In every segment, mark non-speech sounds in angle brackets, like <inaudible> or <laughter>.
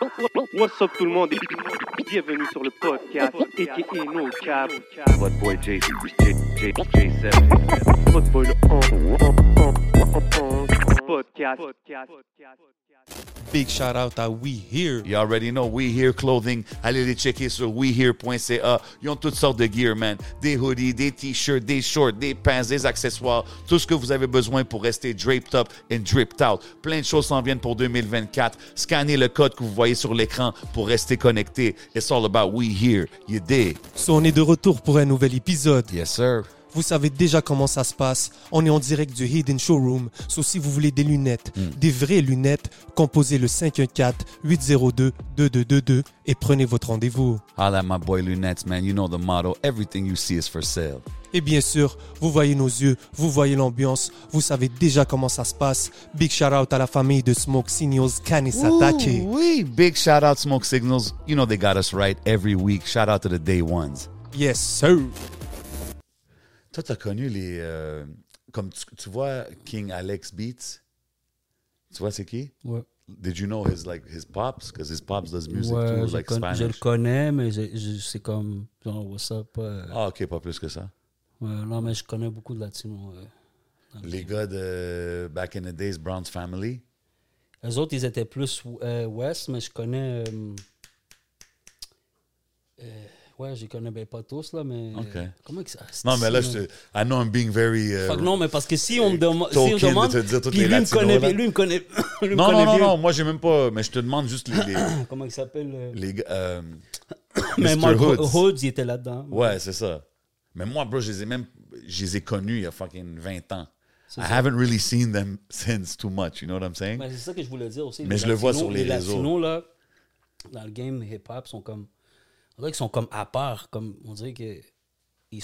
What's up tout le monde? Et bienvenue sur le podcast aka No Cap. What boy J J J J7. Votre boy le podcast. Big shout out à We Here. You already know We Here Clothing. Allez les checker sur wehere.ca. Ils ont toutes sortes de gear, man. Des hoodies, des t-shirts, des shorts, des pants, des accessoires. Tout ce que vous avez besoin pour rester draped up and dripped out. Plein de choses s'en viennent pour 2024. Scannez le code que vous voyez sur l'écran pour rester connecté. It's all about We Here. You dig? So, on est de retour pour un nouvel épisode. Yes, sir. Vous savez déjà comment ça se passe. On est en direct du Hidden Showroom. So, si vous voulez des lunettes, des vraies lunettes, composez le 514-802-2222 et prenez votre rendez-vous. Holla at my boy Lunettes, man. You know the motto. Everything you see is for sale. Et bien sûr, vous voyez nos yeux, vous voyez l'ambiance, vous savez déjà comment ça se passe. Big shout out à la famille de Smoke Signals Kanisatake. Ooh, oui. Big shout out Smoke Signals. You know they got us right every week. Shout out to the day ones. Yes, sir. Toi, t'as connu les. euh, comme tu, tu vois King Alex Beats? Tu vois c'est qui? Ouais. Did you know his like his pops? Because his pops does music Ouais, too, like con- je Spanish. le connais, mais c'est comme, genre, what's up? euh, Ah, ok, pas plus que ça. ouais, non, mais je connais beaucoup de latinos. euh. Les gars de Back in the Days, Brown's Family? Les autres, ils étaient plus euh, ouest, mais je connais. euh, ouais, je les connais ben, pas tous, là, mais. Ok. Comment que ça. Non, mais là, je te. I know I'm being very. euh, non, mais parce que si on me, demo- si on Token de demande. te dire puis les lui, me connaît, bien- lui, me connaît. <coughs> lui me non, connaît non, non, bien. non, moi, j'ai même pas. Mais je te demande juste les. les, <coughs> Comment il s'appelle euh, les gars, euh, <coughs> Mais. Mark Hoods. Hoods, il était là-dedans. Ouais, c'est ça. Mais moi, bro, je les ai même. Je les ai connus il y a fucking 20 ans. I haven't really seen them <laughs> since too much, you know what I'm saying? Ben, c'est ça que je voulais dire aussi. Mais Les je le vois sur les réseaux. Latinos, là, dans le game hip-hop, sont comme. On dirait qu'ils sont comme à part. Comme, on dirait que. Ils,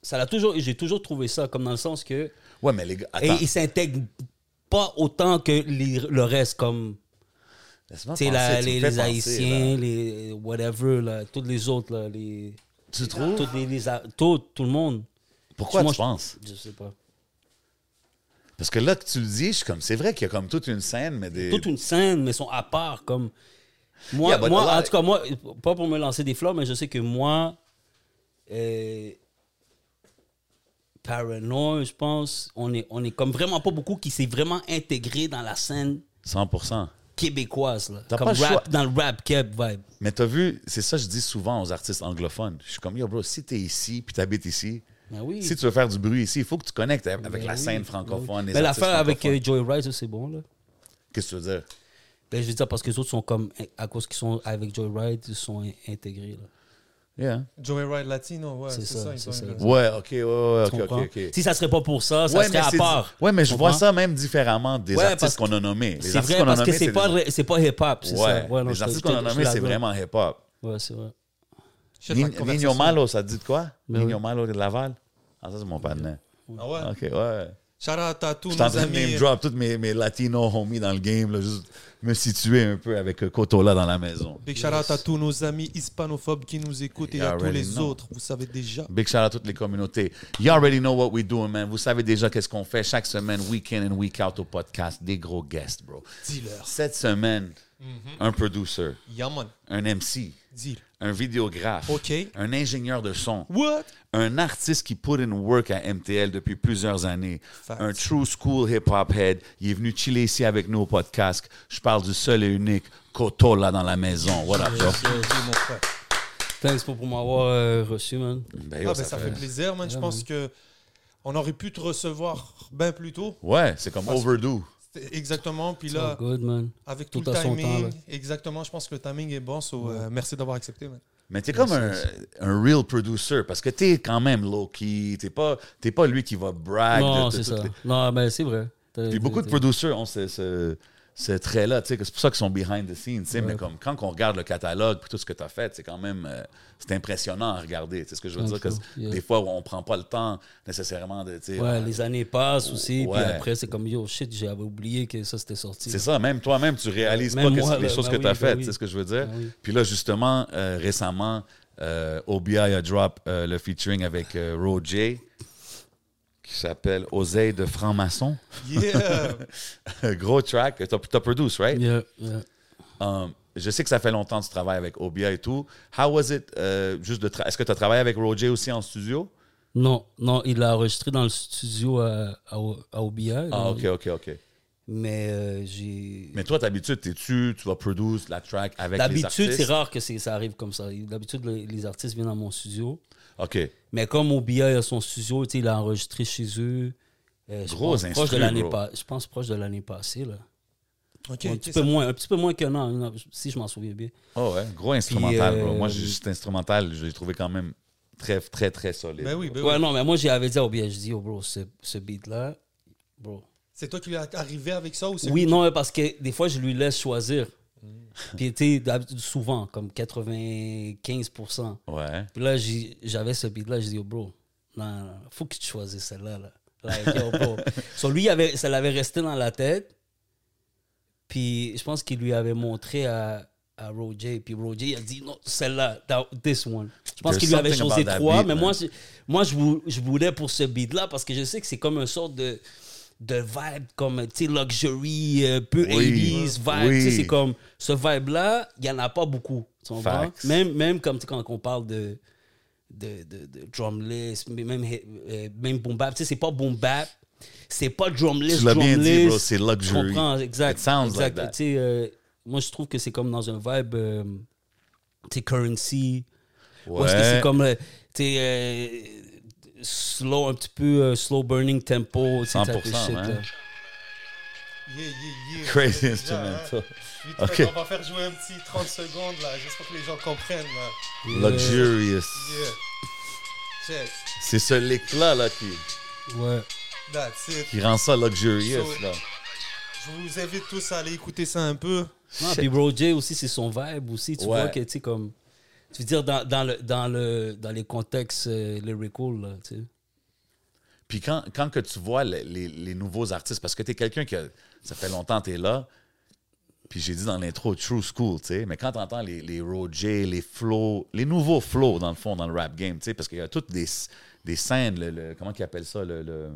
ça l'a toujours. J'ai toujours trouvé ça, comme dans le sens que. Ouais, mais les gars. Et ils s'intègrent pas autant que les- le reste, comme. Penser, me les, les penser, Haïtiens, là. les whatever, là, tous les autres, là, les. Tu trouves? Toutes les, tout, tout le monde. Pourquoi Moi, tu je- penses? Je sais pas. Parce que là que tu le dis, je suis comme, c'est vrai qu'il y a comme toute une scène, mais des. toute une scène, mais sont à part. Comme moi, Yeah, moi en tout cas, moi, pas pour me lancer des fleurs, mais je sais que moi, euh, Paranoid, je pense, on est, on est comme vraiment pas beaucoup qui s'est vraiment intégré dans la scène 100%. québécoise. Là. Comme pas choix. dans le rap keb vibe. Mais t'as vu, c'est ça que je dis souvent aux artistes anglophones. Je suis comme, yo, bro, si t'es ici, puis t'habites ici, Ben oui. si tu veux faire du bruit ici, il faut que tu connectes avec Ben la oui, scène ben francophone. Ben, L'affaire avec euh, Rice, ça, c'est bon. Là. Qu'est-ce que tu veux dire? Ben, je veux dire parce que les autres sont comme, à cause qu'ils sont avec Joey Rice, ils sont in- intégrés. Là. Yeah. Joey Ride Latino, ouais, C'est ça, ça. ils c'est sont ça. une- Ouais, ok, ouais, ok, ok. Si ça serait pas pour ça, ça ouais, serait à part. Ouais, mais je vois ça même différemment des Ouais, artistes parce qu'on a nommés. Les C'est artistes vrai, qu'on a parce que c'est des- pas, c'est pas hip-hop, c'est Ouais, ça. Ouais, non, les artistes qu'on a nommés, c'est vraiment hip-hop. Ouais, c'est vrai. Nino. Malo, ça te dit de quoi? Ben Nino. Malo de Laval? Ah, ça, c'est mon partenaire. Ah ouais? Ok, ouais. Shout out à tous Je suis en nos train de name amis. drop tous mes, mes latinos homies dans le game, là, juste me situer un peu avec Cotola dans la maison. Big shout out à tous nos amis hispanophobes qui nous écoutent et à tous les know. autres. Vous savez déjà. Big shout out à toutes les communautés. You already know what we're doing, man. Vous savez déjà qu'est-ce qu'on fait chaque semaine, week in and week out au podcast. Des gros guests, bro. Dis-leur. Cette semaine, un producer, Yaman. un MC, Dis. Un vidéographe, un ingénieur de son, What? un artiste qui put in work à MTL depuis plusieurs années, un true school hip-hop head. Il est venu chiller ici avec nous au podcast. Je parle du seul et unique Cotola dans la maison. What up, mon frère. Thanks pour, pour m'avoir euh, reçu, man. Ben, yo, Ah, ben, ça fait plaisir, man. Je pense que on aurait pu te recevoir bien plus tôt. Ouais, c'est comme Parce- overdue. Exactement. Puis là, good, man. avec tout tout, le timing, temps, exactement, je pense que le timing est bon. So, euh, merci d'avoir accepté, man. Mais t'es comme un, un real producer parce que t'es quand même low-key. T'es pas, t'es pas lui qui va brag. non, c'est ça. les- Non, ben c'est vrai. Puis beaucoup de producers ont ce, ce, ce trait-là. que C'est pour ça qu'ils sont behind the scenes. Mais comme quand on regarde le catalogue et tout ce que tu as fait, c'est quand même euh, c'est impressionnant à regarder. C'est ce que je veux dire. que yeah. Des fois, on prend pas le temps nécessairement de. Ouais, euh, les années passent aussi, puis après, c'est comme yo, shit, j'avais oublié que ça c'était sorti. C'est ça, même toi-même, tu réalises Même pas que moi, c'est les là, choses ben que tu as ben faites, oui. c'est ce que je veux dire? Ben oui. Puis là, justement, euh, récemment, euh, OBI a drop le featuring avec Roger, qui s'appelle Oseille de franc-maçon. Yeah! <laughs> Gros track, t'as produce, right? Yeah, yeah. Um, je sais que ça fait longtemps que tu travailles avec Obia et tout. How was it, euh, juste de tra- Est-ce que tu as travaillé avec Roger aussi en studio? Non, non, il l'a enregistré dans le studio à, à, à OBI. Ah, ok, ok, ok. Mais euh, j'ai. Mais toi, d'habitude, t'es-tu, tu vas produire la track avec les artistes? D'habitude, c'est rare que ça arrive comme ça. D'habitude, les, les artistes viennent dans mon studio. OK. Mais comme OBI a son studio, il a enregistré chez eux. euh, je Gros pense proche de l'année gros. pa- Je pense proche de l'année passée. Là. Un, petit ça- peu moins, un petit peu moins qu'un an, si je m'en souviens bien. Oh ouais, gros instrumental, Puis, bro. euh, Moi, j'ai juste instrumental, je l'ai trouvé quand même très, très, très solide. Ben oui, ben Ouais, oui. non, mais moi, j'avais dit à OBI, je dis, oh, bro, ce, ce beat-là, bro. C'est toi qui lui arrivé avec ça ou c'est Oui, lui non, parce que des fois, je lui laisse choisir. <laughs> Puis, tu sais, souvent, comme 95%. Ouais. Puis là, j'ai- j'avais ce beat-là, je dis, oh, bro, non, non, faut que tu choisisses celle-là. Là. Like, yo, bro. <laughs> So, lui, avait, ça l'avait resté dans la tête. Puis je pense qu'il lui avait montré à, à Roger. Puis Roger, il a dit, non, celle-là, this one. Je pense qu'il lui avait choisi trois, beat, mais man. moi, moi je, vou- je voulais pour ce beat-là parce que je sais que c'est comme une sorte de de vibe comme tu sais luxury un peu Oui. 80s vibe Oui. tu sais c'est comme ce vibe là il y en a pas beaucoup tu comprends? Même même comme quand on parle de de, de, de drumless, même, euh, même boom bap. Tu sais, c'est pas boom bap, c'est pas drumless, Tu l'as bien dit, bro, c'est luxury. Tu comprends, exact. It sounds exact. like that. Tu sais, euh, moi, je trouve que c'est comme dans un vibe, euh, tu sais, currency. Où est-ce que Ouais. c'est comme, euh, tu sais, euh, slow, un petit peu euh, slow burning tempo, tu sais, type de 100%, shit, man. là. Yeah, yeah, yeah. Crazy Déjà, instrumental. hein. On va faire jouer un petit 30 secondes là, juste pour que les gens comprennent. Là. Luxurious. C'est ce lick-là là, qui, Ouais. That's it. qui rend ça luxurious. So- là. Je vous invite tous à aller écouter ça un peu. Non, puis Roger aussi, c'est son vibe aussi. Tu Ouais. vois que, tu sais, comme. Tu veux dire, dans, dans, le, dans, le, dans les contextes euh, lyrical, là, tu sais. Puis quand, quand que tu vois le- les, les nouveaux artistes, parce que tu es quelqu'un qui a, ça fait longtemps que tu es là, puis j'ai dit dans l'intro True School, tu sais, mais quand tu entends les, les Roger, les flows, les nouveaux flows dans le fond, dans le rap game, tu sais, parce qu'il y a toutes des, des scènes, le, comment ils appellent ça, le.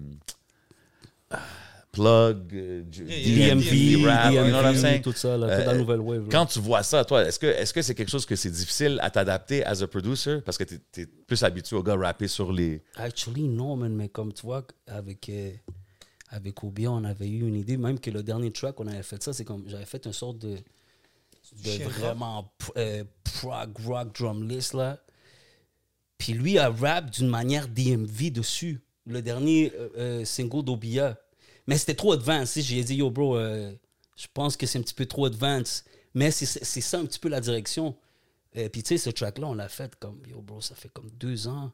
Plug, euh, DMV, rap, you know what I'm saying? tout ça, là, toute Euh, la nouvelle wave. là. Quand tu vois ça, toi, est-ce que est-ce que c'est quelque chose que c'est difficile à t'adapter as a producer? Parce que tu es, plus habitué au gars rapper sur les. Actually, non, man, mais comme tu vois, avec, euh, avec Obi, on avait eu une idée, même que le dernier track, on avait fait ça, c'est comme, j'avais fait une sorte de, de vraiment euh, prog rock drumless, là. Puis lui a rap d'une manière DMV dessus, le dernier euh, single d'Obia. Mais c'était trop advanced, j'ai dit, yo, bro, euh, je pense que c'est un petit peu trop advanced. Mais c'est c'est ça un petit peu la direction. Euh, puis tu sais, ce track-là, on l'a fait comme, yo, bro, ça fait comme deux ans.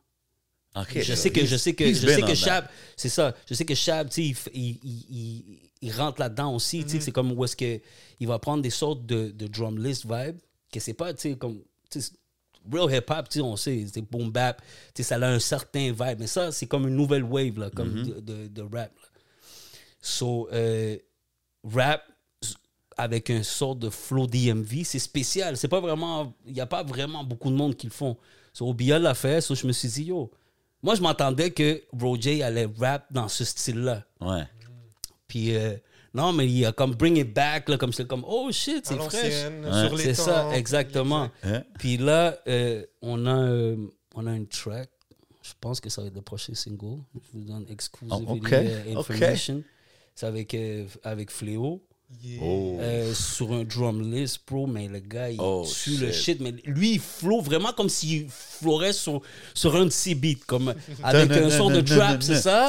Ok, Je sais que je sais que je sais que. Chab, c'est ça. Je sais que sais, il, il, il, il- rentre là-dedans aussi. Tu sais, c'est comme où est-ce que il va prendre des sortes de, de drumless vibe que c'est pas, tu sais, comme tu sais, real hip hop, tu sais, on sait, c'est boom bap, tu sais, ça a un certain vibe. Mais ça, c'est comme une nouvelle wave là, comme de, de, de rap. So, euh, rap avec un sort de flow DMV, c'est spécial. C'est pas vraiment, il y a pas vraiment beaucoup de monde qui le font. So, Obia l'a fait, so je me suis dit yo. Moi, je m'attendais que Roger allait rap dans ce style-là. Ouais. Puis, euh, non, mais il a comme bring it back, là, comme c'est comme, oh shit, c'est fraîche. Ouais. C'est ça, exactement. Hein? Puis là, euh, on, a, euh, on a une track. Je pense que ça va être le prochain single. Je vous donne exclusivity Oh, ok, euh, ok. C'est avec, euh, avec Fléau. Yeah. Oh. Euh, sur un drumless, bro, mais le gars, il Oh, tue le shit. Mais lui, il flow vraiment comme s'il florait sur, sur un de ses beats, comme <laughs> avec un son de trap, c'est ça?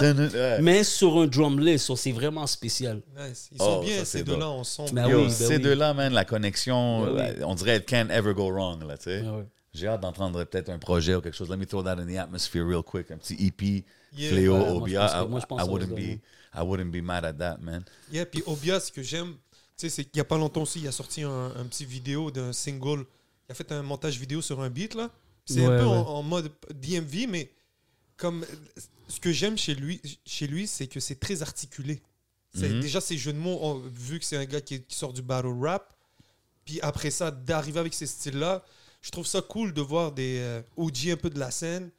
Mais sur un drumless, so c'est vraiment spécial. Nice. Ils sont Oh, bien, ces deux-là, Yo, oui, ben ces oui. deux-là, man, la connexion, Ben oui. euh, on dirait it can't ever go wrong, là, tu sais. Ouais. J'ai hâte d'entendre peut-être un projet ou quelque chose. Let me throw that in the atmosphere real quick. Un petit EP, Yeah. Ouais, moi, je Obia. pense que- I, moi, I wouldn't be. I wouldn't be mad at that, man. Yeah, puis Obia, ce que j'aime, tu sais, c'est qu'il n'y a pas longtemps aussi, il a sorti un, un petit vidéo d'un single. Il a fait un montage vidéo sur un beat, là. C'est Ouais, un peu en, ouais. en mode DMV, mais comme ce que j'aime chez lui, chez lui c'est que c'est très articulé. C'est Mhm. Déjà, ses jeux de mots, on- vu que c'est un gars qui, qui sort du battle rap, puis après ça, d'arriver avec ces styles-là, je trouve ça cool de voir des euh, OG un peu de la scène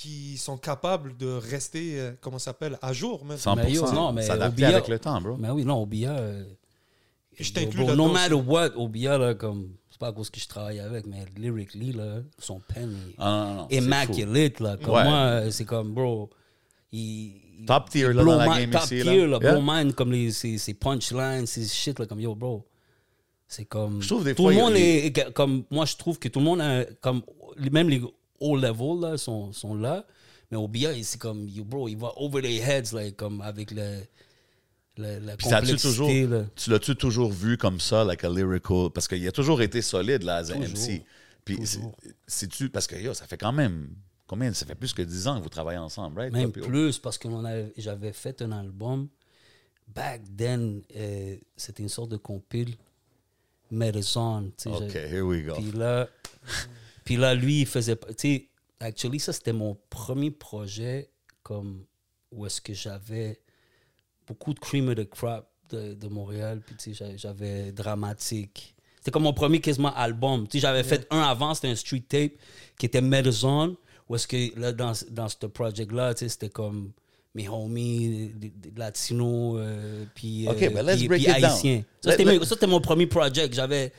qui sont capables de rester, euh, comment ça s'appelle, à jour. Même. 100%. Mais yo, non, mais S'adapter Obia- avec le temps, bro. Mais oui, non, Obia. euh, Je t'inclus bro, là-dedans No matter aussi. what, Obia, là, comme. c'est pas à cause que je travaille avec, mais lyrically, là, son pen est Ah, immaculate, là. Comme Ouais. moi, euh, c'est comme, bro, il... Top tier, il là, dans la mind- game top ici, là. tier, là. Yeah. blow mind, comme les, ses, ses punchlines, ses shit, là, comme, yo, bro. C'est comme... Je trouve des tout fois, le a monde est... Comme, moi, je trouve que tout le monde a... Comme, même les haut level, là, sont, sont là. Mais au BI, c'est comme, yo, bro, il va over their heads, là, comme, avec le... le- la Puis complexité, toujours, là. tu l'as-tu toujours vu comme ça, like a lyrical? Parce qu'il a toujours été solide, là, as a Toujours. MC. Puis c'est-tu, parce que yo, ça fait quand même, combien, ça fait plus que 10 ans que vous travaillez ensemble, right? Même plus, parce que j'avais fait un album. Back then, euh, c'était une sorte de compile. Medicine. tu sais, OK, here we go. Puis là, puis là, lui, il faisait. Tu sais, actually, ça, c'était mon premier projet comme où est-ce que j'avais beaucoup de cream of the crop de, de Montréal. Puis, tu sais, j'a- j'avais dramatique. C'était comme mon premier quasiment album. Tu sais, j'avais fait un avant, c'était un street tape qui était Medicine. Où est-ce que là, dans, dans ce project-là, tu sais, c'était comme mes homies, latinos, euh, puis, euh, but let's puis- break puis haïtiens. Ça, c'était ça, mon premier project. J'avais,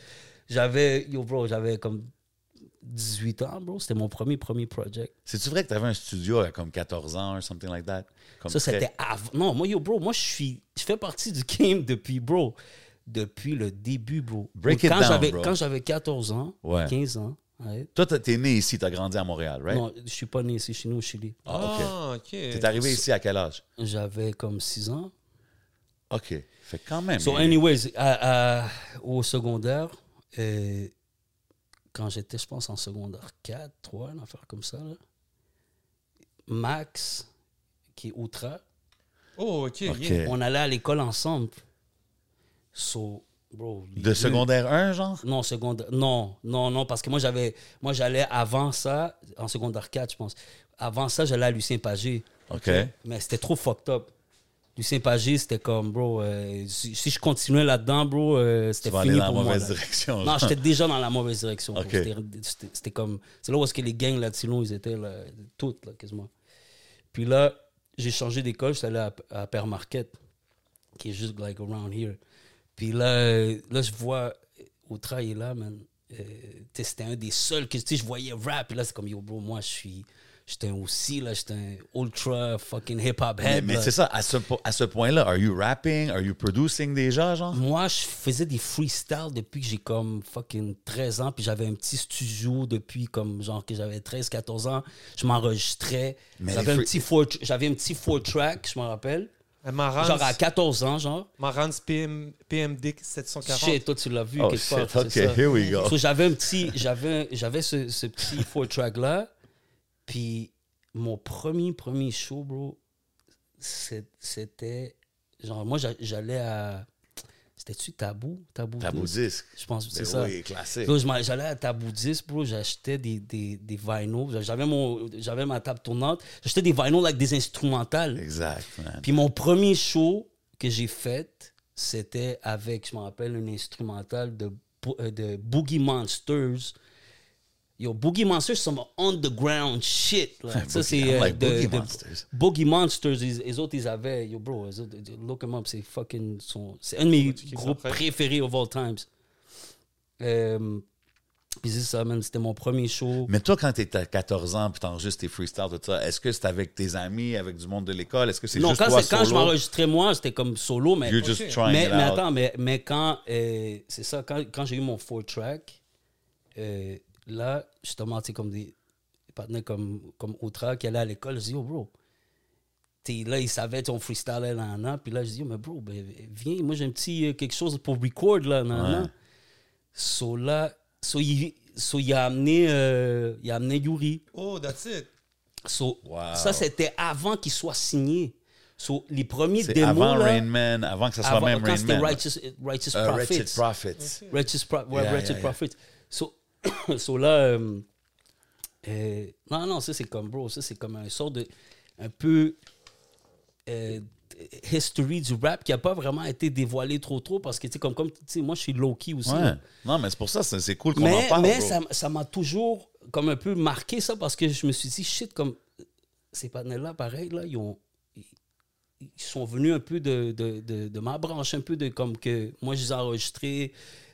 j'avais, yo, bro, j'avais comme 18 ans, bro. C'était mon premier, premier project. C'est-tu vrai que t'avais un studio à comme 14 ans or something like that? Comme Ça, très- c'était avant. Non, moi, yo, bro, moi, je suis, je fais partie du game depuis, bro, depuis le début, bro. Break it quand down, j'avais, bro. Quand j'avais 14 ans, Ouais. 15 ans, ouais. Toi, t'as- t'es né ici, t'as grandi à Montréal, right? Non, je suis pas né ici, je suis né au Chili. Ah, OK. Ah, ok. T'es arrivé ici à quel âge? J'avais comme 6 ans. OK. Fait quand même. So, anyways, à- à- au secondaire, euh, quand j'étais, je pense, en secondaire 4, 3, une affaire comme ça, là, Max, qui est Outra, Oh, ok. OK. yeah. on allait à l'école ensemble. So, bro. De deux- secondaire 1, genre? Non, secondaire. Non, non, non, parce que moi, j'avais. Moi, j'allais avant ça, en secondaire 4, je pense. Avant ça, j'allais à Lucien Pagé. OK. Mais c'était trop fucked up. Lucien Pagé, c'était comme, bro, euh, si, si je continuais là-dedans, bro, euh, c'était vas aller fini dans la moi. mauvaise là. direction. Non, j'étais déjà dans la mauvaise direction. C'était- comme. C'est là où est-ce que les gangs latinos, ils étaient là, toutes, là, quasiment. Puis là, j'ai changé d'école, j'étais allé à, à Père Marquette, qui est juste like around here. Puis là, euh, là je vois au travail là, man. euh, c'était un des seuls que tu sais, je voyais rap. Puis là, c'est comme, yo, bro, moi, je suis. J'étais aussi, là, j'étais un ultra fucking hip-hop head. mais c'est ça, à ce, à ce point-là, are you rapping? Are you producing déjà, genre? Moi, je faisais des freestyles depuis que j'ai comme fucking 13 ans, puis j'avais un petit studio depuis comme genre que j'avais 13, 14 ans. Je m'enregistrais. J'avais un, petit four- j'avais un petit four track, je me rappelle. Marantz, Genre à 14 ans, genre. Marantz PM, PMD 740. Shit, toi, tu l'as vu Oh quelque shit, part. OK, ça. here we go. So, j'avais un petit, j'avais, j'avais ce, ce petit four track là, puis mon premier premier show, bro, c'était genre moi j'a- j'allais à, c'était-tu Tabou, Tabou, Tabou 10? disque. Je pense que c'est Ben ça. Oui, classique. J'allais à Tabou 10, bro, j'achetais des, des, des vinyls. J'avais, mon, j'avais ma table tournante. J'achetais des vinyls avec des instrumentales. Exact, man. Puis mon premier show que j'ai fait, c'était avec, je me rappelle, un instrumental de, euh, de Boogie Monsters. Yo, Boogie Monsters, c'est some underground shit. Ça, c'est euh, like Boogie Monsters. Boogie Monsters, ils, les autres, ils avaient. Yo, bro, les autres, look them up, c'est fucking. son- C'est un de mes groupes préférés of all times. Euh, puis c'est ça, man, c'était mon premier show. Mais toi, quand t'es à 14 ans puis t'enregistres tes freestyles, tout ça, est-ce que c'est avec tes amis, avec du monde de l'école? Est-ce que c'est juste quand, toi c'est- quand je solo? m'enregistrais moi, c'était comme solo, mais You're just trying mais, it mais out. attends, mais, mais quand, euh, c'est ça, quand, quand j'ai eu mon four track, euh, là, justement, tu sais, comme des, partenaires comme, comme Outra qui allaient à l'école, je dis, oh, bro, T'sais, là, ils savaient, on freestylait là, là, puis là, je dis, oh, mais bro, ben, viens, moi, j'ai un petit euh, quelque chose pour record, là, là, là. Ouais. So, là, so, il, so, il a amené, euh, il a amené Yuri. Oh, that's it. So, Wow. Ça, c'était avant qu'il soit signé. So, les premiers démos, avant là, Rain Man, avant que ça soit avant- même quand Rain Man. Righteous, Righteous Euh, Prophets. Wretched Prophets. Righteous, Pro- Yeah, Righteous yeah, yeah. Prophets. So, <coughs> so là, euh, euh, non, non, ça c'est comme, bro, ça c'est comme un sort de, un peu, euh, history du rap qui a pas vraiment été dévoilé trop trop parce que, tu sais, comme, comme tu sais, moi je suis low-key aussi. Ouais. Non, mais c'est pour ça, c'est c'est cool qu'on en Mais, parle. mais bro. ça m'a toujours comme un peu marqué ça parce que je me suis dit, shit, comme ces partenaires-là, pareil, là, ils ont. Ils sont venus un peu de, de, de, de ma branche, un peu de comme que moi, je les ai enregistrés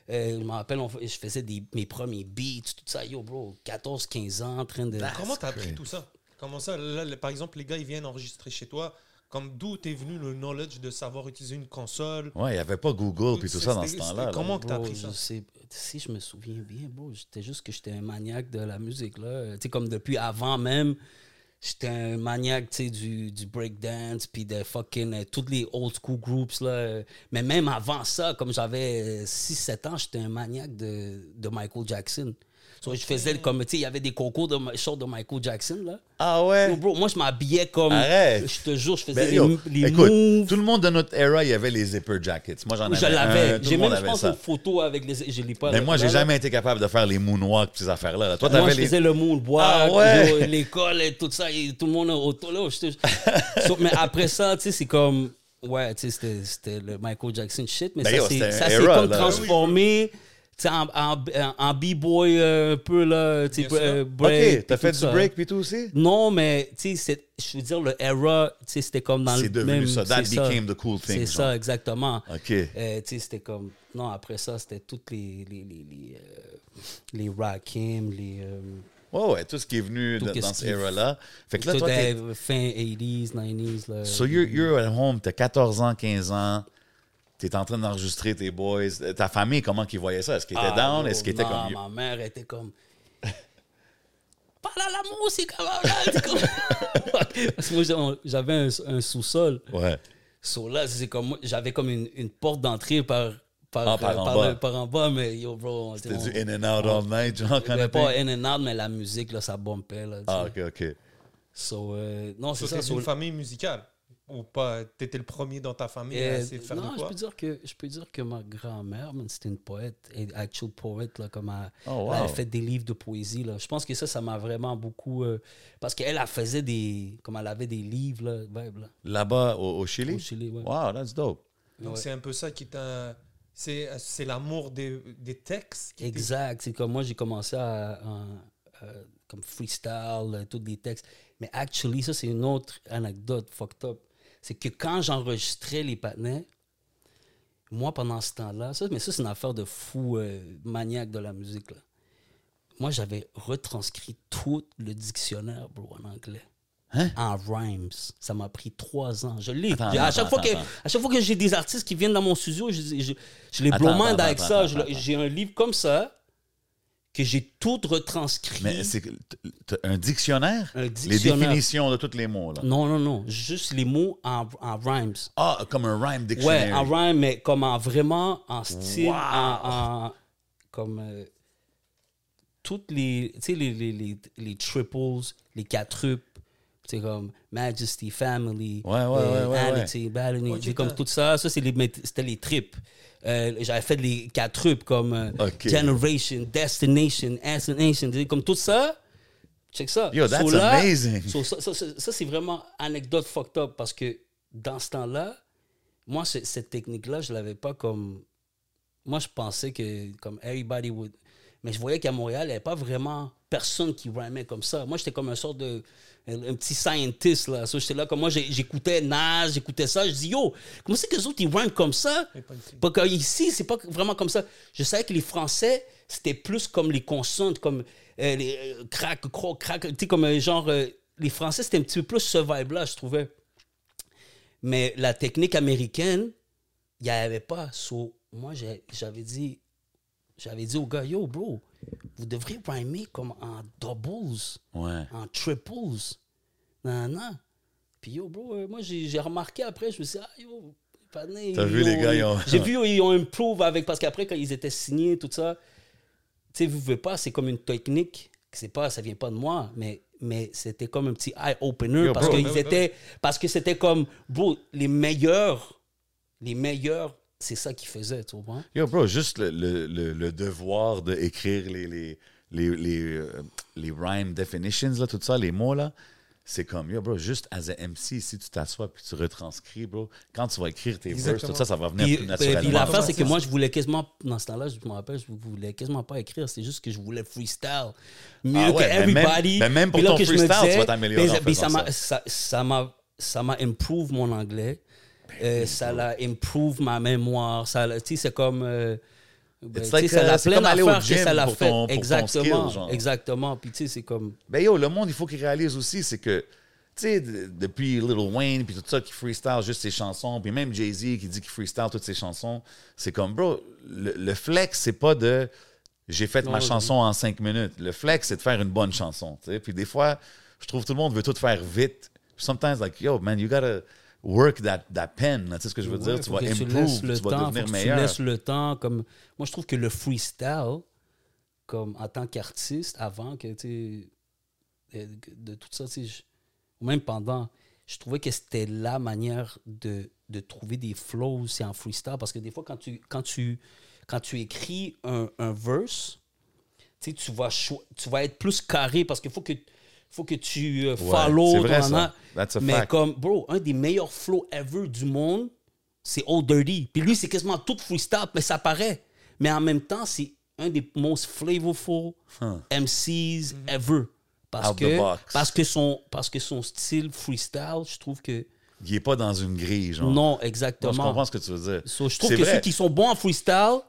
Euh, je me rappelle, on- je faisais des, mes premiers beats, tout ça. Yo, bro, 14, 15 ans, en train de. Comment t'as appris tout ça? Comment ça? Là, Par exemple, les gars, ils viennent enregistrer chez toi. Comme d'où t'es venu le knowledge de savoir utiliser une console? Ouais, il n'y avait pas Google puis tout ça dans ce C'était- temps-là. c'était là. Comment t'as appris je ça sais- si je me souviens bien, bro, j'étais juste que j'étais un maniaque de la musique, là. Tu sais, comme depuis avant même, j'étais un maniaque, tu sais, du, du breakdance, puis de fucking, euh, les old school groups, là. Euh, Mais même avant ça, comme j'avais 6-7 ans, j'étais un maniaque de, de Michael Jackson. So, je faisais comme, tu sais, il y avait des concours de de Michael Jackson, là. Ah ouais? Bro, moi, je m'habillais comme... Arrête. Je te jure, je faisais Ben, les, yo, les écoute, moves. tout le monde de notre era, il y avait les zipper jackets. Moi, j'en avais Je l'avais. J'ai même, je pense, ça. une photo avec les... Je l'ai pas. Mais là, moi, j'ai jamais été capable de faire les moonwalks et ces affaires-là. là. Toi, Moi, t'avais je les... faisais le moonwalk, Ah ouais? l'école et tout ça, et tout le monde autour là. So, mais après ça, tu sais, c'est comme. Ouais, tu sais, c'était- le Michael Jackson shit, mais Ben ça s'est comme là. transformé. Sais, En, en, en b-boy euh, un peu là, tu sais, euh, break, OK, t'as fait du ça. break puis tout aussi? Non, mais tu sais, je veux dire, le era, tu sais, c'était comme dans C'est le devenu même... ça. That became the cool thing, C'est ça, exactement. OK. Euh, tu sais, c'était comme. Non, après ça, c'était toutes les. Les, les, les, les Rakim, les. euh, Ouais, ouais, tout ce qui est venu dans, cette era-là. Fait que là, toi, fin 80s, 90s. Là. So, you're, you're at home, t'as 14 ans, 15 ans, t'es en train d'enregistrer tes boys. Ta famille, comment qu'ils voyaient ça? Est-ce qu'ils étaient Ah, down? bro, Est-ce qu'ils étaient comme... Ma mère était comme. <laughs> Parle à la musique. C'est comme- <laughs> Parce que moi, j'avais un, un sous-sol. Ouais. So là, c'est comme j'avais comme une, une porte d'entrée par, par, Ah, par euh, en par, bas. le- par en bas, mais yo, bro. C'était on- du in and out all night, genre, Mais of pas in and out, mais la musique, là, ça bumpait. Là, tu Ah. OK, OK. So, euh, non, c'est ça. so- une famille musicale Ou pas T'étais le premier dans ta famille à essayer de faire non, de je quoi? peux dire que je peux dire que ma grand-mère, c'était une poète, et actual poète là, comme elle, Oh, wow. elle a fait des livres de poésie là. Je pense que ça, ça m'a vraiment beaucoup euh, parce qu'elle elle faisait des, comme elle avait des livres là, vibe, là, Là-bas, au, au Chili? au Chili, ouais. Wow, that's dope. Donc Ouais. c'est un peu ça qui t'a. C'est c'est l'amour des, des textes qui Exact. C'est comme moi, j'ai commencé à, à- à- comme freestyle, euh, tous des textes. Mais actually, ça, c'est une autre anecdote fucked up. C'est que quand j'enregistrais les patinets, moi, pendant ce temps-là, ça, mais ça, c'est une affaire de fou euh, maniaque de la musique. Là. Moi, j'avais retranscrit tout le dictionnaire, bro, en anglais. En rhymes. Ça m'a pris trois ans. Je l'ai. Hein? À, attends, chaque fois que, attends, à chaque fois que j'ai des artistes qui viennent dans mon studio, je, je, je les attends, avec ça. J'ai un livre comme ça que j'ai tout retranscrit. Mais c'est un dictionnaire? Un Les dictionnaire. définitions de tous les mots, là. Non, non, non. Juste les mots en, en rhymes. Ah, comme un rhyme Ouais, dictionary. en rhyme, mais comme en vraiment en style, Wow. en, en- comme euh, toutes les, tu sais, les, les, les, les triples, les quadruples, sais, comme Majesty, Family, Ouais, ouais, ouais, ouais, Vanity, Balony, Ok, c'est comme tout ça, ça c'est les, c'était les tripes. Euh, J'avais fait les quadruples comme euh. Generation, Destination, sais, comme tout ça. Check ça. Yo, that's So là- amazing. so ça, ça, ça, ça, c'est vraiment anecdote fucked up parce que dans ce temps-là, moi, ce- cette technique-là, je l'avais pas comme. Moi, je pensais que comme everybody would. Mais je voyais qu'à Montréal, il n'y avait pas vraiment personne qui rhymait comme ça. Moi, j'étais comme un sorte de. Un, un petit scientist, là. So, j'étais là, comme moi, j'écoutais Nas, j'écoutais ça. Je dis, yo, comment c'est que les autres, ils rhyment comme ça? Parce que ici, c'est pas vraiment comme ça. Je savais que les Français, c'était plus comme les consonnes, comme euh, les euh, crack, croc, crack, tu sais, comme euh, genre. euh, les Français, c'était un petit peu plus ce vibe-là, je trouvais. Mais la technique américaine, il n'y avait pas. So, moi, j'avais dit, j'avais dit au gars, yo, bro, vous devriez rhymer comme en doubles, Ouais. en triples. Non, non. Puis yo, bro, euh, moi, j'ai remarqué après, je me suis dit, ah, yo, Padney, T'as vu, les gars, ils ont- J'ai vu, <laughs> ils ont improve avec, parce qu'après, quand ils étaient signés, tout ça, tu sais, vous pouvez pas, c'est comme une technique, que c'est pas, ça vient pas de moi, mais, mais c'était comme un petit eye-opener, parce bro, étaient, parce que c'était comme, bro, les meilleurs, les meilleurs, c'est ça qu'ils faisaient, tu vois. Yo, bro, juste le, le, le, le devoir d'écrire les, les, les, les, euh, les rhyme definitions, là, tout ça, les mots, là, c'est comme, yo, bro, juste as a MC, si tu t'assois puis tu retranscris, bro, quand tu vas écrire tes verses, tout ça, ça va venir Puis, plus puis naturellement. l'affaire, c'est que moi, je voulais quasiment, dans ce temps-là, je me rappelle, je voulais quasiment pas écrire. C'est juste que je voulais freestyle. Mieux Ah que ouais, mais même- everybody. mais même pour Puis ton freestyle, tu disais, vas t'améliorer ça m'a- ça. mon anglais. Euh, ça l'a improve ma mémoire. Ça, tu sais, c'est comme... euh, Ben, It's tu sais, like, ça euh, l'a c'est plein comme aller au d'affaires que ça l'a fait. ton- exactement, skill, exactement. Puis tu sais, c'est comme. Ben yo, le monde, il faut qu'il réalise aussi, c'est que, tu sais, de- depuis Lil Wayne, puis tout ça, qui freestyle juste ses chansons, puis même Jay-Z qui dit qu'il freestyle toutes ses chansons, c'est comme, bro, le, le flex, c'est pas de j'ai fait ma chanson en cinq minutes. Le flex, c'est de faire une bonne chanson. Puis des fois, je trouve tout le monde veut tout faire vite. Sometimes, like, yo, man, you gotta work that, that pen, tu sais ce que je veux dire? Tu vas tu improve, laisses le tu vas temps, devenir meilleur. Tu laisses le temps. Comme... Moi, je trouve que le freestyle, comme en tant qu'artiste, avant que, tu sais, de, tout ça, tu même pendant, je trouvais que c'était la manière de, de trouver des flows, c'est en freestyle. Parce que des fois, quand tu, quand tu, quand tu écris un, un verse, tu tu vas, tu vas être plus carré parce qu'il faut que, faut que tu euh, follow. vrai, ça. That's a Mais fact. comme, bro, un des meilleurs flows ever du monde, c'est Old Dirty. Puis lui, c'est quasiment tout freestyle, mais ça paraît. Mais en même temps, c'est un des most flavorful MCs ever. Parce Out que, parce, que son, parce que son style freestyle, je trouve que. Il est pas dans une grille, genre. Non, exactement. je comprends ce que tu veux dire. So, je trouve que vrai. ceux qui sont bons en freestyle,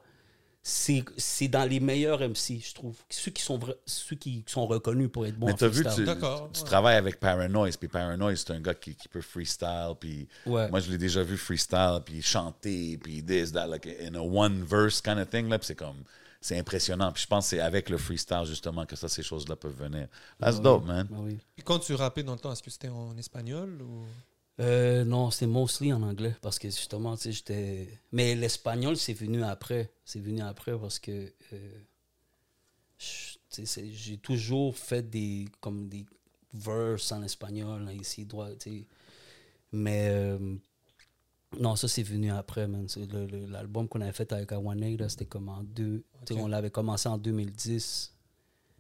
c'est c'est dans les meilleurs MC, je trouve. Ceux qui sont, ceux qui sont reconnus pour être bons Mais en t'as vu, tu, ouais. travailles avec Paranoise, puis Paranoise, c'est un gars qui, qui peut freestyle, puis Ouais. moi, je l'ai déjà vu freestyle, puis chanter, puis this, that, like, in a one verse kind of thing, là, puis c'est comme, c'est impressionnant. Puis je pense que c'est avec le freestyle, justement, que ça, ces choses-là peuvent venir. That's dope, man. Ah oui. Puis quand tu rappais dans le temps, est-ce que c'était en espagnol ou... Euh, non, c'est mostly en anglais parce que justement, tu sais, j'étais. Mais l'espagnol, c'est venu après. C'est venu après parce que euh, j'ai toujours fait des comme des verses en espagnol là, ici droit, tu sais. Mais euh, non, ça c'est venu après, man. L'album qu'on avait fait avec Awaneda, c'était comme en deux. tu sais, Ok. On l'avait commencé en 2010.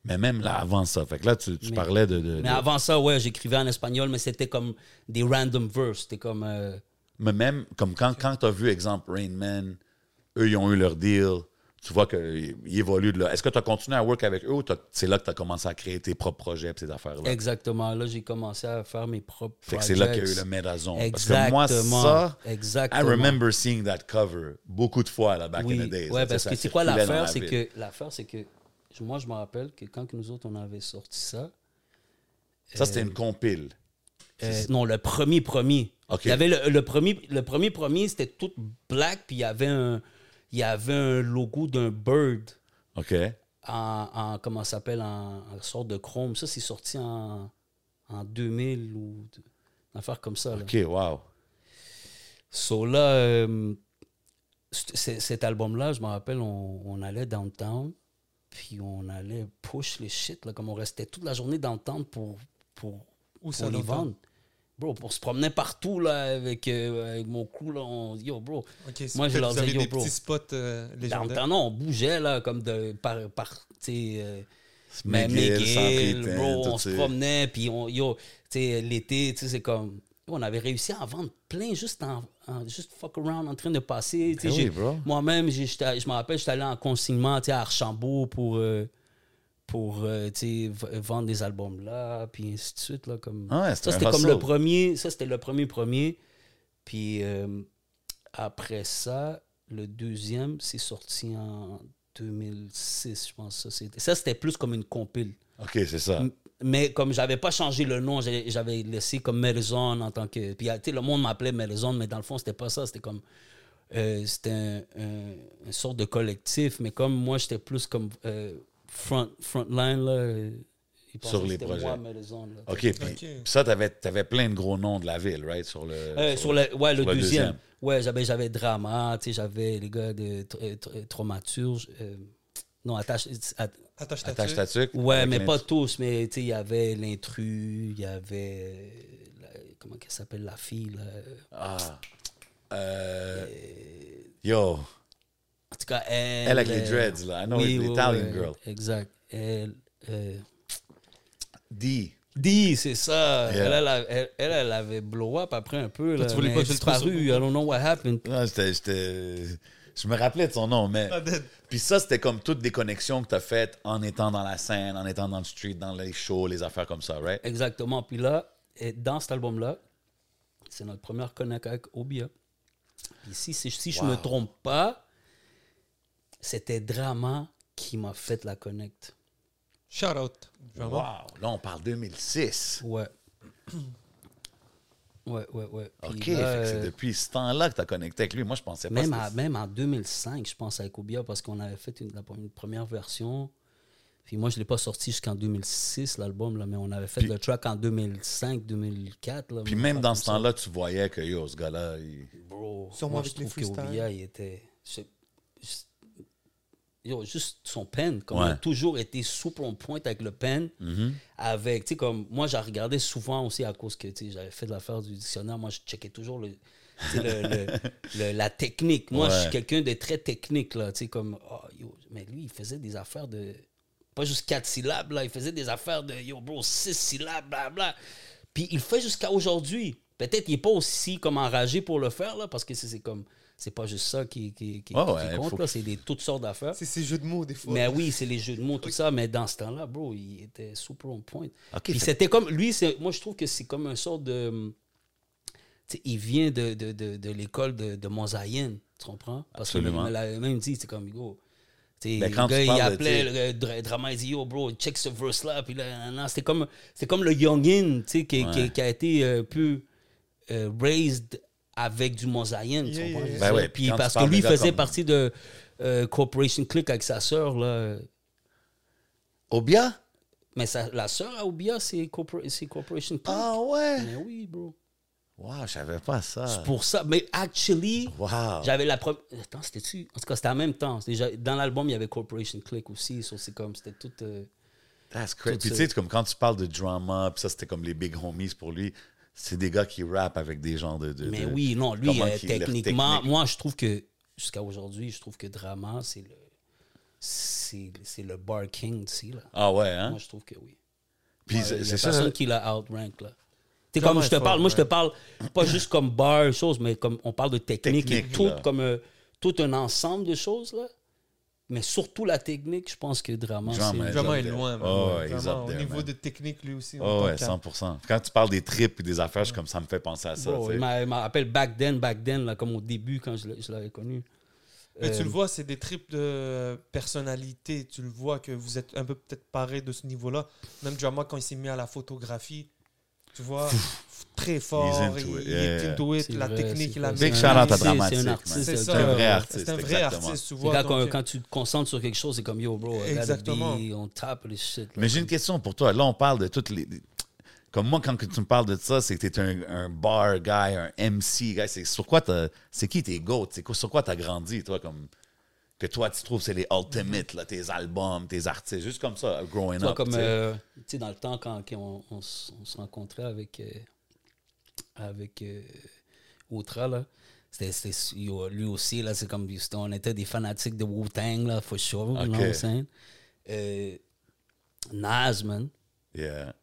Mais même là, avant ça, fait que là, tu, tu Mais- parlais de... de- Mais de- avant ça, ouais, j'écrivais en espagnol, mais c'était comme des random verses. C'était comme. euh, Mais même, comme quand, quand tu as vu, exemple, Rain Man, eux, ils ont eu leur deal, tu vois qu'ils évoluent de là. Est-ce que tu as continué à work avec eux ou c'est là que tu as commencé à créer tes propres projets et ces affaires-là? Exactement. Là, j'ai commencé à faire mes propres que c'est là qu'il y a eu le Médazon. Exactement. Parce que moi, ça, Exactement. I remember seeing that cover beaucoup de fois, là, back Oui, in the days. ouais, là, parce que c'est quoi c'est que l'affaire, c'est que moi, je me rappelle que quand nous autres on avait sorti ça, Ça, c'était une compile. euh, non, le premier premier. Il y avait le, le premier, le premier premier, c'était tout black, puis il y avait un, il y avait un logo d'un bird OK? en, en comment ça s'appelle, en, en sorte de chrome. Ça, c'est sorti en, en 2000 ou une affaire comme ça. Là. OK, wow. So là, euh, cet album-là, je me rappelle, on, on allait downtown, puis on allait push les shit, là, comme on restait toute la journée downtown pour, pour, Où pour ça, les vendre. Bro, on se promenait partout là, avec, euh, avec mon crew. Là, on, yo, bro. Moi, je leur disais, yo, des bro. petits spots euh, légendaires? Non, on bougeait là, comme de, par, par tu sais, euh, mais McGill, bro, on se promenait, puis on, yo, tu sais, l'été, tu sais, c'est comme, on avait réussi à en vendre plein juste en, en- juste fuck around, en train de passer, Eh oui, bro. moi-même, je me rappelle, j'étais allé en consignement, à Archambault pour, euh, pour, euh, vendre des albums là, puis ainsi de suite, là, comme, Ah ouais, ça, c'était comme le premier, ça, c'était le premier premier, puis euh, après ça, le deuxième, c'est sorti en 2006, je pense. Ça, c'était, ça, c'était plus comme une compile. OK, c'est ça. Mais comme j'avais pas changé le nom, j'avais laissé comme Melzone en tant que. Puis tu sais, le monde m'appelait Melzone, mais dans le fond, c'était pas ça. C'était comme. euh, c'était un, un- une sorte de collectif, mais comme moi, j'étais plus comme euh, front, frontline, là. euh, Sur les projets. moi, Melzone, là. OK, puis ça, t'avais avais plein de gros noms de la ville, right? Sur le, Euh, sur le, ouais, le sur deuxième. Ouais, j'avais, j'avais Drama, tu sais, j'avais les gars de Tra- Tra- Traumaturge. Non, attache. at- Attache ta Attache ouais, mais pas tous, mais tu sais, il y avait l'intrus, il y avait. la- comment qu'elle s'appelle, la fille, là. Ah. Euh, Yo, En tout cas, elle. Elle avec les euh, dreads, là. I know oui, ouais, girl. Exact. Elle. euh, D. Dee, c'est ça. Yeah. Elle, elle, a- elle, elle, elle avait blow up après un peu. Là, tu voulais mais pas que a je le trouve I don't know what happened. Non, j'étais- Je me rappelais de son nom, mais. Puis ça, c'était comme toutes des connexions que tu as faites en étant dans la scène, en étant dans le street, dans les shows, les affaires comme ça, right? Exactement. Puis là, et dans cet album-là, c'est notre première connect avec Obia. Puis si, si, si je Wow. me trompe pas, c'était Drama qui m'a fait la connect. Shout out. Wow. Là, on parle 2006. Ouais. Ouais, ouais, ouais. Puis OK, là, c'est euh, depuis ce temps-là que tu as connecté avec lui. Moi, je pensais pas Même, à- même en 2005, je pense, avec Obia, parce qu'on avait fait une, la- une première version. Puis moi, je ne l'ai pas sorti jusqu'en 2006, l'album, là, mais on avait fait Puis- le track en 2005, 2004. Là, Puis même dans ce temps-là, tu voyais que yo, ce gars-là, il- Bro, Sûrement moi, avec je les trouve que freestyles. Obia, il était... je- yo, juste son pen, comme Ouais. il a toujours été super on point avec le pen. Mm-hmm. Avec, tu sais, comme moi, j'ai regardé souvent aussi à cause que, tu sais, j'avais fait de l'affaire du dictionnaire. Moi, je checkais toujours le, tu sais, le- le- <laughs> le- la technique. Moi, je suis quelqu'un de très technique, là, tu sais, comme, oh, yo, mais lui, il faisait des affaires de, pas juste quatre syllabes, là, il faisait des affaires de, yo, bro, six syllabes, bla, bla. Puis il le fait jusqu'à aujourd'hui. Peut-être qu'il n'est pas aussi comme enragé pour le faire, là, parce que c'est comme, c'est pas juste ça qui, qui, qui- Ouais, qui ouais, compte, faut- là, c'est des toutes sortes d'affaires. C'est ces jeux de mots, des fois. Mais oui, c'est les jeux de mots, tout ça. Mais dans ce temps-là, bro, il était super on point. Puis fait- c'était comme. Lui, c'est- moi, je trouve que c'est comme un sort de. il vient de, de, de, de l'école de, de Mosaïen, tu comprends? Parce Absolument. me l'a même dit, c'est comme, go. tu sais, Ben, le quand gars, il appelait le dra- drama, il dit, yo, bro, check ce verse-là. Puis là, c'était comme, comme le youngin, tu sais, qui, qui- Ouais. qui a été un peu euh, raised avec du Mosaïen, tu Yeah, comprends? yeah, yeah. Ben ouais, puis parce que lui, faisait comme- partie de euh, Corporation Click avec sa sœur, là. Obia? Mais sa- la sœur à Obia, c'est corpor- c'est Corporation Click. Ah ouais? Mais oui, bro. Wow, je savais pas ça. C'est pour ça. Mais actually, Wow. j'avais la première. Attends, c'était-tu En tout cas, c'était en même temps. Dans l'album, il y avait Corporation Click aussi. so c'est comme. C'était tout. euh, That's crazy. Tout Puis tu sais, comme quand tu parles de drama, puis ça, c'était comme les big homies pour lui. C'est des gars qui rappent avec des gens de. de- Mais de- oui, non, lui, euh, techniquement, technique. moi, je trouve que. Jusqu'à aujourd'hui, je trouve que Drama, c'est le. C'est le bar king ici, là. Ah ouais, hein? Moi, je trouve que oui. Puis Ouais, c'est ça. personne qui l'a outrank là. C'est Comment comme je te parle, moi je te parle pas juste comme bar, chose, mais comme on parle de technique, Technique, et tout, là. comme euh, tout un ensemble de choses là. Mais surtout la technique, je pense que Drama, Drama, c'est. il est loin. Oh, Ouais, au there, niveau man. de technique, lui aussi. Oh ouais, tant qu'à- 100%. Quand tu parles des trips et des affaires, je comme ça me fait penser à ça. Bro, il m'a il m'a rappelé back then, back then, là, comme au début quand je l'avais connu. Mais tu Euh, le vois, c'est des tripes de personnalité. Tu le vois que vous êtes un peu peut-être pareil de ce niveau-là. Même Jama, quand il s'est mis à la photographie, tu vois, très fort. He's into il, it, il yeah, est into it, la vrai, technique, c'est il a vrai. Big C'est shout un out à Dramatique. c'est un vrai artiste, C'est un vrai artiste, tu C'est vois. quand, quand tu te concentres sur quelque chose, c'est comme yo, bro, Exactement. be on top of this shit. Mais j'ai une question pour toi. Là, on parle de toutes les. Comme moi, quand que tu me parles de ça, c'est que tu es un, un bar guy, un MC guy. C'est sur quoi t'as- C'est qui tes goats? C'est quoi- sur quoi tu as grandi, toi, comme. Que toi, tu trouves c'est les ultimates, là, tes albums, tes artistes, juste comme ça, growing Tu vois, up. comme, tu sais. euh, tu sais, dans le temps, quand, quand on, on s- on se rencontrait avec, euh, avec euh, Outra, là, c'était, lui aussi, là, c'est comme, on était des fanatiques de Wu-Tang, là, for sure, you know Ok. what I'm saying? Euh, Nas, man. Yeah.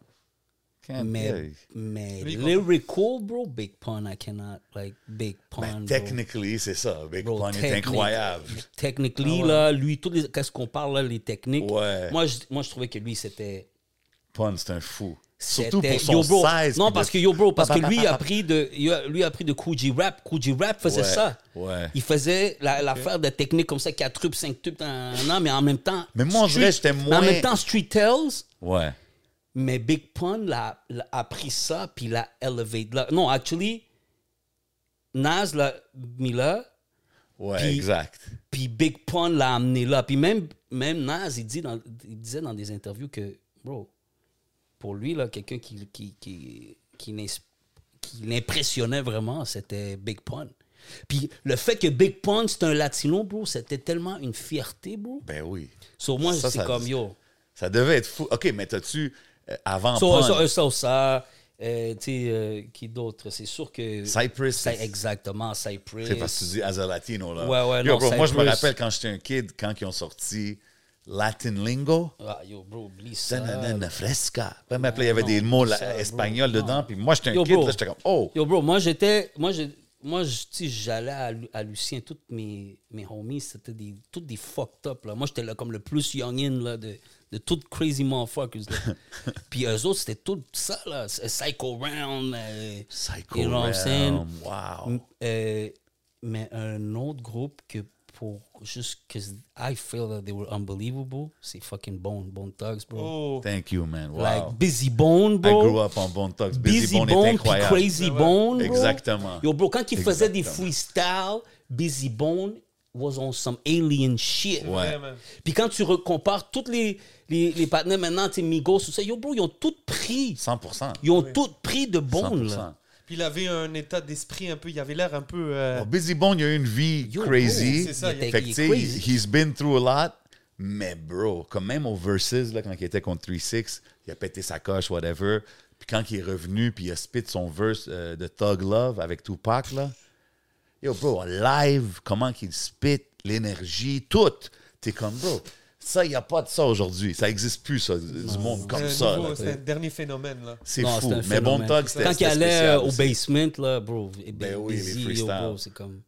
Can't- Mais, mais lyrical, bro, Big Pun, I cannot, like, Big Pun, Ben, bro. technically, c'est ça. Big Bro, Pun est incroyable. Technically, ouais. là, lui, toutes les, qu'est-ce qu'on parle, là, les techniques? Ouais. Moi, je, moi, je trouvais que lui, c'était. Pun, c'est un fou. Surtout pour son Yo, bro. size. Non, puis parce que yo bro, parce Pa, que lui a <laughs> pris de, a- lui a pris de Coogee Rap. Coogee Rap faisait Ouais, ça. ouais. Il faisait la- l'affaire de technique comme ça, 4 tubes, 5 tubes, non, mais en même temps. Mais moi, dirait que j'étais moins- En même temps, Street Tales, Ouais. mais Big Pun l'a, l'a- a pris ça puis l'a. Là. Non, actually, Nas l'a mis là, Ouais, Puis- exact. puis Big Pun l'a amené là. Puis même, même Nas, il, dit dans- il disait dans des interviews que, bro, pour lui, là, quelqu'un qui, qui, qui, qui, l'impressionnait vraiment, c'était Big Pun. Puis le fait que Big Pun, c'est un latino, bro, c'était tellement une fierté, bro. Ben oui. Sur moi, c'est comme, yo. Ça devait être fou. OK, mais t'as-tu, euh, avant Ça, Pun, ça, ça, euh, tu sais, euh, qui d'autre? C'est sûr que... Cypress, exactement, Cypress. c'est parce que tu dis as a Latino, là. Ouais, ouais, Yo, non, bro, moi, je me rappelle quand j'étais un kid, quand ils ont sorti Latin Lingo. Ah, yo, bro, oublie ça. Tananana fresca. Puis après, il y avait des mots là, ça, bro, espagnols non. dedans. Puis moi, j'étais un Yo, kid, bro. là, j'étais comme, oh! Yo, bro, moi, j'étais. Moi, moi je- tu sais, j'allais à, à Lucien, tous mes, mes homies, c'était des, tous des fucked up. Là. Moi, j'étais là comme le plus youngin là, de, de tout crazy motherfuckers. <laughs> Puis eux autres, c'était tout ça, là. Psycho Round. euh, Psycho you know what I'm saying? Realm, wow. Euh, mais un autre groupe que pour juste que I feel that they were unbelievable, c'est fucking Bone, Bone Thugs, bro. Oh, Thank you, man. Wow. Like Busy Bone, I bro. grew up on Bone Thugs. Busy, Busy Bone, Bone, est puis incroyable. Crazy Bone, bro. Exactement. Yo, bro, quand il faisait des Exactement. freestyles, Busy Bone was on some alien shit. Ouais. Puis quand tu re- compares tous les, les, les partenaires maintenant, tu Migos, tout ça, yo, bro, ils ont tout pris. 100%. Ils ont tout pris de Bone, 100%. là. Puis il avait un état d'esprit un peu, il avait l'air un peu. euh, Oh, Busy Bone, il a eu une vie Yo, crazy. c'est ça, il Fait que, il crazy. he's been through a lot. Mais, bro, comme même au Versus, là, quand il était contre 3-6, il a pété sa coche, whatever. Puis quand il est revenu, puis il a spit son verse euh, de Thug Love avec Tupac, là. Yo, bro, live, comment qu'il spit, l'énergie, tout. T'es comme, bro, ça, il n'y a pas de ça aujourd'hui. Ça n'existe plus, ça, du monde comme ça. C'est un dernier phénomène, là. C'est fou. Mais Bon. Thug, c'était Quand il allait euh, au aussi. basement, là, bro, et Ben oui, les Busy, yo, freestyles. bro, c'est comme.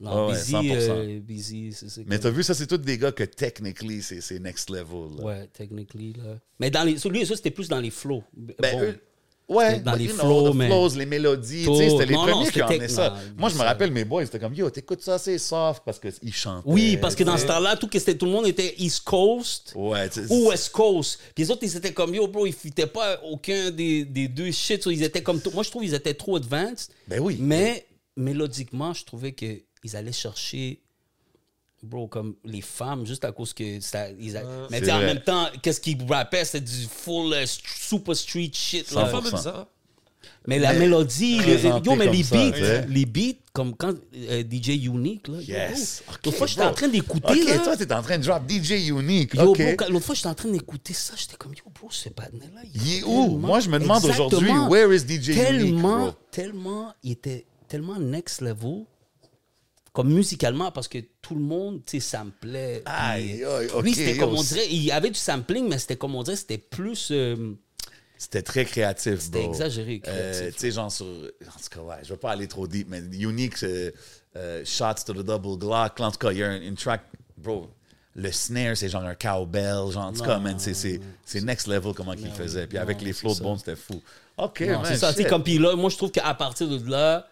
Non, Ouais, ouais, Busy, 100%. euh, Busy, Mais comme- t'as vu, ça, c'est tous des gars que, technically, c'est c'est next level. là. Ouais, technically, là. Mais dans les. Lui, ça, c'était plus dans les flows. Ben, Bon. eux- ouais, dans but les flows, mais- les mélodies, c'était les Non, non, premiers qui emmenaient tech- ça. non, Moi, je me rappelle, mes boys, c'était comme, yo, t'écoutes ça, c'est soft, parce qu'ils chantent. Oui, parce que dans ce temps-là, tout, tout le monde était East Coast Ouais, ou West Coast. Puis les autres, ils étaient comme yo, bro, ils fitaient pas aucun des, des deux shit. Ils étaient comme. Moi, je trouve qu'ils étaient trop advanced. Ben oui. Mais mélodiquement, je trouvais qu'ils allaient chercher. Bro, comme les femmes, juste à cause que ça. Ils a- Mais C'est tu sais, en vrai. même temps, qu'est-ce qu'ils rappaient? C'était du full euh, super street shit. Là. Pas 100%. même ça. Mais la mélodie, le- présenté yo, mais les beats, les beats, comme quand euh, DJ Unique, là. Yes. L'autre fois, j'étais en train d'écouter. Ok, là. toi, t'es en train de drop DJ Unique. Yo, ok. bro, quand- l'autre fois, j'étais en train d'écouter ça, j'étais comme, yo, bro, ce patinet-là. Il est où? Moi, je me demande aujourd'hui, where is DJ Unique, Tellement, bro? tellement, il était tellement next level, comme musicalement, parce que tout le monde, tu sais, samplait. puis, Aïe, aïe, ok, Lui, c'était comme on dirait, il y avait du sampling, mais c'était comme on dirait, c'était plus. euh, C'était très créatif, C'était exagéré, Euh, créatif. tu sais, genre sur. En tout cas, ouais, je vais pas aller trop deep, mais Unique, euh, Shots to the Double Glock. En tout cas, il y a un- une track, bro. Le snare, c'est genre un cowbell. Genre, en tout cas, man, c'est- next level comment qu'il faisait. Puis avec les flows de bone, c'était fou. OK, man. c'est ça, tu sais, comme puis là, moi, je trouve qu'à partir de là,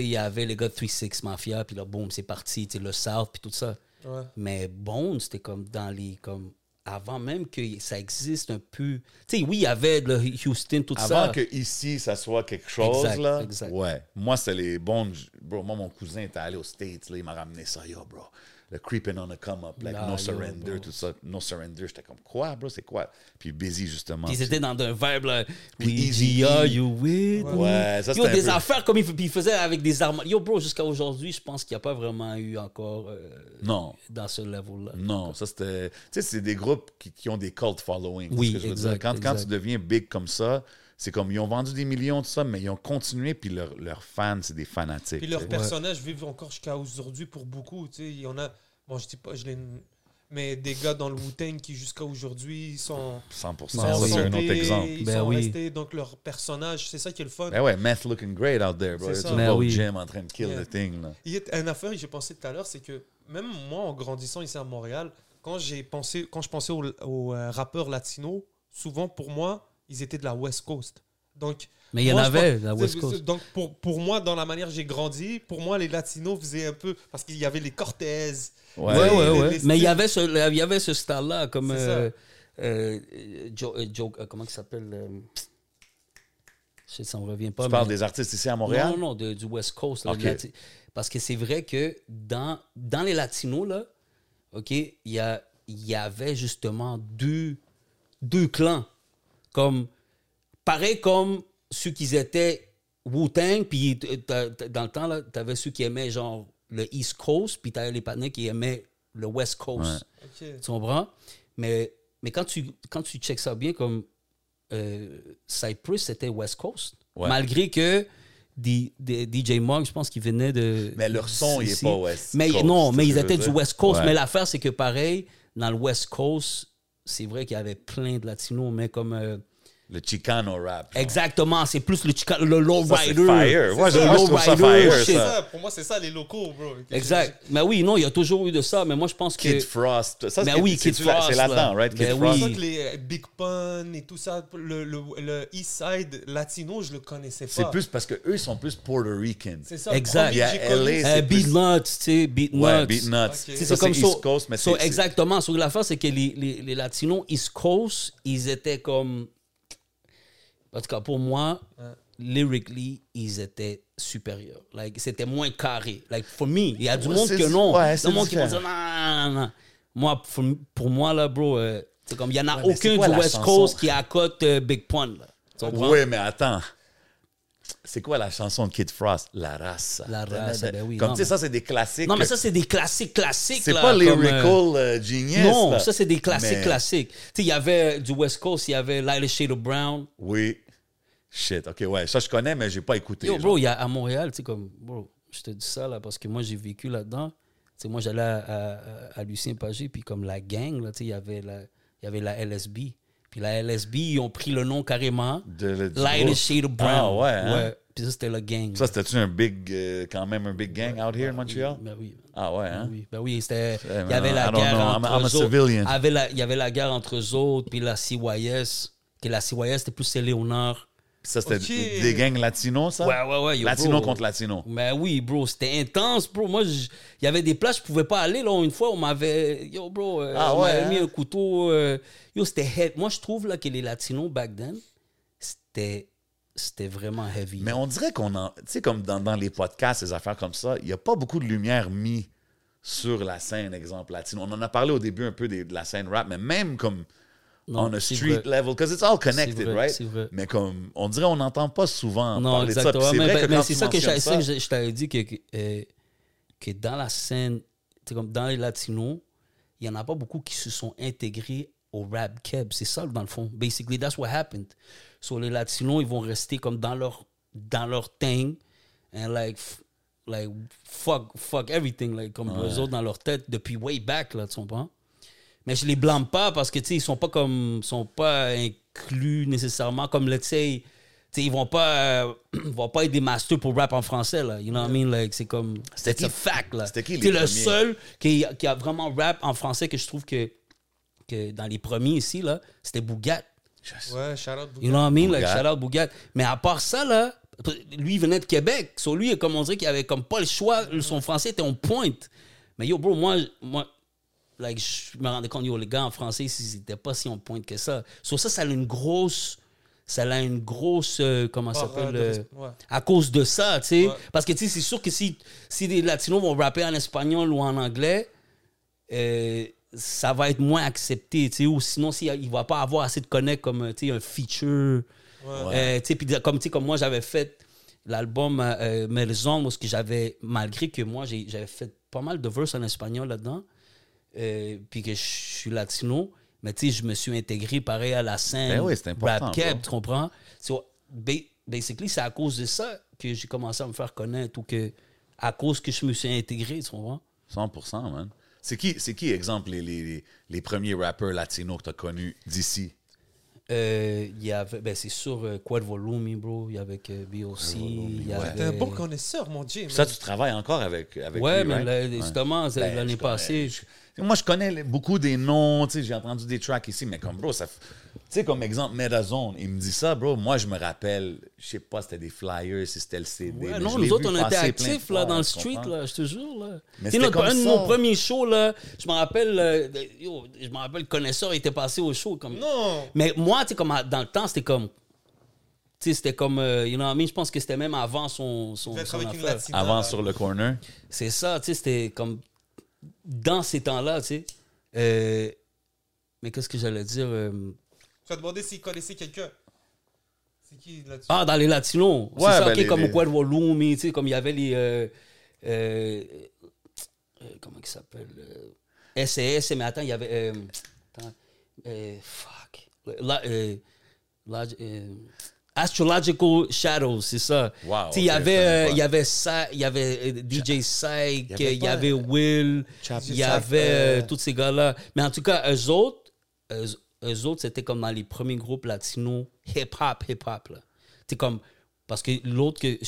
il y avait les gars de 3-6 Mafia, puis là, boum, c'est parti, tu sais, le South, puis tout ça. Ouais. Mais Bone, c'était comme dans les. Comme, avant même que ça existe un peu. Tu sais, oui, il y avait le Houston, tout ça. Avant que ici, ça soit quelque chose, Exact, là. exact. Ouais. Moi, c'était les bons. Bro, moi, mon cousin était allé aux States, là, il m'a ramené ça. Yo, bro. Le creeping on the come up, like Là, no surrender, tout ça. No surrender. J'étais comme, quoi, bro, c'est quoi? Puis busy, justement. Puis ils étaient dans un vibe, là. Puis Easy are you with? Ouais, ça, Yo, des peu- affaires comme ils puis ils faisaient avec des armes. Yo, bro, jusqu'à aujourd'hui, je pense qu'il n'y a pas vraiment eu encore euh, Non. dans ce level-là. Non, ça c'était. Tu sais, c'est des groupes qui, qui ont des cult following. Oui, ce que je veux exact, dire. Quand, quand exact. tu deviens big comme ça, c'est comme ils ont vendu des millions de ça, mais ils ont continué, puis leurs leurs fans, c'est des fanatiques. Puis leurs personnages vivent encore jusqu'à aujourd'hui pour beaucoup. Tu sais, il y en a. Bon, je dis pas, je les. Mais des gars dans le Wu-Tang qui jusqu'à aujourd'hui sont. 100%. sont Ben en ça, c'est un autre exemple. Ils Ben sont oui. restés, donc leur personnage, c'est ça qui est le fun. Ben ouais, meth looking great out there, bro. C'est ça. Ben oui. gym en train de kill Yeah. the thing, là. Il y a une affaire que j'ai pensé tout à l'heure, c'est que même moi, en grandissant ici à Montréal, quand j'ai pensé, quand je pensais aux, aux, euh, rappeurs latinos, souvent pour moi, ils étaient de la West Coast. Donc, Mais il y en avait, pense- la West Coast. Donc, pour, pour moi, dans la manière que j'ai grandi, pour moi, les latinos faisaient un peu. Parce qu'il y avait les Cortez. Ouais. Ouais, ouais, les- ouais. les Mais il y avait ce, il y avait ce style-là, comme. Euh, euh, Joe, euh, Joe- euh, comment il s'appelle euh, Je sais, ça me revient pas. Tu parles des artistes ici à Montréal? Non, non, de- du West Coast. là, Parce que c'est vrai que dans, dans les Latinos, là, OK, il y, a- il y avait justement deux, deux clans. Comme, pareil comme ceux qui étaient Wu-Tang, puis t'as- dans le temps, là, tu avais ceux qui aimaient genre le East Coast, puis tu avais les partenaires qui aimaient le West Coast. Ok. Tu comprends? Mais, mais quand, tu, quand tu checks ça bien, comme euh, Cypress, c'était West Coast. Ouais. Malgré que D- D- DJ Mog, je pense qu'il venait de. Mais leur son, il est ici. pas West mais, Coast, Non, mais ils étaient du. West Coast. Ouais. Mais l'affaire, c'est que pareil, dans le West Coast, c'est vrai qu'il y avait plein de Latinos, mais comme. Le Chicano rap. genre. Exactement, c'est plus le, chica- le low Ça, c'est rider. fire. Moi, je low ça rider, fire, shit. C'est ça. ça, pour moi, c'est ça les locaux, bro. Exact. Mais oui, non, il y a toujours eu de ça, mais moi, je pense que... Kid Frost. Ça, c'est oui, c'est- Kid c'est Frost, C'est là-dedans, là. right? Kid C'est pour Frost. ça oui. que les Big Pun et tout ça, le, le, le East Side latino, je le connaissais pas. C'est plus parce que eux ils sont plus Puerto Rican. C'est ça. Exact. Il y a LA, c'est- c'est beat plus- Nuts, tu sais, Beat Nuts. Ouais, Beat Nuts. Ça, c'est comme c'est so- East Coast, mais c'est- c'est- Exactement. So, l'affaire, c'est que les Latinos East Coast, ils étaient comme. En tout cas, pour moi, lyrically, ils étaient supérieurs. Like, c'était moins carré. Like, for me, il y a du Ouais, monde que non. ouais, du monde qui différent. non, non, non, non. Moi, for- pour moi, là, bro, euh, c'est comme, il y en a Ouais, aucun quoi du West chanson? Coast qui accote euh, Big Pun? Oui, mais attends. C'est quoi la chanson de Kid Frost? La race. La race, ben oui, Comme tu sais, mais- ça, c'est des classiques. Non, mais ça, c'est des classiques, classiques. C'est pas comme, euh, lyrical euh, genius. Non, là. ça c'est des classiques, Mais- classiques. Tu sais, il y avait du West Coast, il y avait Light Shade of Brown. Oui. Shit, ok, ouais. Ça, je connais, mais j'ai pas écouté. Yo, bro, il y a à Montréal, tu sais, comme, bro, je te dis ça là parce que moi j'ai vécu là-dedans. Tu sais, moi j'allais à, à- à Lucien Pagé, puis comme la gang, là, tu sais, il y avait la, il y avait la LSB. Puis la LSB, ils ont pris le nom carrément. De- le- Light groupe. Shade of Brown. Ah, ouais, hein? Puis ça, c'était le gang. Ça, c'était-tu un big, euh, quand même un big gang out here in Montreal? Ben oui. Ah ouais, Ben hein? oui, ben oui, c'était. Il y avait la guerre entre eux autres. la- Il y avait la guerre entre eux autres, puis la CYS. Que la CYS, c'était plus Léonard. Ça, c'était des gangs latinos, ça? Ouais, ouais, ouais. yo, Latino bro. contre latino. Ben oui, bro, c'était intense, bro. Moi, il y avait des places, je pouvais pas aller. Là, une fois, on m'avait. Yo, bro, euh, Ah on ouais, m'avait mis hein? un couteau. euh, Yo, c'était heavy. Moi, je trouve là, que les Latinos back then, c'était c'était vraiment heavy. Mais on dirait qu'on en. Tu sais, comme dans, dans les podcasts, ces affaires comme ça, il n'y a pas beaucoup de lumière mis sur la scène, exemple, latino. On en a parlé au début un peu des- de la scène rap, mais même comme Non, on a street vrai. level, because it's all connected, vrai, right? Mais comme, on dirait on n'entend pas souvent Non, parler de ça. Exactement. c'est Mais, vrai mais- que quand c'est ça que je, t'avais dit que, que, euh, que dans la scène, comme dans les Latinos, il n'y en a pas beaucoup qui se sont intégrés au rap keb. C'est ça, dans le fond. Basically, that's what happened. So, les Latinos, ils vont rester comme dans leur, dans leur thing, and like, like fuck, fuck everything, like, comme eux autres dans leur tête depuis way back, là, tu comprends? Mais je les blâme pas parce que, tu sais, ils sont pas comme, sont pas inclus nécessairement comme, let's say, tu sais, ils vont pas, euh, <clears throat> vont pas être des masters pour rap en français, là. You know what I mean? Like, c'est comme, C'était c'est qui- fact, là. c'était qui les le seul qui, qui a vraiment rap en français que je trouve que, que dans les premiers ici, là, c'était Bougat. Ouais, shout out. You know what I mean? Like, Bougat. shout out Bougat. Mais à part ça, là, lui, il venait de Québec. Sur lui, comme on dirait qu'il avait comme pas le choix. Son français était en pointe. Mais yo, bro, moi, moi like, je me rendais compte, yo, les gars en français, ils étaient pas si en pointe que ça. Sur ça, ça a une grosse. Ça a une grosse. euh, comment ça Barre, s'appelle? euh, de euh, ouais. à cause de ça, tu sais. Ouais. Parce que, tu sais, c'est sûr que si, si les Latinos vont rapper en espagnol ou en anglais, euh, ça va être moins accepté, tu sais. Ou sinon, s'il ne va pas avoir assez de connect comme, tu sais, un feature. Euh, tu sais, puis comme, tu sais, comme moi, j'avais fait l'album Melzong, parce que j'avais, malgré que moi, j'avais fait pas mal de verses en espagnol là-dedans, euh, puis que je suis latino, mais tu sais, je me suis intégré pareil à la scène Ben oui, c'est important, rap tu comprends? So, ba- basically, c'est à cause de ça que j'ai commencé à me faire connaître ou que à cause que je me suis intégré, tu comprends? 100%, man. C'est qui, c'est qui, exemple, les, les, les- premiers rappeurs latinos que tu as connus d'ici? Euh, Il y avait, ben c'est sûr, euh, Quad Volume, bro, il y avait euh, BOC, il y avait... T'es un bon connaisseur, mon Dieu. Ça, tu travailles encore avec, avec Ouais, lui, mais right? là, Ouais. justement, c'est Ben, l'année passée, je- Moi, je connais beaucoup des noms, tu sais, j'ai entendu des tracks ici, mais comme, bro, ça... Tu sais, comme exemple, Metazone, il me dit ça, bro, moi, je me rappelle, je sais pas, c'était des flyers, si c'était le CD. Ouais, non, nous autres, on était actifs fois, là, dans le street, comprends? là, je te jure. Là. Mais Tu sais, c'était notre- comme un de nos premiers shows, là, je me rappelle, euh, yo, je me rappelle, le connaisseur était passé au show. Comme... Non. Mais moi, tu sais, comme dans le temps, c'était comme. Tu sais, c'était comme. euh, you know what I mean? Je pense que c'était même avant son, son, affaire. Latina, Avant, là. sur le corner. C'est ça, tu sais, c'était comme. Dans ces temps-là, tu sais. Euh, mais qu'est-ce que j'allais dire? euh, Tu vas demander s'il connaissait quelqu'un. C'est qui là-dessus Ah, dans les Latinos. c'est Ouais, ça, ben, ok, les- comme les- Quad Volume, tu sais, comme il y avait les. euh, euh, euh, comment il s'appelle euh, SAS, mais attends, il y avait. euh, attends, euh, fuck. La- euh, euh, Astrological Shadows, c'est ça. Wow, il y ok, avait, je connais pas. il y avait ça, il y avait euh, DJ Psych, Il y avait y Will, il y avait euh, tous ces gars-là. Mais en tout cas, eux autres, eux, eux autres, c'était comme dans les premiers groupes latinos hip-hop, hip-hop. C'est comme. Parce que l'autre que.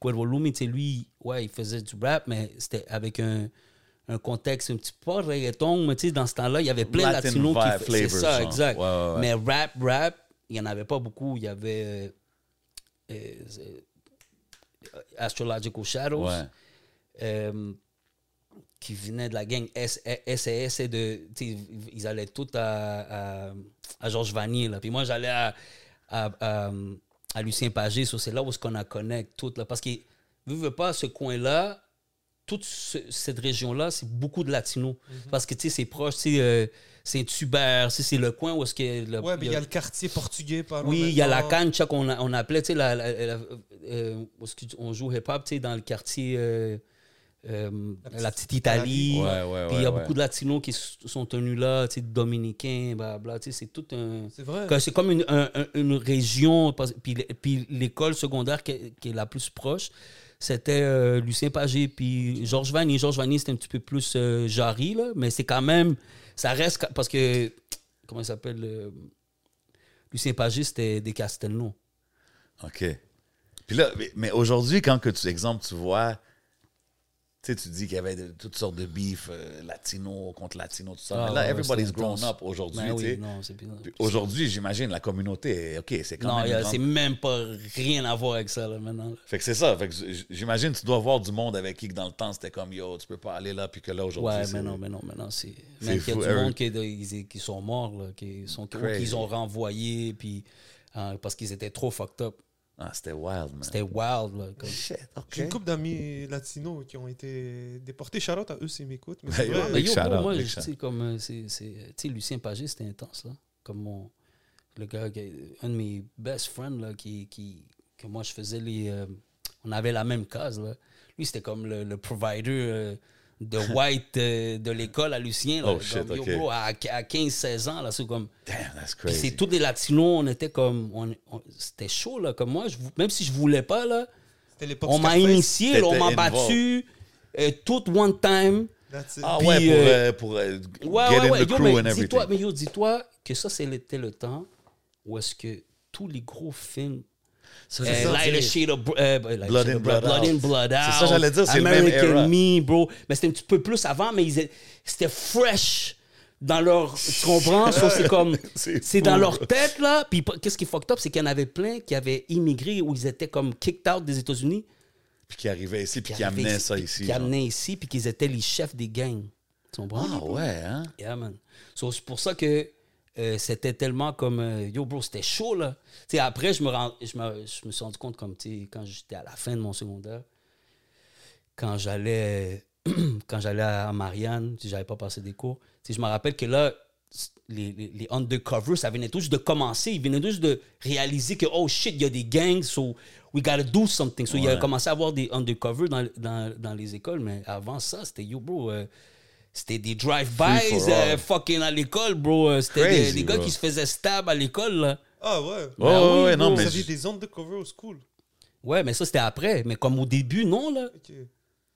Cuervo Lumi, lui, ouais, il faisait du rap, mais c'était avec un, un contexte un petit peu reggaeton, mais tu sais, dans ce temps-là, il y avait plein de Latin latinos qui faisaient ça, genre. exact. Ouais, ouais, ouais. Mais rap, rap, il n'y en avait pas beaucoup. Il y avait. euh, euh, Astrological Shadows. Ouais. euh, qui venaient de la gang et de. sais, Ils allaient tous à, à, à Georges Vanier. Là. Puis moi, j'allais à, à, à, à Lucien Pagé. So, c'est là où est-ce qu'on a connecté tout. Là. Parce que, veux, veux pas, ce coin-là, toute ce- cette région-là, c'est beaucoup de latinos. Parce que, tu sais, c'est proche, tu sais, euh, Saint-Hubert, c'est le coin où est-ce que... le- Ouais, mais il y a le quartier portugais par oui, il y a la cancha qu'on a- on appelait, tu sais, la, la- la- euh, où est-ce qu'on joue hip-hop, tu sais, dans le quartier, euh, euh, La la, petite Italie. Ouais, ouais, Puis il y a ouais, beaucoup de latinos qui sont tenus là, tu sais, dominicains, blablabla, tu sais, c'est tout un... C'est vrai. que C'est comme une, un- un- une région, puis, l'é- puis l'école secondaire qui, qui est la plus proche, c'était euh, Lucien Pagé, puis Georges Vanier. Georges Vanier, c'était un petit peu plus euh, mais c'est quand même, ça reste, parce que, comment il s'appelle, euh, Lucien Pagé, c'était des Castelnau. OK. Puis là, mais, aujourd'hui, quand que tu, exemple, tu vois, sais, tu dis qu'il y avait de- toutes sortes de beef euh, latino contre latino, tout ça. Ah, mais là, ouais, everybody's grown up aujourd'hui, Ben oui, non, Aujourd'hui, j'imagine, la communauté, OK, c'est quand Non, même... grande- c'est même pas rien à voir avec ça, là, maintenant. là. Fait que c'est ça. Fait que j'imagine tu dois voir du monde avec qui que dans le temps c'était comme yo, tu peux pas aller là, puis que là aujourd'hui. Ouais, mais non, mais non, mais non, c'est. Même qu'il y a du monde qui, qui, qui sont morts, là, qui sont, qu'ils ont renvoyés, puis. euh, parce qu'ils étaient trop fucked up. Ah, c'était wild, man. C'était wild, là. comme- Shit, OK. J'ai une couple d'amis latinos qui ont été déportés. Shout-out à eux s'ils m'écoutent. Mais Ben, c'est vrai. Mais yo, shout bro, out, moi, tu sais, comme. euh, c'est- c'est- Tu sais, Lucien Pagé, c'était intense, là. Comme mon. Le gars, qui- un de mes best friends, là, qui. qui que moi, je faisais les. euh, on avait la même case, là. Lui, c'était comme le, le provider euh, de <laughs> white euh, de l'école à Lucien, là. Oh, shit, Comme, yo, ok. bro, à, à 15-16 ans, là, c'est comme. Damn, that's crazy. c'est tous des latinos, on était comme. on- on- C'était chaud, là. Comme moi, je, même si je voulais pas, là, C'était l'époque on m'a initié, là, on m'a battu euh, tout one time. That's it. Ah Puis, ouais, pour, euh, euh, pour euh, Ouais, get ouais, in ouais. the Yo, crew mais and everything. dis-toi, mais yo, dis-toi que ça, c'était le temps où est-ce que tous les gros films. Ça, euh, c'est ça, Light a c'est- Shade of euh, Blood in, Blood Blood Out. in, Blood Out. C'est ça, j'allais dire, c'est le même American era. Me, bro. Mais c'était un petit peu plus avant, mais ils étaient- c'était fresh dans leur. Tu comprends? So, c'est comme. <laughs> C'est dans leur tête, là. Puis qu'est-ce qui est fucked up, c'est qu'il y en avait plein qui avaient immigré ou ils étaient comme kicked out des États-Unis. Puis qui arrivait ici, puis qui arrivaient ici, ça puis ici. Qui genre. amenaient ici, puis qu'ils étaient les chefs des gangs. Tu comprends? Ah ouais, hein? Yeah, man. So, c'est pour ça que euh, c'était tellement comme. euh, yo, bro, c'était chaud, là. Tu sais, après, je me, je, me, je me suis rendu compte, comme, quand j'étais à la fin de mon secondaire, quand j'allais. <clears throat> quand j'allais à Marianne, si j'avais pas passé des cours, je me rappelle que là, les, les, les undercovers, ça venait tout juste de commencer. Ils venaient tout juste de réaliser que, oh shit, il y a des gangs, so we gotta do something. So, il a Ouais. commencé à avoir des undercovers dans, dans, dans les écoles, mais avant ça, c'était yo, bro. euh, c'était des drive-bys euh, fucking à l'école, bro. Euh, C'était des, gars bro. qui se faisaient stab à l'école, là. Ah ouais. Ouais, Ben ouais, oui, ouais, non, bro. Vous mais. aviez des undercover au school. Ouais, mais ça, c'était après. Mais comme au début, non, là. Ok.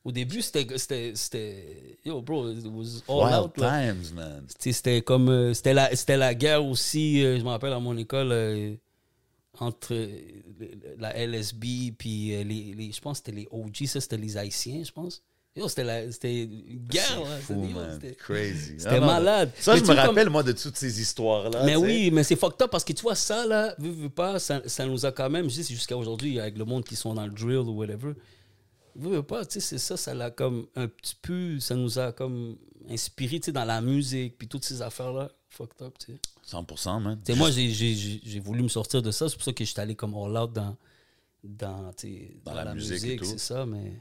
Au début, c'était. c'était- C'était. Yo, bro, it was all Wild out, là. times, man. C'était comme. euh, C'était la, c'était la guerre aussi, euh, je me rappelle à mon école, euh, entre la LSB puis les, les- Je pense que c'était les OG, ça, c'était les Haïtiens, je pense. Yo, c'était la- c'était une guerre. Fou, C'était- Crazy. c'était Ah, malade. Ça, Mais je me comme- rappelle, moi, de toutes ces histoires-là. Mais oui, mais c'est fucked up parce que tu vois, ça, là, vu, vu pas, ça, ça nous a quand même, juste jusqu'à aujourd'hui, avec le monde qui sont dans le drill ou whatever, vu, vu pas, tu sais, c'est ça, ça l'a comme un petit peu, ça nous a comme inspiré, tu sais, dans la musique, puis toutes ces affaires-là, fucked up, tu sais. 100%, man. Tu sais, moi, j'ai- j'ai j'ai- j'ai voulu me sortir de ça, c'est pour ça que je suis allé comme all out dans, dans, Dans la musique et tout. c'est ça, mais...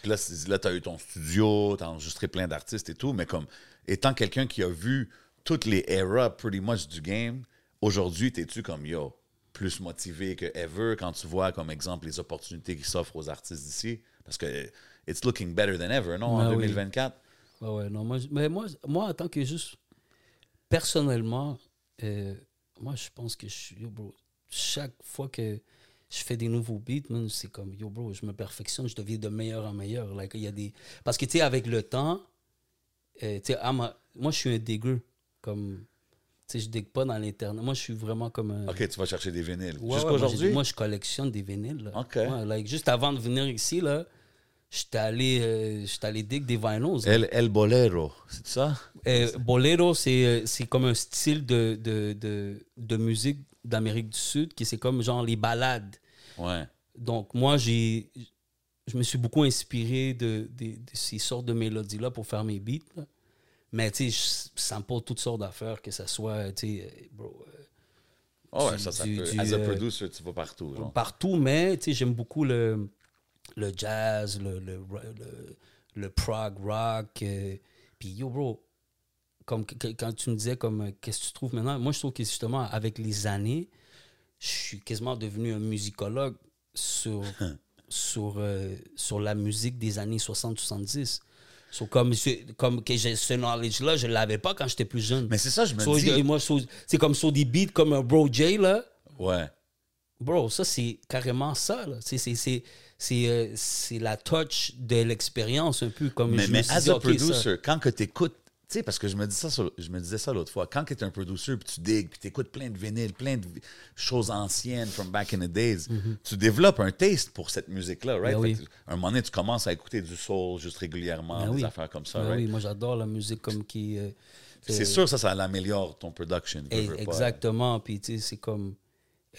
Puis Là, là tu as eu ton studio, tu as enregistré plein d'artistes et tout, mais comme étant quelqu'un qui a vu toutes les eras pretty much du game, aujourd'hui, t'es-tu comme yo, plus motivé que ever quand tu vois comme exemple les opportunités qui s'offrent aux artistes d'ici? Parce que it's looking better than ever, non, en Ah oui. 2024? Ouais, ouais, non, moi, mais moi, moi, en tant que juste, personnellement, euh, moi, je pense que je suis, bro, chaque fois que je fais des nouveaux beats, man, c'est comme, yo, bro, je me perfectionne, je deviens de meilleur en meilleur. Like, y a des... Parce que, tu sais, avec le temps, euh, tu sais, moi, je suis un dégueu. Comme, sais, je digue pas dans l'internet. Moi, je suis vraiment comme un. OK, tu vas chercher des vinyles. Ouais, ouais, moi, je collectionne des vinyles. là. OK. Ouais, like, juste avant de venir ici, là, j'étais allé, euh, allé dig des vinyls. El, El Bolero, c'est ça? Euh, bolero, c'est euh, c'est comme un style de, de, de, de musique d'Amérique du Sud qui c'est comme genre les ballades. Ouais. Donc, moi, j'ai, je me suis beaucoup inspiré de, de- de ces sortes de mélodies-là pour faire mes beats. là. Mais, tu sais, je sample toutes sortes d'affaires, que ce soit, tu sais, euh, bro, Oh, ouais, Du- ça, ça du- peut. du, As a euh, producer, tu vas partout. Genre. partout, mais, tu sais, j'aime beaucoup le, le jazz, le, le, le, le prog rock. euh, Puis, yo, bro, comme quand tu me disais, comme, qu'est-ce que tu trouves maintenant? Moi, je trouve que justement, avec les années, je suis quasiment devenu un musicologue sur, <laughs> sur, euh, sur la musique des années 60-70. So, comme comme que j'ai ce knowledge-là, je ne l'avais pas quand j'étais plus jeune. Mais c'est ça, je me So, dis. je- moi, so- c'est comme sur des beats comme un Bro J, là. Ouais. Bro, ça, c'est carrément ça, là. C'est, c'est, c'est, c'est, euh, c'est la touch de l'expérience, un peu comme Mais, je mais as a ça- producer, quand que t'écoutes, sais, parce que je me, dis ça, sur- je me disais ça l'autre fois, quand tu es un producer, puis tu digues, puis tu écoutes plein de vinyles, plein de choses anciennes from back in the days, tu développes un taste pour cette musique-là, right? Ben oui. que, un moment donné, tu commences à écouter du soul juste régulièrement, Ben des oui. affaires comme ça, Ben right? oui, moi, j'adore la musique comme qui... euh, C'est euh, sûr, ça, ça l'améliore ton production. Eh. Exactement. Puis, tu sais, c'est comme.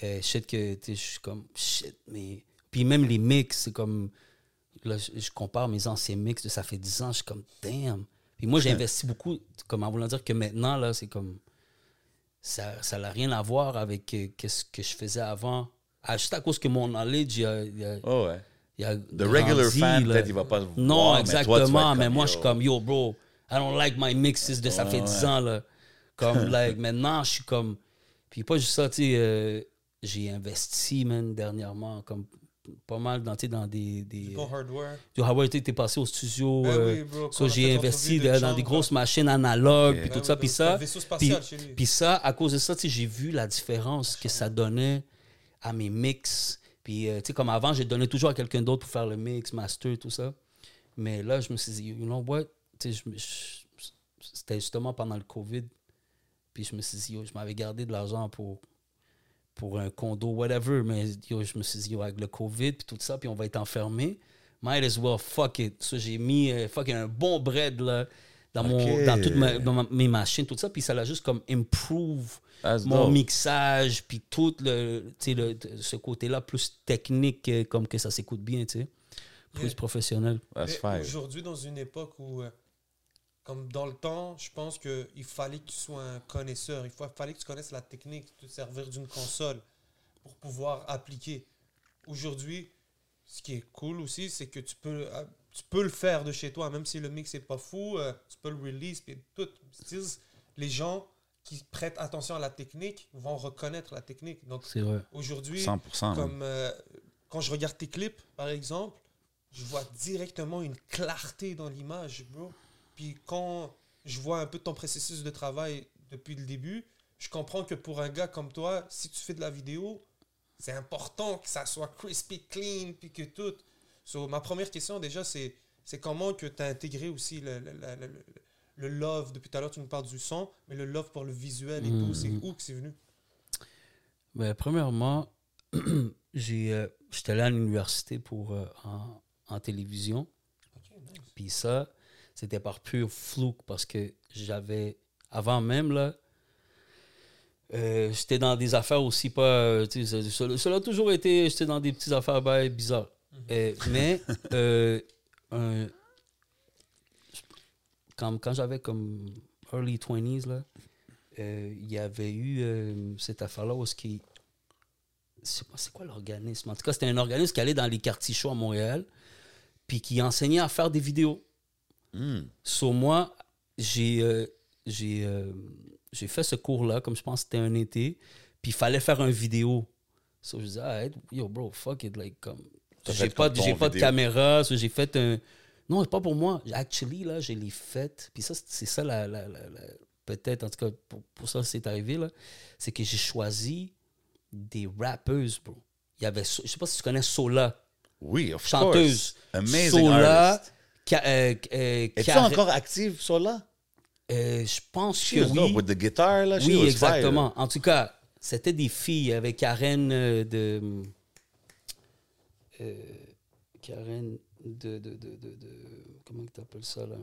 Euh, shit que. Tu sais, je suis comme. Shit, mais. Puis, même les mix, c'est comme. Là, je, je compare mes anciens mix de ça fait 10 ans, je suis comme, damn. Puis, moi, j'ai investi beaucoup, comme en voulant dire que maintenant, là, c'est comme. Ça ça n'a rien à voir avec euh, qu'est-ce que je faisais avant. Ah, juste à cause que mon knowledge, il a. il a- Oh, ouais. il a The regular fan, peut-être, il va pas Non, voir, mais toi, tu vas exactement. Mais moi, yo. je suis comme, yo, bro, I don't like my mixes de ça fait 10 ans, là. Comme, <laughs> like, maintenant, je suis comme. Puis pas juste ça, tu sais, euh, j'ai investi, man, dernièrement, comme pas mal dans, dans des. des Bon hardware. du hardware, tu t'es passé au studio. Ben euh, oui, bro, j'ai investi l'entrevue de de- dans des grosses machines analogues, puis Ben tout ça, puis ça. Puis, spatial chez lui. puis ça, à cause de ça, j'ai vu la différence que ça donnait à mes mix. Puis, euh, tu sais, comme avant, j'ai donné toujours à quelqu'un d'autre pour faire le mix, master, tout ça. Mais là, je me suis dit, you know what? C'était justement pendant le COVID. Puis je me suis dit, yo, je m'avais gardé de l'argent pour, pour un condo, whatever. Mais yo, je me suis dit, yo, avec le COVID, puis tout ça, puis on va être enfermé. Might as well, fuck it. So, j'ai mis euh, fucking un bon bread là, dans, mon, dans toutes ma- dans ma- mes machines, tout ça. Puis ça l'a juste comme improve That's mon dope. mixage, puis tout le, tu sais, le, ce côté-là plus technique, comme que ça s'écoute bien, tu sais. Plus professionnel. Aujourd'hui, dans une époque où, euh, comme dans le temps, je pense qu'il fallait que tu sois un connaisseur. Il fa- fallait que tu connaisses la technique, te servir d'une console pour pouvoir appliquer. Aujourd'hui, ce qui est cool aussi, c'est que tu peux, euh, tu peux le faire de chez toi, même si le mix n'est pas fou, euh, tu peux le release, puis tout. Les gens qui prêtent attention à la technique vont reconnaître la technique. Donc aujourd'hui, 100%. man. comme euh, quand je regarde tes clips, par exemple, je vois directement une clarté dans l'image, bro. Puis quand je vois un peu ton processus de travail depuis le début, je comprends que pour un gars comme toi, si tu fais de la vidéo, c'est important que ça soit crispy, clean, puis que tout. So, ma première question déjà, c'est c'est comment que tu as intégré aussi le, le, le- le- le love, depuis tout à l'heure tu nous parles du son, mais le love pour le visuel et tout, c'est où que c'est venu? Ben, premièrement, <clears throat> j'ai, euh, j'étais allé à l'université pour, euh, en, en télévision. Puis ça, c'était par pur flou parce que j'avais, avant même, là, euh, j'étais dans des affaires aussi pas. euh, ça- ça a toujours été. J'étais dans des petites affaires ben, bizarres. Euh, mais <laughs> euh, un- quand, quand j'avais comme early 20s, là, euh, il y avait eu euh, cette affaire-là où ce qui. C'est quoi l'organisme? En tout cas, c'était un organisme qui allait dans les quartiers chauds à Montréal, puis qui enseignait à faire des vidéos. Hmm. Sur moi, j'ai euh, j'ai euh, j'ai fait ce cours-là, comme je pense que c'était un été, puis il fallait faire un vidéo. So, je disais, ah, yo, bro, fuck it, like, comme. J'ai pas, j'ai pas de caméra, so j'ai fait un. Non, c'est pas pour moi. Actually, là, je l'ai fait. Puis ça, c'est- ça, la, la- la- la- peut-être, en tout cas, pour, pour ça, c'est arrivé, là. C'est que j'ai choisi des rappeuses, bro. Il y avait, So- je sais pas si tu connais Sola, Oui, of chanteuse. course. Amazing Sola, artist. Euh, euh, Es-tu Care- encore active, Sola? Euh, je pense She que was oui. with the guitar, là. She Oui, was exactement. En tout cas, c'était des filles avec Karen euh, de. euh, Karen de, de, de, de, Comment tu appelles ça, là?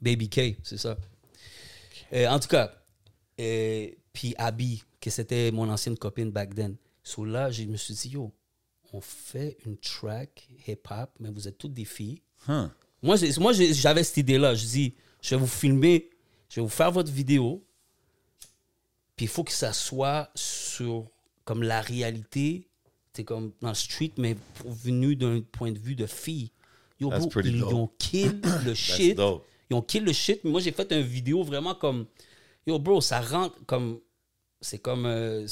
Baby K, c'est ça. En tout cas, puis Abby, que c'était mon ancienne copine back then. So là, je me suis dit, yo, on fait une track hip-hop, mais vous êtes toutes des filles. Huh. Moi, j'avais cette idée-là. Je dis, je vais vous filmer, je vais vous faire votre vidéo, puis il faut que ça soit sur comme la réalité, c'est comme dans le street, mais venu d'un point de vue de fille. Yo, bro, ils dope. ont kill <coughs> le shit. Ils ont kill le shit. Mais moi, j'ai fait une vidéo vraiment comme. Yo, bro, ça rentre comme. C'est comme. euh,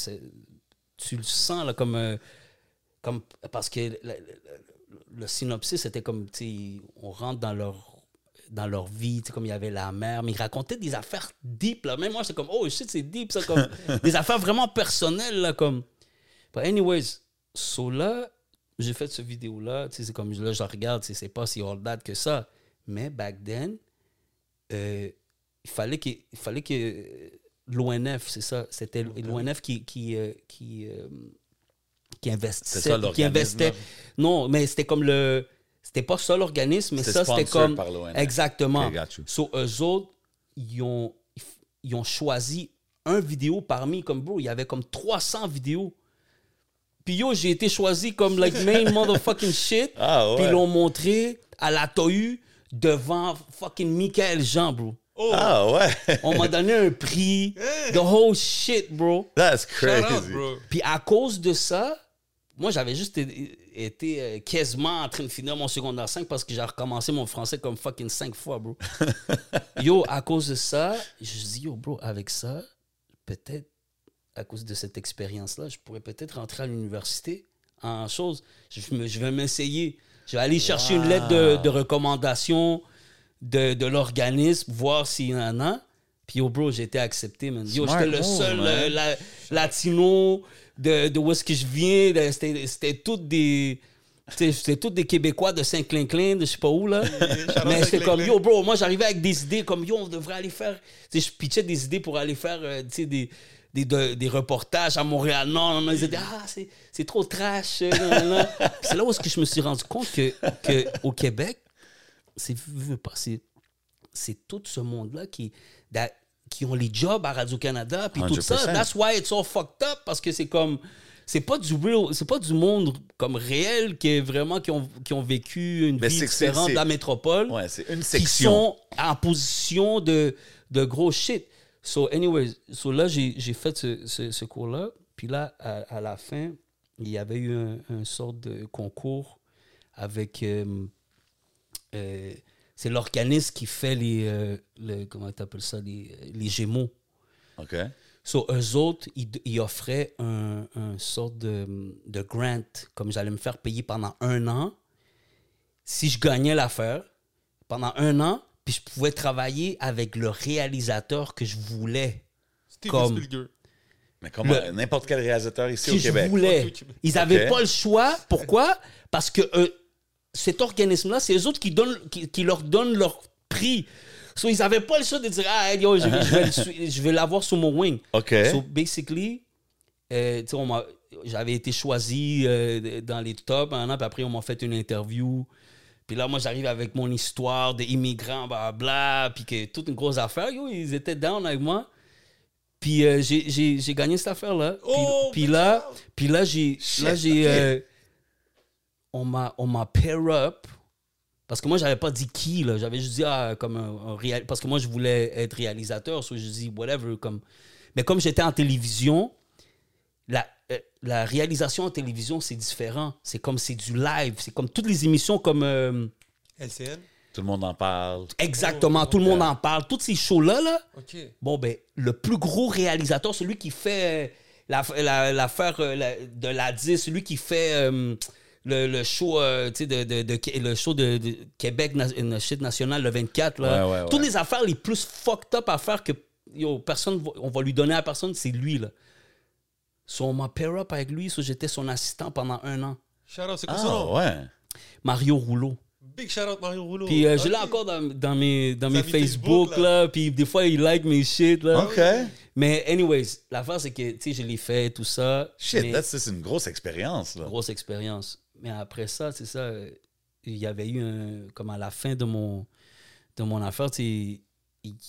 tu le sens, là, comme. euh, comme parce que le synopsis, c'était comme. tu sais, On rentre dans leur dans leur vie, tu sais, comme il y avait la mère, mais ils racontaient des affaires deep, là. Même moi, c'est comme, oh shit, c'est deep, ça, comme, <laughs> des affaires vraiment personnelles, là, comme. But anyways, so là, j'ai fait cette vidéo-là, tu sais, c'est comme, là, je la regarde, tu sais, c'est pas si old date que ça. Mais back then, euh, il fallait que, il fallait que euh, l'ONF, c'est ça, c'était l'ONF qui, qui, euh, qui, euh, qui investissait, ça, qui investait. Non, mais c'était comme le, c'était pas ça l'organisme, mais ça, c'était comme, par exactement. Ok, got you. So, eux autres, ils ont, ils ont choisi un vidéo parmi, comme bro, il y avait comme 300 vidéos. Puis yo, j'ai été choisi comme like <laughs> main motherfucking shit. Ah, ouais. Puis ils l'ont montré à la Tohu devant fucking Michael Jean, bro. Ah, ouais. <laughs> On m'a donné un prix. The whole shit, bro. That's Shout out, crazy. bro. Puis à cause de ça, moi, j'avais juste été, euh, quasiment en train de finir mon secondaire 5 parce que j'ai recommencé mon français comme fucking 5 fois, bro. <laughs> yo, à cause de ça, je dis, yo, bro, avec ça, peut-être, à cause de cette expérience-là, je pourrais peut-être rentrer à l'université en chose. Je, me- je vais m'essayer. Je vais aller chercher une lettre de, de recommandation de, de l'organisme, voir s'il y en a. Puis, yo, bro, j'ai été accepté, man. Yo, j'étais le seul euh, la- latino de, de où est-ce que je viens. C'était c'était toutes des... C'était tous des Québécois de Saint-Clinclin, de je sais pas où, là. <laughs> Mais c'était comme, yo, bro, moi, j'arrivais avec des idées comme, yo, on devrait aller faire... Tu sais, je pitchais des idées pour aller faire, euh, tu sais, des, des, de- des reportages à Montréal. Non, non, ils disaient, ah, c'est c'est trop trash. euh, <laughs> C'est là où est-ce que je me suis rendu compte que, que au Québec, c'est c'est c'est tout ce monde-là qui, that- qui ont les jobs à Radio-Canada, puis tout ça. 100%. That's why it's all fucked up, parce que c'est comme. C'est pas du real, c'est pas du monde comme réel qui est vraiment qui ont, qui ont vécu une Mais vie différente de la métropole Ouais, c'est une qui section. sont en position de, de gros shit. So, anyways, so là, j'ai j'ai fait ce, ce, ce cours-là. Puis là, à, à la fin, il y avait eu un, un sorte de concours avec. euh, euh, c'est l'organisme qui fait les. euh, comment tu appelles ça Les, les Gémeaux. OK. So, eux autres, ils, ils offraient un, un sorte de, de grant, comme j'allais me faire payer pendant un an. Si je gagnais l'affaire, pendant un an, puis je pouvais travailler avec le réalisateur que je voulais. Steven Comme-. Mais comme Le- n'importe quel réalisateur ici au je Québec. voulais. Ok, Québec. Ils n'avaient pas le choix. Pourquoi? Parce que euh, cet organisme-là, c'est eux autres qui, donnent, qui, qui leur donnent leur prix. So, ils n'avaient pas le choix de dire Ah, yo, je, vais- je l'avoir sous mon wing. OK. So, basically, euh, j'avais été choisi euh, dans les tops, an, puis après, on m'a fait une interview. Puis là, moi, j'arrive avec mon histoire d'immigrant, bla, puis que toute une grosse affaire. Yo, ils étaient down avec moi. Puis euh, j'ai- gagné cette affaire-là. Puis, Oh, puis là, job. puis là, j'ai, là, j'ai, euh, on m'a, on m'a pair up. Parce que moi, j'avais pas dit qui, là. J'avais juste dit, ah, comme un, un réal- Parce que moi, je voulais être réalisateur. So, je dis, whatever. Comme... Mais comme j'étais en télévision, la, euh, la réalisation en télévision, c'est différent. C'est comme c'est du live. C'est comme toutes les émissions comme. euh, LCN. Tout le monde en parle. exactement, tout le monde en parle. Toutes ces shows-là, là, Ok. bon, ben, le plus gros réalisateur, celui qui fait euh, la- la- l'affaire euh, la- de la 10, celui qui fait euh, le, le show, euh, tu sais, de, de- de- le show de, de Québec, na- une shit nationale, le 24, là. Ouais, ouais, ouais. Toutes les affaires les plus fucked up à faire que yo, personne, va- on va lui donner à personne, c'est lui, là. So, on m'a pair up avec lui, so j'étais son assistant pendant un an. Shout out, c'est quoi? Ah, ouais. Mario Rouleau. Big shout out Mario Rouleau. Puis euh, je l'ai encore dans, dans mes, dans mes Facebook, Facebook, là. Puis des fois, il like mes shit, là. OK. Mais, anyways, l'affaire, c'est que, tu sais, je l'ai fait, tout ça. Shit, mais- that's- c'est une grosse expérience, là. grosse expérience. Mais après ça, c'est ça, il y avait eu un. Comme à la fin de mon, de mon affaire, il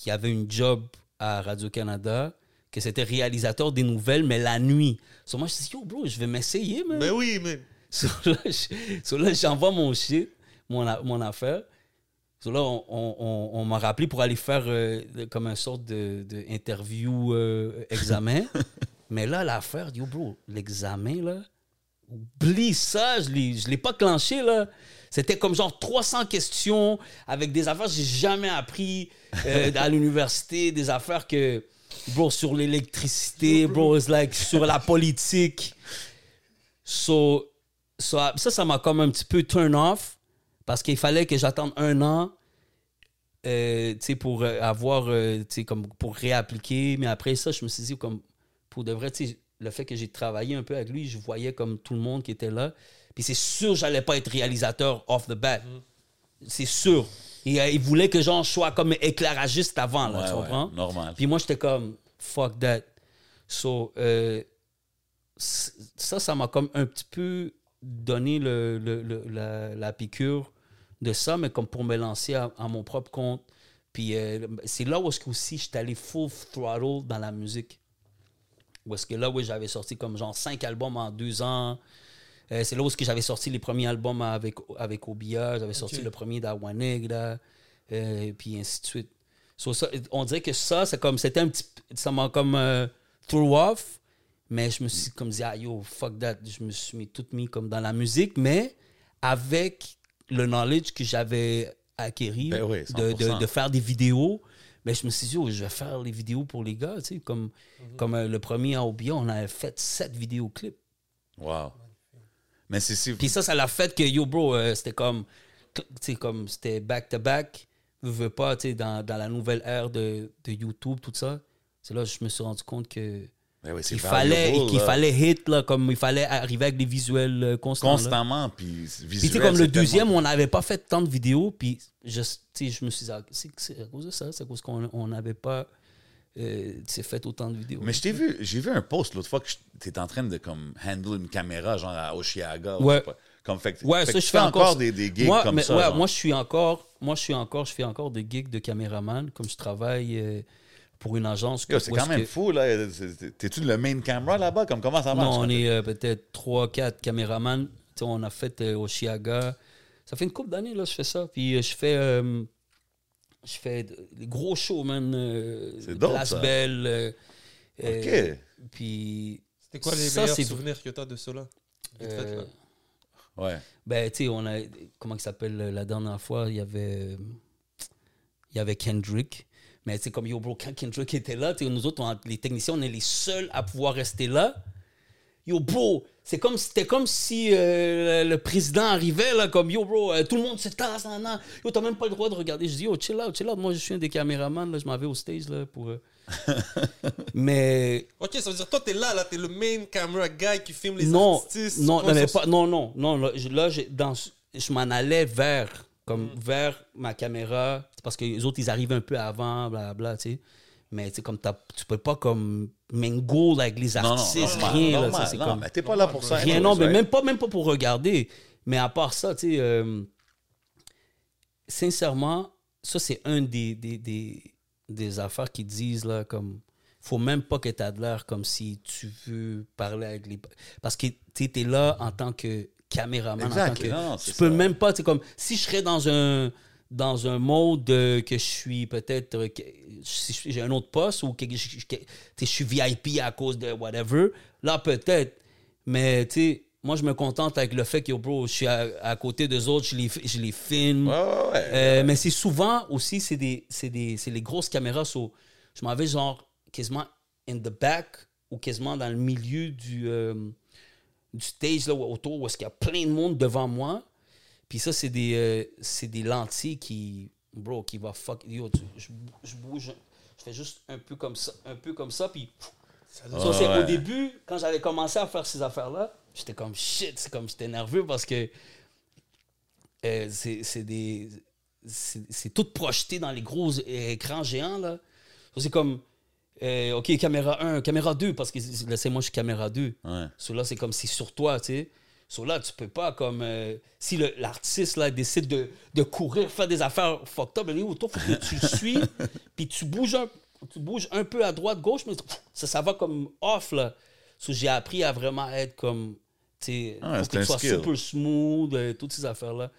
y avait une job à Radio-Canada, que c'était réalisateur des nouvelles, mais la nuit. So, moi, je me suis dit, yo, bro, je vais m'essayer, man. Ben oui. So là, je- so là, j'envoie mon shit, mon, affaire. So là, on, on- on- on m'a rappelé pour aller faire euh, comme une sorte de, de interview euh, examen. <laughs> Mais là, l'affaire, yo, bro, l'examen, là, oublie ça, je je l'ai pas clenché, là. C'était comme genre 300 questions avec des affaires que j'ai jamais appris euh, à l'université, des affaires que, bro, sur l'électricité, bro, it's like sur la politique. So, so, ça, ça m'a comme un petit peu turn off parce qu'il fallait que j'attende un an euh, pour euh, avoir, euh, comme pour réappliquer. Mais après ça, je me suis dit, comme, pour de vrai, tu sais, le fait que j'ai travaillé un peu avec lui, je voyais comme tout le monde qui était là. Puis c'est sûr, j'allais pas être réalisateur off the bat. C'est sûr. Et, euh, il voulait que j'en sois comme éclairagiste avant, là, Ouais, tu ouais, comprends? normal. Puis moi, j'étais comme, fuck that. So, euh, ça, ça m'a comme un petit peu donné le, le- le- la, la piqûre de ça, mais comme pour me lancer à, à mon propre compte. Puis euh, c'est là où aussi j'étais allé full throttle dans la musique. Où est-ce que là, oui, j'avais sorti comme genre cinq albums en deux ans. Euh, c'est là où j'avais sorti les premiers albums avec, avec Obia. J'avais sorti le premier d'Awanegra. Euh, puis ainsi de suite. So, ça, on dirait que ça, c'est comme, c'était un petit, ça m'a comme euh, throw off, mais je me suis comme dit, ah yo, fuck that, je me suis mis tout mis comme dans la musique, mais avec le knowledge que j'avais acquis Ben oui, de, de, 100%. de faire des vidéos, mais je me suis dit, oh, je vais faire les vidéos pour les gars, tu sais, comme, comme euh, le premier à Obia, on avait fait sept vidéoclips. Wow. Mais c'est si. Puis ça, ça l'a fait que, yo, bro, euh, c'était comme, tu sais, comme c'était back-to-back, veux, veux pas, tu sais, dans, dans la nouvelle ère de, de YouTube, tout ça. C'est là que je me suis rendu compte que Ben qu'il fallait, qu'il fallait hit, là, comme il fallait arriver avec des visuels euh, constants. constamment, puis Puis tu comme le deuxième, tellement- on n'avait pas fait tant de vidéos, puis je, je me suis dit, ah, c'est à cause de ça, c'est à cause qu'on on n'avait pas euh, fait autant de vidéos. Mais je t'ai vu, j'ai vu un post l'autre fois que tu étais en train de comme handle une caméra genre à Oshiaga. ou Ouais. pas. Comme fait, Ouais, fait ça, que je fais encore, des, des gigs moi, comme mais ça. ouais, moi, je suis encore, moi, je suis encore, je fais encore des gigs de caméraman, comme je travaille euh, pour une agence. C'est quand même que- fou, là. T'es-tu le main camera là-bas? Comme comment ça marche? Non, on est euh, peut-être 3-4 caméramans. Tu sais, on a fait euh, Oshiaga. Ça fait une couple d'années, là, je fais ça. Puis euh, je fais, euh, je fais de- des gros shows, man. euh, C'est dope, Place ça. Belle. euh, euh, OK. puis. C'était quoi les Ça, meilleurs souvenirs que tu as de cela? Là. Ouais. Ben, tu sais, on a. Comment il s'appelle la dernière fois Il y avait. Il y avait Kendrick. Mais sais, comme yo, bro, quand Kendrick était là, nous autres, on- les techniciens, on est les seuls à pouvoir rester là. Yo, bro, c'est comme, c'était comme si euh, le président arrivait, là, comme yo, bro, euh, tout le monde se tasse, nan, nan. Yo, t'as même pas le droit de regarder. Je dis, yo, chill out, chill out. Moi, je suis un des caméramans, là, je m'en vais au stage, là, pour. euh. <laughs> mais Ok, ça veut dire, toi, t'es là, là, t'es le main camera guy qui filme les non, artistes. non, non, mais vois, pas, non, non, non. Là, je, là, je m'en allais vers, comme vers ma caméra, C'est parce que les autres, ils arrivent un peu avant, blablabla, tu sais. Mais tu sais, comme t'as- tu peux pas comme mingle avec les Non, non, artistes, normal, rien, là, ça, c'est non, comme... mais t'es pas là pour ça. Rien, non, mais même pas, même pas pour regarder. Mais à part ça, tu sais, euh, sincèrement, ça, c'est un des, des, des, des affaires qui disent, là, comme, faut même pas que tu aies de l'air comme si tu veux parler avec les... Parce que tu es là en tant que caméraman, en Exact. tant que... Non, non, tu c'est peux ça. même pas, tu sais, comme, si je serais dans un dans un mode que je suis peut-être euh, que- si j'ai un autre poste ou que je, que- je suis VIP à cause de whatever là peut-être mais tu sais moi je me contente avec le fait que bro je suis à, à côté des autres je les je les filme Ouais, ouais, ouais. euh, mais c'est souvent aussi, c'est des, c'est des, c'est les grosses caméras. so, je m'en vais genre quasiment in the back ou quasiment dans le milieu du, euh, du stage là, autour où est-ce qu'il y a plein de monde devant moi. Puis ça, c'est des, euh, c'est des lentilles qui, bro, qui va fuck. Yo, tu- je, je bouge, je fais juste un peu comme ça, un peu comme ça, puis. So, c'est ouais. Au début, quand j'avais commencé à faire ces affaires-là, j'étais comme shit, c'est comme j'étais nerveux parce que euh, c'est c'est des. C'est c'est tout projeté dans les gros écrans géants, là. So, C'est comme. Euh, OK, caméra 1, caméra 2, parce que là, c'est moi, je suis caméra 2. Ouais. So, là, c'est comme c'est sur toi, tu sais. So, là, tu peux pas, comme. euh, si le- l'artiste, là, décide de, de courir, faire des affaires fucked up, il faut que tu le suis, <laughs> puis tu bouges, un, tu bouges un peu à droite, gauche, mais ça, ça va comme off, là. So, j'ai appris à vraiment être comme. Tu sais, Ah, que tu sois skill. super smooth, euh, toutes ces affaires-là.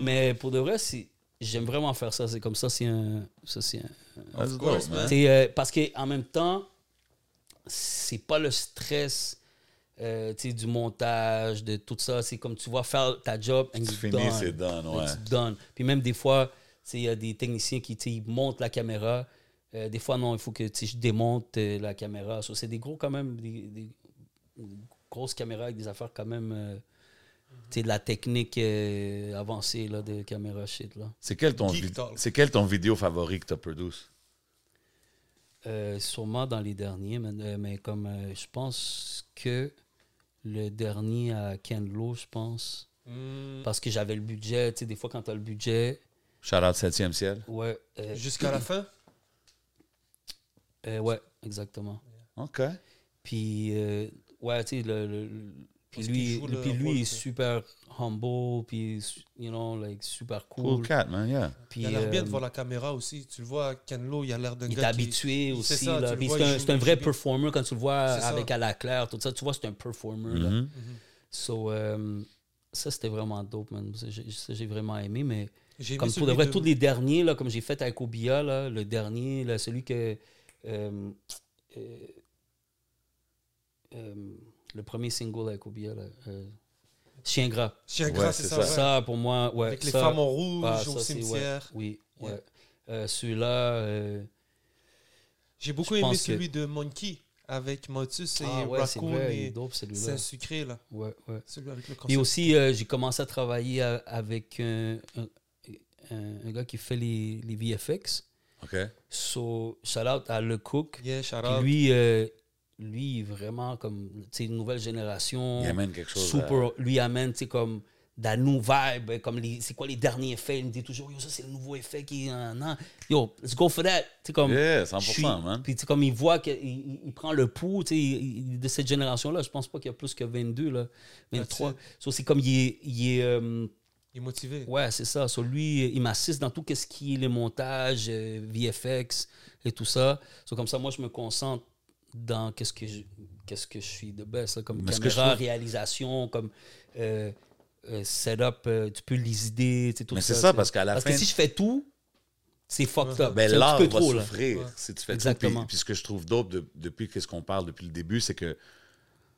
Mais pour de vrai, c'est. J'aime vraiment faire ça. C'est comme ça, c'est un. Ça, c'est un, That's course, man. Euh, parce qu'en même temps, c'est pas le stress euh, du montage, de tout ça. C'est comme tu vas faire ta job and Tu finis, done. c'est done, ouais. It's done. Puis même des fois, il y a des techniciens qui ils montent la caméra. Euh, des fois, non, il faut que je démonte euh, la caméra. So, c'est des gros, quand même, des, des grosses caméras avec des affaires quand même. De la technique euh, avancée là, de caméra shit. Là. C'est quel, ton c'est quel ton vidéo favori que tu as produit? Euh, sûrement dans les derniers, mais, euh, mais comme euh, je pense que le dernier à Ken Lo, je pense, Hmm, parce que j'avais le budget, tu sais, des fois quand tu as le budget, Shout out 7e ciel. ouais, euh, Jusqu'à la <clears throat> fin? Euh, ouais, exactement. OK. Puis, euh, ouais, tu sais, le- puis lui, le puis lui est super humble, puis, you know, like, super Cool, cool. cat, man, yeah. Puis, Il a l'air bien euh, devant la caméra aussi. Tu le vois, Ken Lo, il a l'air d'un il est gars qui- habitué aussi. ça, là. Puis c'est un, un vrai performer quand tu le vois avec à la claire, tout ça. Tu vois, c'est un performer. là. Mhm. So, euh, ça, c'était vraiment dope, man. Ça, J'ai vraiment aimé, mais comme pour de vrai, de- tous les derniers, là, comme j'ai fait avec Obia, là, le dernier, là, celui que. euh, euh, euh, le premier single avec Obia, là, euh, Chien gras. Chien gras, c'est c'est ça. ça. ouais. Ça, pour moi, ouais. Avec les ça- femmes en rouge ah, au ça, c'est- ouais. cimetière. Oui, ouais. Euh, Celui-là. euh, J'ai beaucoup aimé que- celui de Monkey avec Motus et ah, ouais, c'est Raccoon vrai, et dope celui-là. c'est sucré là. Ouais, ouais. Celui avec le concept. aussi, euh, j'ai commencé à travailler à- avec un, un- gars qui fait les, les VFX. OK. So, shout out à Le Cook. Yeah, shout Puis out. lui, euh, lui, vraiment comme, tu sais, une nouvelle génération. Il amène quelque chose. Super, lui amène, tu sais, comme, de la new vibe, comme c'est quoi les derniers effets. Il me dit toujours, yo, ça, c'est le nouveau effet qui euh, non. Yo, let's go for that. Tu sais, comme, Yeah, je 100%, suis- man. Puis, tu sais, comme il voit qu'il il, il prend le pouls, tu de cette génération-là, je pense pas qu'il y a plus que 22, là, 23. That's So, c'est comme, il est, il est euh, Il est motivé. Ouais, c'est ça. So, lui, il m'assiste dans tout ce qui est les montages, euh, VFX et tout ça. So, comme ça, moi, je me concentre dans qu'est-ce que je, qu'est-ce que je suis de best, là, comme Mais ce que je caméra, trouve- réalisation, comme euh, euh, setup, euh, tu peux les idées, tu sais, tout Mais ça. c'est ça, parce qu'à la Parce fin- que si je fais tout, c'est fucked up. Ben, l'art va trop, souffrir si tu fais Exactement. tout. Puis, puis ce que je trouve dope de- depuis qu'est-ce qu'on parle depuis le début, c'est que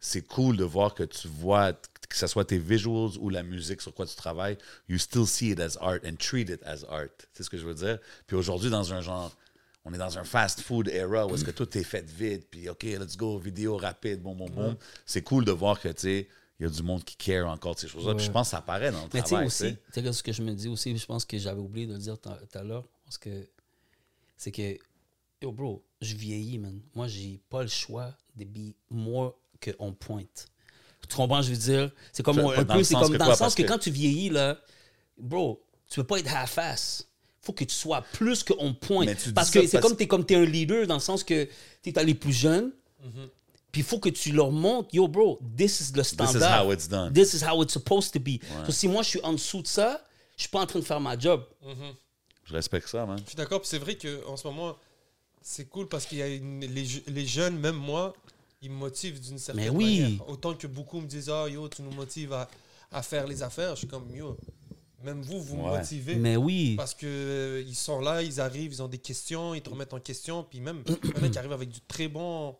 c'est cool de voir que tu vois, que ce soit tes visuals ou la musique sur quoi tu travailles, you still see it as art and treat it as art. C'est ce que je veux dire. Puis aujourd'hui, dans un genre, on est dans un fast food era où est-ce que tout est fait vite, puis OK, let's go, vidéo rapide, bon, bon, bon. C'est cool de voir que, tu sais, il y a du monde qui care encore de ces choses-là. Puis je pense que ça apparaît dans le Mais travail. aussi, tu sais. ce que je me dis aussi, je pense que j'avais oublié de le dire tout à l'heure, parce que c'est que, yo bro, je vieillis, man. Moi, j'ai pas le choix de be more que on pointe. Tu comprends, je veux dire? C'est comme Fait- un peu, c'est comme dans le sens que, que- quand tu vieillis, là, bro, tu peux pas être half-ass. Faut que tu sois plus qu'on pointe. Parce que c'est parce- comme tu es comme t'es un leader dans le sens que tu es les plus jeunes. Puis il faut que tu leur montres, yo bro, this is le standard. how it's done. This is how it's supposed to be. So, si moi je suis en dessous de ça, je suis pas en train de faire ma job. Je respecte ça, man. Je suis d'accord, puis c'est vrai qu'en ce moment, c'est cool parce qu'il y a une- les, les jeunes, même moi, ils me motivent d'une certaine Mais oui. manière. Autant que beaucoup me disent, ah yo, tu nous motives à, à faire les affaires. Je suis comme, yo, même vous, vous me motivez. Mais oui. Parce que euh, ils sont là, ils arrivent, ils ont des questions, ils te remettent en question, puis même il y en a qui arrivent avec du très bon.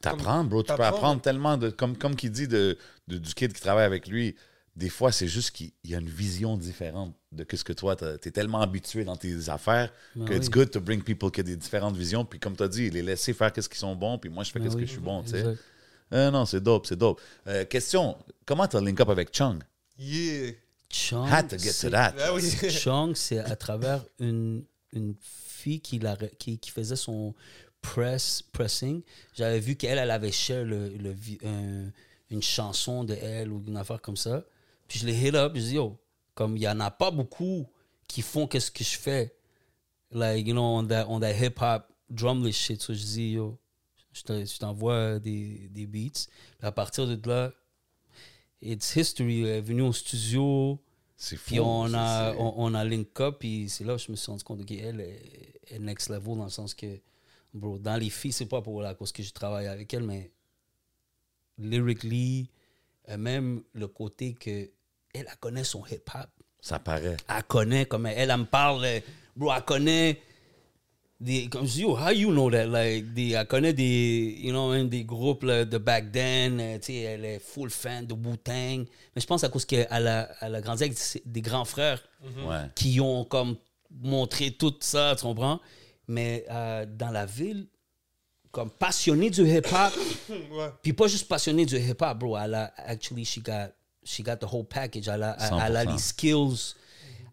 T'apprends, bro. Tu peux apprendre tellement de. Comme, comme qu'il dit de, de- du kid qui travaille avec lui, des fois, c'est juste qu'il y a une vision différente de ce que toi, tu es tellement habitué dans tes affaires Ben que it's oui. good to bring people qui ont des différentes visions. Puis comme tu as dit, les laisser faire qu'est-ce qu'ils sont bons, puis moi, je fais Ben qu'est-ce oui. que je suis bon, tu sais. Euh, non, c'est dope, c'est dope. Euh, question, comment t'as link up avec Chung? Yeah! Chung, Had to get to c'est- that. Ah oui. <laughs> Chung, c'est à travers une, une fille qui, l'a- qui, qui faisait son press, pressing. J'avais vu qu'elle, elle avait share le, le un- une chanson de elle ou une affaire comme ça. Puis je l'ai hit up, je dis, yo, Comme il y en a pas beaucoup qui font qu'est-ce que je fais. Like, you know, on that, on that hip-hop drumless shit. So je dis, yo, je te- je t'envoie des, des beats. Puis à partir de là, it's history. Elle est venue au studio. C'est fou. Puis on a, on, on a link up, puis c'est là que je me suis rendu compte qu'elle est, est next level dans le sens que, bro, dans les filles, c'est pas pour la cause que je travaille avec elle, mais lyrically, euh, même le côté que elle, elle connaît son hip-hop. Ça paraît. Elle connaît, comme elle, elle me parle, euh, bro, elle connaît des, comme je dis, yo, how you know that? Like, des, elle connaît des, you know, hein, des groupes là, de back then, euh, tu sais, elle est full fan de Wu-Tang. Mais je pense à cause qu'elle a, elle a grandi avec des grands frères Ouais. qui ont comme montré tout ça, tu comprends? Mais euh, dans la ville, comme passionnée du hip-hop, <coughs> Ouais. puis pas juste passionnée du hip-hop, bro, elle a, actually, she got, she got the whole package. Elle a, elle a 100%. les skills,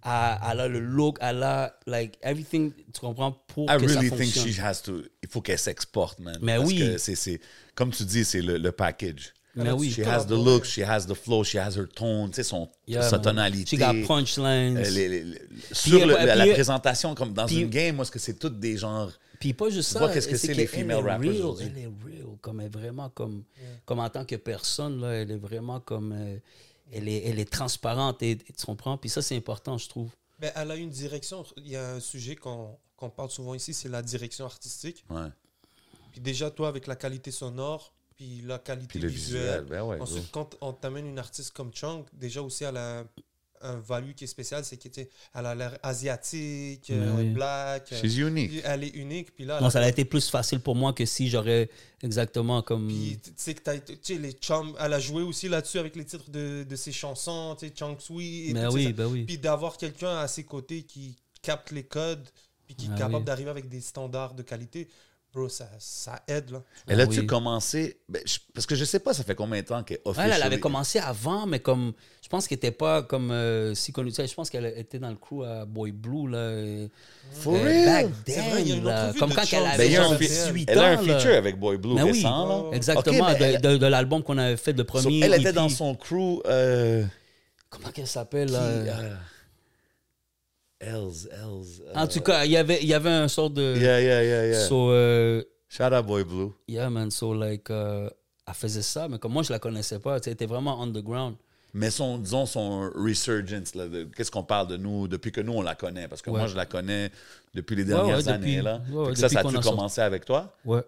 elle, elle a le look, elle a, like, everything, tu comprends, pour I que ça really think fonctionne. she has to. Il faut qu'elle s'exporte, man. Mais Parce oui. que c'est, c'est, comme tu dis, c'est le, le package. Mais oui. She has the look, she has the flow, she has her tone, tu sais, son, Yeah, sa tonalité. She got punchlines. Euh, les- les- les- sur le- la, la présentation, comme dans puis- une game, moi, est-ce que c'est toutes des genres. Puis pas juste Tu ça. vois qu'est-ce que c'est, les qu'elle female est rappers real, aujourd'hui? Elle est real, comme elle est vraiment comme, comme en tant que personne, là, elle est vraiment comme. euh, elle, est, elle est transparente, et, et tu comprends? Puis ça, c'est important, je trouve. Ben, elle a une direction. Il y a un sujet qu'on qu'on parle souvent ici, c'est la direction artistique. Ouais. Puis déjà, toi, avec la qualité sonore, puis la qualité Puis le visuelle. visuel, ben ouais. Ensuite, quand on t'amène une artiste comme Chang, déjà aussi, elle a un, value qui est spécial, c'est qu'elle a l'air asiatique, Mais euh, oui. black. euh, She's unique. Elle est unique. Puis là, Non, ça a été plus facile pour moi que si j'aurais exactement comme. Puis, tu sais, que tu sais, les Chang, elle a joué aussi là-dessus avec les titres de, de ses chansons, tu sais, Chang Sui. et Mais tout oui, ça. ben oui. Puis d'avoir quelqu'un à ses côtés qui capte les codes, puis qui est Ah capable oui. d'arriver avec des standards de qualité, bro, ça, ça aide, là. Elle a-tu oui. commencé. ben, je- parce que je sais pas, ça fait combien de temps qu'elle Elle, officially... elle avait commencé avant, mais comme. Je pense qu'elle n'était pas comme euh, si connue. Tu Je pense qu'elle était dans le crew à Boy Blue, là. euh, For euh, real? back C'est vrai, il y a then, là. Comme de quand elle Ben, avait genre fi- 18 Elle a un ans, là. feature avec Boy Blue Mais oui, récent, là. exactement, Ok, mais de, de- de l'album qu'on avait fait, le So, premier. elle était EP. dans son crew. Euh, Comment qu'elle s'appelle qui, euh, Els, Els. euh, En tout cas, il y avait, il y avait un sort de. Yeah, yeah, yeah, yeah. So, euh, Shout out Boy Blue. yeah, man. So, like, euh, elle faisait ça, mais comme moi, je la connaissais pas. Elle était vraiment underground. Mais son, disons, son resurgence, qu'est-ce qu'on parle de nous depuis que nous, on la connaît? Parce que Ouais. moi, je la connais depuis les dernières ouais, années. depuis- là. ça, ça a-tu sorti. commencé avec toi? Ouais.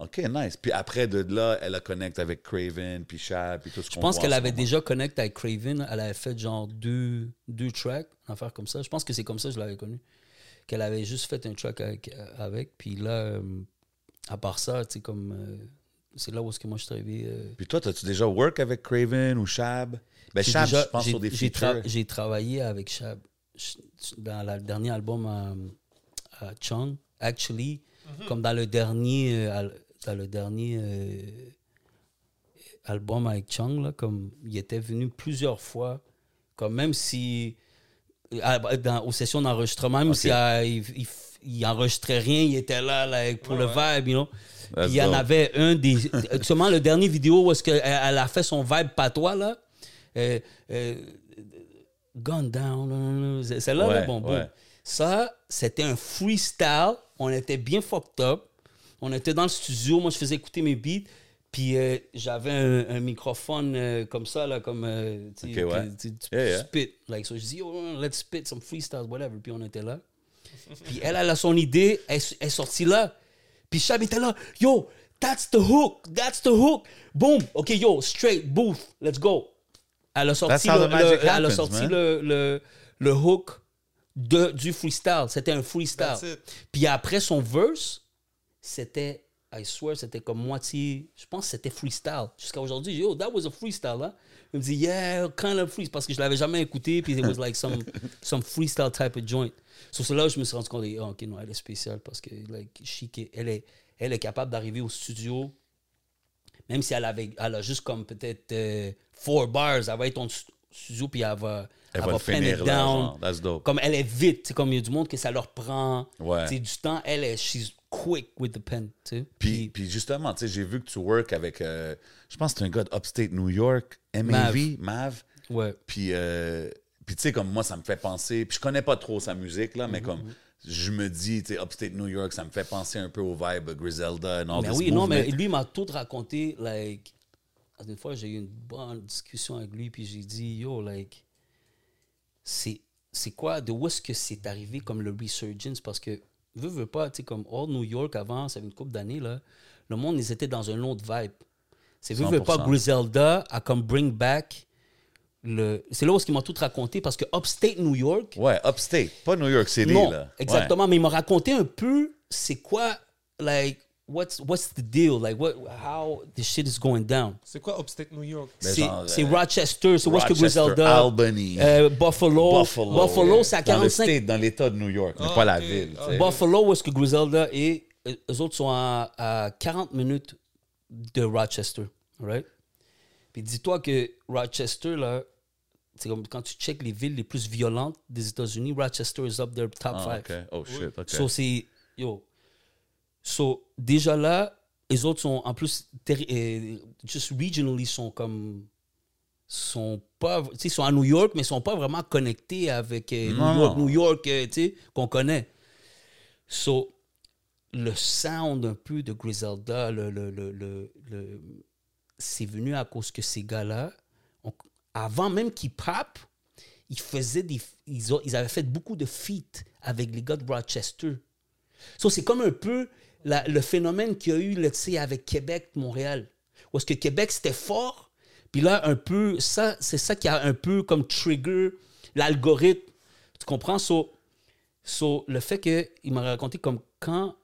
OK, nice. Puis après, de là, elle a connecté avec Craven, puis Shab, puis tout ce qu'on Je pense qu'elle avait moment. déjà connecté avec Craven. Elle avait fait genre deux, deux tracks, une affaire comme ça. Je pense que c'est comme ça que je l'avais connue. Qu'elle avait juste fait un track avec. avec puis là, euh, à part ça, tu sais, comme. euh, c'est là où est-ce que moi je suis arrivé. euh, Puis toi, as-tu déjà work avec Craven ou Shab? Ben, Shab, déjà- je pense sur des j'ai features. tra- J'ai travaillé avec Shab ch- dans le dernier album à, à Chung. Actually, comme dans le dernier, euh, dans le dernier euh, album avec Chung, là, comme il était venu plusieurs fois, comme même si à- dans, aux sessions d'enregistrement, même Ok. si euh, il, il, il enregistrait rien, il était là, là, pour le vibe, you know. Il y en avait un des. <laughs> Seulement le dernier vidéo où est-ce qu'elle elle a fait son vibe patois, là. Euh, euh, Gun down. C'est celle-là, là, Ouais, bon, bon. Ça, c'était un freestyle. On était bien fucked up. On était dans le studio. Moi, je faisais écouter mes beats. Puis euh, j'avais un, un microphone euh, comme ça, là, comme. euh, tu sais, Ok, ouais. que tu, tu Yeah, yeah. spit. Like, so je dis, oh, let's spit some freestyles, whatever. Puis on était là. <laughs> Puis elle, elle a son idée, elle, elle est sortie là. Puis Chab était là, yo, that's the hook, that's the hook. Boom, ok, yo, straight, booth, let's go. Elle a sorti, le, elle a sorti le, le, le hook de, du freestyle. C'était un freestyle. Puis après son verse, c'était, I swear, c'était comme moitié, je pense que c'était freestyle. Jusqu'à aujourd'hui, yo, that was a freestyle, hein. Il me dit, yeah, kind of freestyle, parce que je l'avais jamais écouté, puis it was like some, <laughs> some freestyle type of joint. Sur cela, je me suis rendu compte, oh, ok, non, elle est spéciale, parce que, like, she elle est, elle est capable d'arriver au studio, même si elle, avait, elle a juste comme peut-être euh, four bars, elle va être studio, puis elle va, Elle elle va va it là, down. genre. That's dope. Comme elle est vite, c'est comme il y a du monde que ça leur prend Ouais. du temps. Elle est, she's quick with the pen, tu sais. Puis, puis justement, tu sais, j'ai vu que tu work avec, euh, je pense que c'est un gars d'Upstate New York, MAV, Mav. ouais. Puis, euh, Puis tu sais, comme moi, ça me fait penser. Puis je connais pas trop sa musique, là, Mhm, mais comme je me dis, tu sais, Upstate New York, ça me fait penser un peu au vibe Griselda and all Mais this oui, non, mais lui m'a tout raconté. Like, une fois, j'ai eu une bonne discussion avec lui, puis j'ai dit, yo, like, c'est c'est quoi, de où est-ce que c'est arrivé comme le resurgence? Parce que, veux, veux pas, tu sais, comme All New York avant, ça fait une couple d'années, là, le monde, ils étaient dans un autre vibe. C'est veux, veux pas, 100%. Griselda a comme bring back le. C'est là où il m'a tout raconté, parce que Upstate New York, Ouais, Upstate, pas New York City, non, là. exactement. Mais il m'a raconté un peu c'est quoi, like, what's, what's the deal? Like, what, how the shit is going down? C'est quoi Upstate New York? C'est euh, Rochester, c'est où est-ce que Rochester, Griselda, Albany. euh, Buffalo. Buffalo. Buffalo, c'est à Dans le 45. state, dans l'État de New York, mais Ah, pas la ville. Ah. Buffalo, où est-ce que Griselda est, euh, eux autres sont à, à 40 minutes de Rochester, right? Puis dis-toi que Rochester, là, c'est comme quand tu checkes les villes les plus violentes des États-Unis, Rochester is up there top Ah, 5. ok. Oh shit, ok. So, c'est. Yo. So, déjà là, les autres sont en plus. just regionally, sont comme. sont pas. Sont à New York, mais ils sont pas vraiment connectés avec euh, New. York, New York, euh, sais, qu'on connaît. So, le sound un peu de Griselda, le, le, le, le- c'est venu à cause que ces gars-là, on- avant même qu'ils pop, ils faisaient des. Ils, ont- ils avaient fait beaucoup de feats avec les gars de Rochester. So, c'est comme un peu la- le phénomène qu'il y a eu là, avec Québec, Montréal. Où est-ce que Québec, c'était fort. Puis là, un peu, ça, c'est ça qui a un peu comme trigger l'algorithme. Tu comprends? So, so, le fait qu'il m'a raconté comme quand.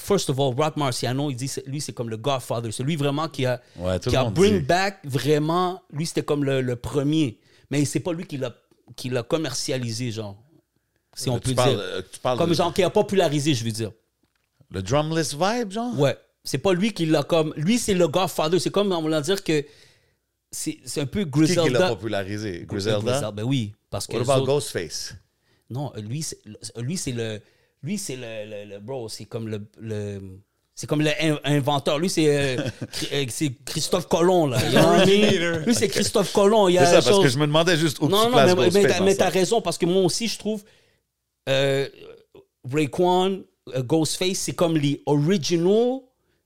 First of all, Rock Marciano, il dit lui, c'est comme le Godfather. C'est lui vraiment qui a, Ouais, qui a bring dit. back vraiment. Lui, c'était comme le, le premier. Mais c'est pas lui qui l'a qui l'a commercialisé, genre. Si on tu peut parles, dire. euh, tu parles Comme de- genre qui a popularisé, je veux dire. Le drumless vibe, genre? Ouais. C'est pas lui qui l'a comme. Lui, c'est le Godfather. C'est comme, on va dire que c'est c'est un peu Qui Griselda. qui l'a popularisé? Griselda? Ben oui. Parce que What about autres- Ghostface? Non, lui, c'est lui, c'est le. Lui, c'est le, le, le- Bro, c'est comme le. le c'est comme l'inventeur. Lui, c'est euh, euh, c'est Christophe Colomb, là. You know what I mean? Originator. Lui, c'est Christophe Colomb. Il y a C'est ça, parce chose- que je me demandais juste où non, tu non, places mais, mais, t'as- raison, parce que moi aussi, je trouve euh, euh, Ghostface, c'est comme les originals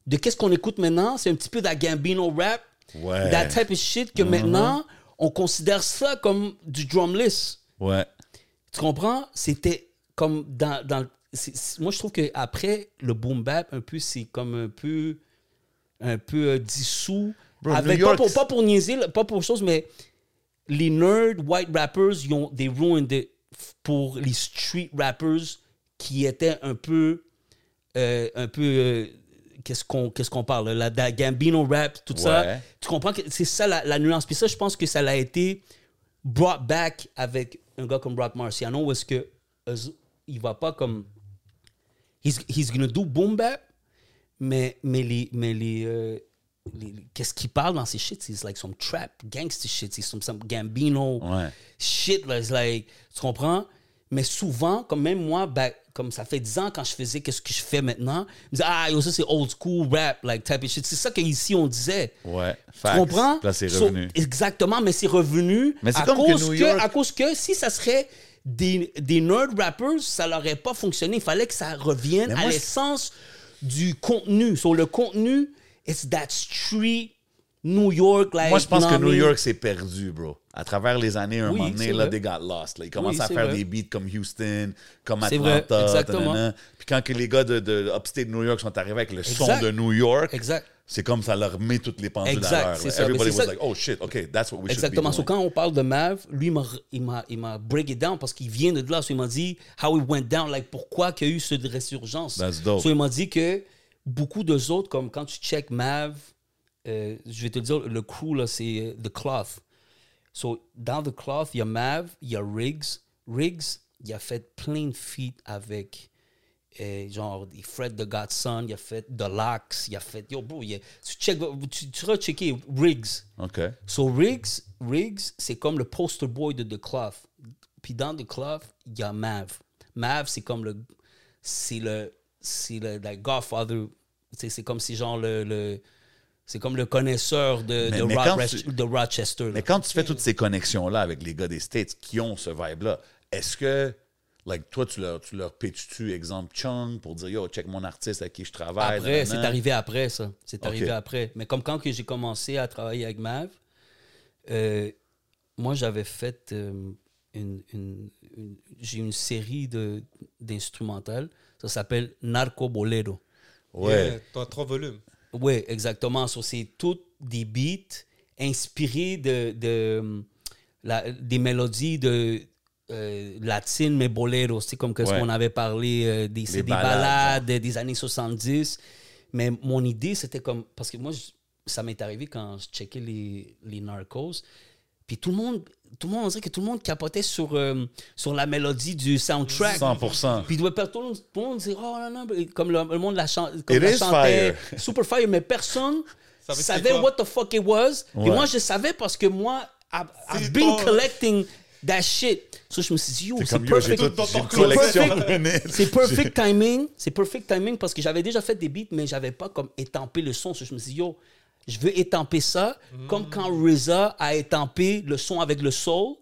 de qu'est-ce qu'on écoute maintenant. C'est un petit peu de la Gambino rap, Ouais. that type of shit que maintenant, on considère ça comme du drumless. Ouais. Tu comprends? C'était comme dans. dans moi, je trouve qu'après, le boom bap, un peu, c'est comme un peu. Un peu euh, dissous. Bro, avec, pas, pour, pas pour niaiser, pas pour chose, mais les nerds, white rappers, ils ont des ruined it pour les street rappers qui étaient un peu. euh, un peu. euh, Qu'est-ce qu'on qu'est-ce qu'on parle? La, la Gambino rap, tout ça. Tu comprends que c'est ça la, la nuance. Puis ça, je pense que ça l'a été brought back avec un gars comme Rock Marciano où est-ce que il va pas comme he's, he's gonna do boom bap mais mais les mais les, euh, les- qu'est-ce qu'il parle dans ces shit? C'est like some trap gangster shit c'est some, some Gambino Ouais. shit là like tu comprends? Mais souvent comme même moi back- comme ça fait 10 ans quand je faisais qu'est-ce que je fais maintenant je me disais ah yo ça c'est old school rap like type of shit c'est ça qu'ici on disait Ouais. tu Facts. comprends? Là, c'est So, revenu. exactement, mais c'est revenu Mais c'est à, comme que cause New que, York- à cause que si ça serait des, des nerd rappers, ça n'aurait pas fonctionné. Il fallait que ça revienne à l'essence du contenu. Sur le contenu, it's that street New York. Like, Moi, je pense que New? York s'est perdu, bro. À travers les années, un Oui, moment donné, là, they got lost. là. Ils commencent Oui, à faire vrai. des beats comme Houston, comme vrai, Atlanta. exactement. Puis quand que les gars de, de Upstate New York sont arrivés avec le son Exact. de New York, Exact. c'est comme ça leur met toutes les pendules Exact, à l'heure. Everybody was ça- like, oh shit, okay, that's what we Exactement. should So, be doing. quand on parle de Mav, lui, m'a- il m'a break it down parce qu'il vient de là. So, il m'a dit how it went down, like pourquoi qu'il y a eu cette résurgence. That's dope. So, il m'a dit que beaucoup d'eux autres, comme quand tu check Mav, euh, je vais te dire, le crew, là, c'est euh, The Cloth. So, dans The Cloth, il y a Mav, il y a Riggs. Riggs, il a fait plein de feats avec euh, genre Fred the Godson, il a fait The Locks, il a fait. Yo, bro, il a- tu, check, tu, tu vas checker Riggs. OK. So Riggs, Riggs, c'est comme le poster boy de The Cloth. Puis dans The Cloth, il y a Mav. Mav, c'est comme le, c'est le, c'est le like Godfather. C'est comme si genre le, le, C'est comme le connaisseur de, Mais- de, mais Rock- quand Roch- tu- de Rochester. là. Mais quand tu fais toutes ces connexions-là avec les gars des States qui ont ce vibe-là, est-ce que, like, toi, tu leur, tu leur pitches-tu, exemple, Chung, pour dire, yo, check mon artiste avec qui je travaille. Après, c'est arrivé après, ça. C'est arrivé après. Mais comme quand que j'ai commencé à travailler avec Mav, euh, moi, j'avais fait euh, une, une- une- j'ai une série de, d'instrumentales. Ça s'appelle Narco Bolero. Ouais. Yeah, T'as trois volumes. Oui, exactement. So, c'est toutes des beats inspirés de, de, la- des mélodies de euh, latines, mais boleros. C'est comme que ce qu'on avait parlé, euh, des, des balades, des années 70. Mais mon idée, c'était comme... Parce que moi, je- ça m'est arrivé quand je checkais les, les Narcos. Puis tout le monde... Tout le monde, on dirait que tout le monde capotait sur, euh, sur la mélodie du soundtrack. 100%. Puis tout le monde, tout le monde dit oh non non comme le, le monde la, chan- comme la chantait fire. super fire mais personne Savait what the fuck it was. Ouais. Et moi je savais parce que moi I've, I've been ton- collecting that shit. So je me suis dit yo C'est perfect. C'est perfect timing. C'est perfect timing parce que j'avais déjà fait des beats, mais j'avais pas comme étampé le son. So, je me suis dit, yo, je veux étamper ça comme quand RZA a étampé le son avec le soul.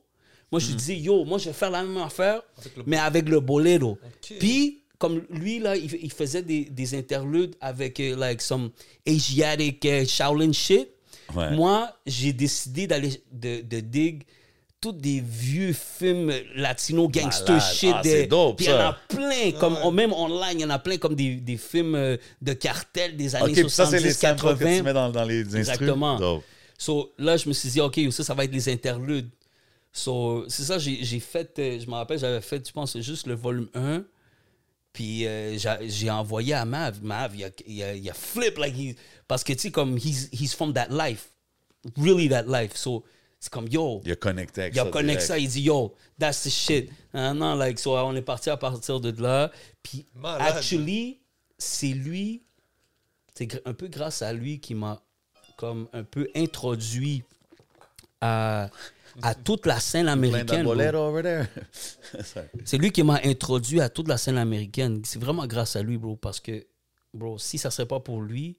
Moi, je dis, yo, moi, je vais faire la même affaire, mais avec le bolero. Puis, comme lui, là, il, il faisait des, des interludes avec, euh, like, some Asiatic Shaolin shit. Ouais. Moi, j'ai décidé d'aller, de, de dig tous des vieux films latino gangster Malade. shit. Ah, des- c'est dope, Puis il y en a plein, comme même online, il y en a plein comme des, des films euh, de cartel des années OK, puis ça, c'est les 70, samples que tu 80. mets dans, dans les instruments. Exactement. So, là, je me suis dit, OK, ça, ça va être les interludes. So, c'est ça, j'ai j'ai fait, euh, je me rappelle, j'avais fait, je pense, juste le volume 1. Puis euh, j'a- j'ai envoyé à Mav. Mav, il a, il a, il a flip, like he, parce que tu sais, comme, he's, he's from that life. Really that life. So, c'est comme, yo, Il a connecté avec il a ça. connecté direct. ça, il dit yo, that's the shit. Non, non, like, so, on est parti à partir de là. Puis, Malade. actually, c'est lui, c'est un peu grâce à lui qui m'a comme un peu introduit à, à toute la scène américaine. <laughs> C'est lui qui m'a introduit à toute la scène américaine. C'est vraiment grâce à lui, bro, parce que, bro, si ça serait pas pour lui,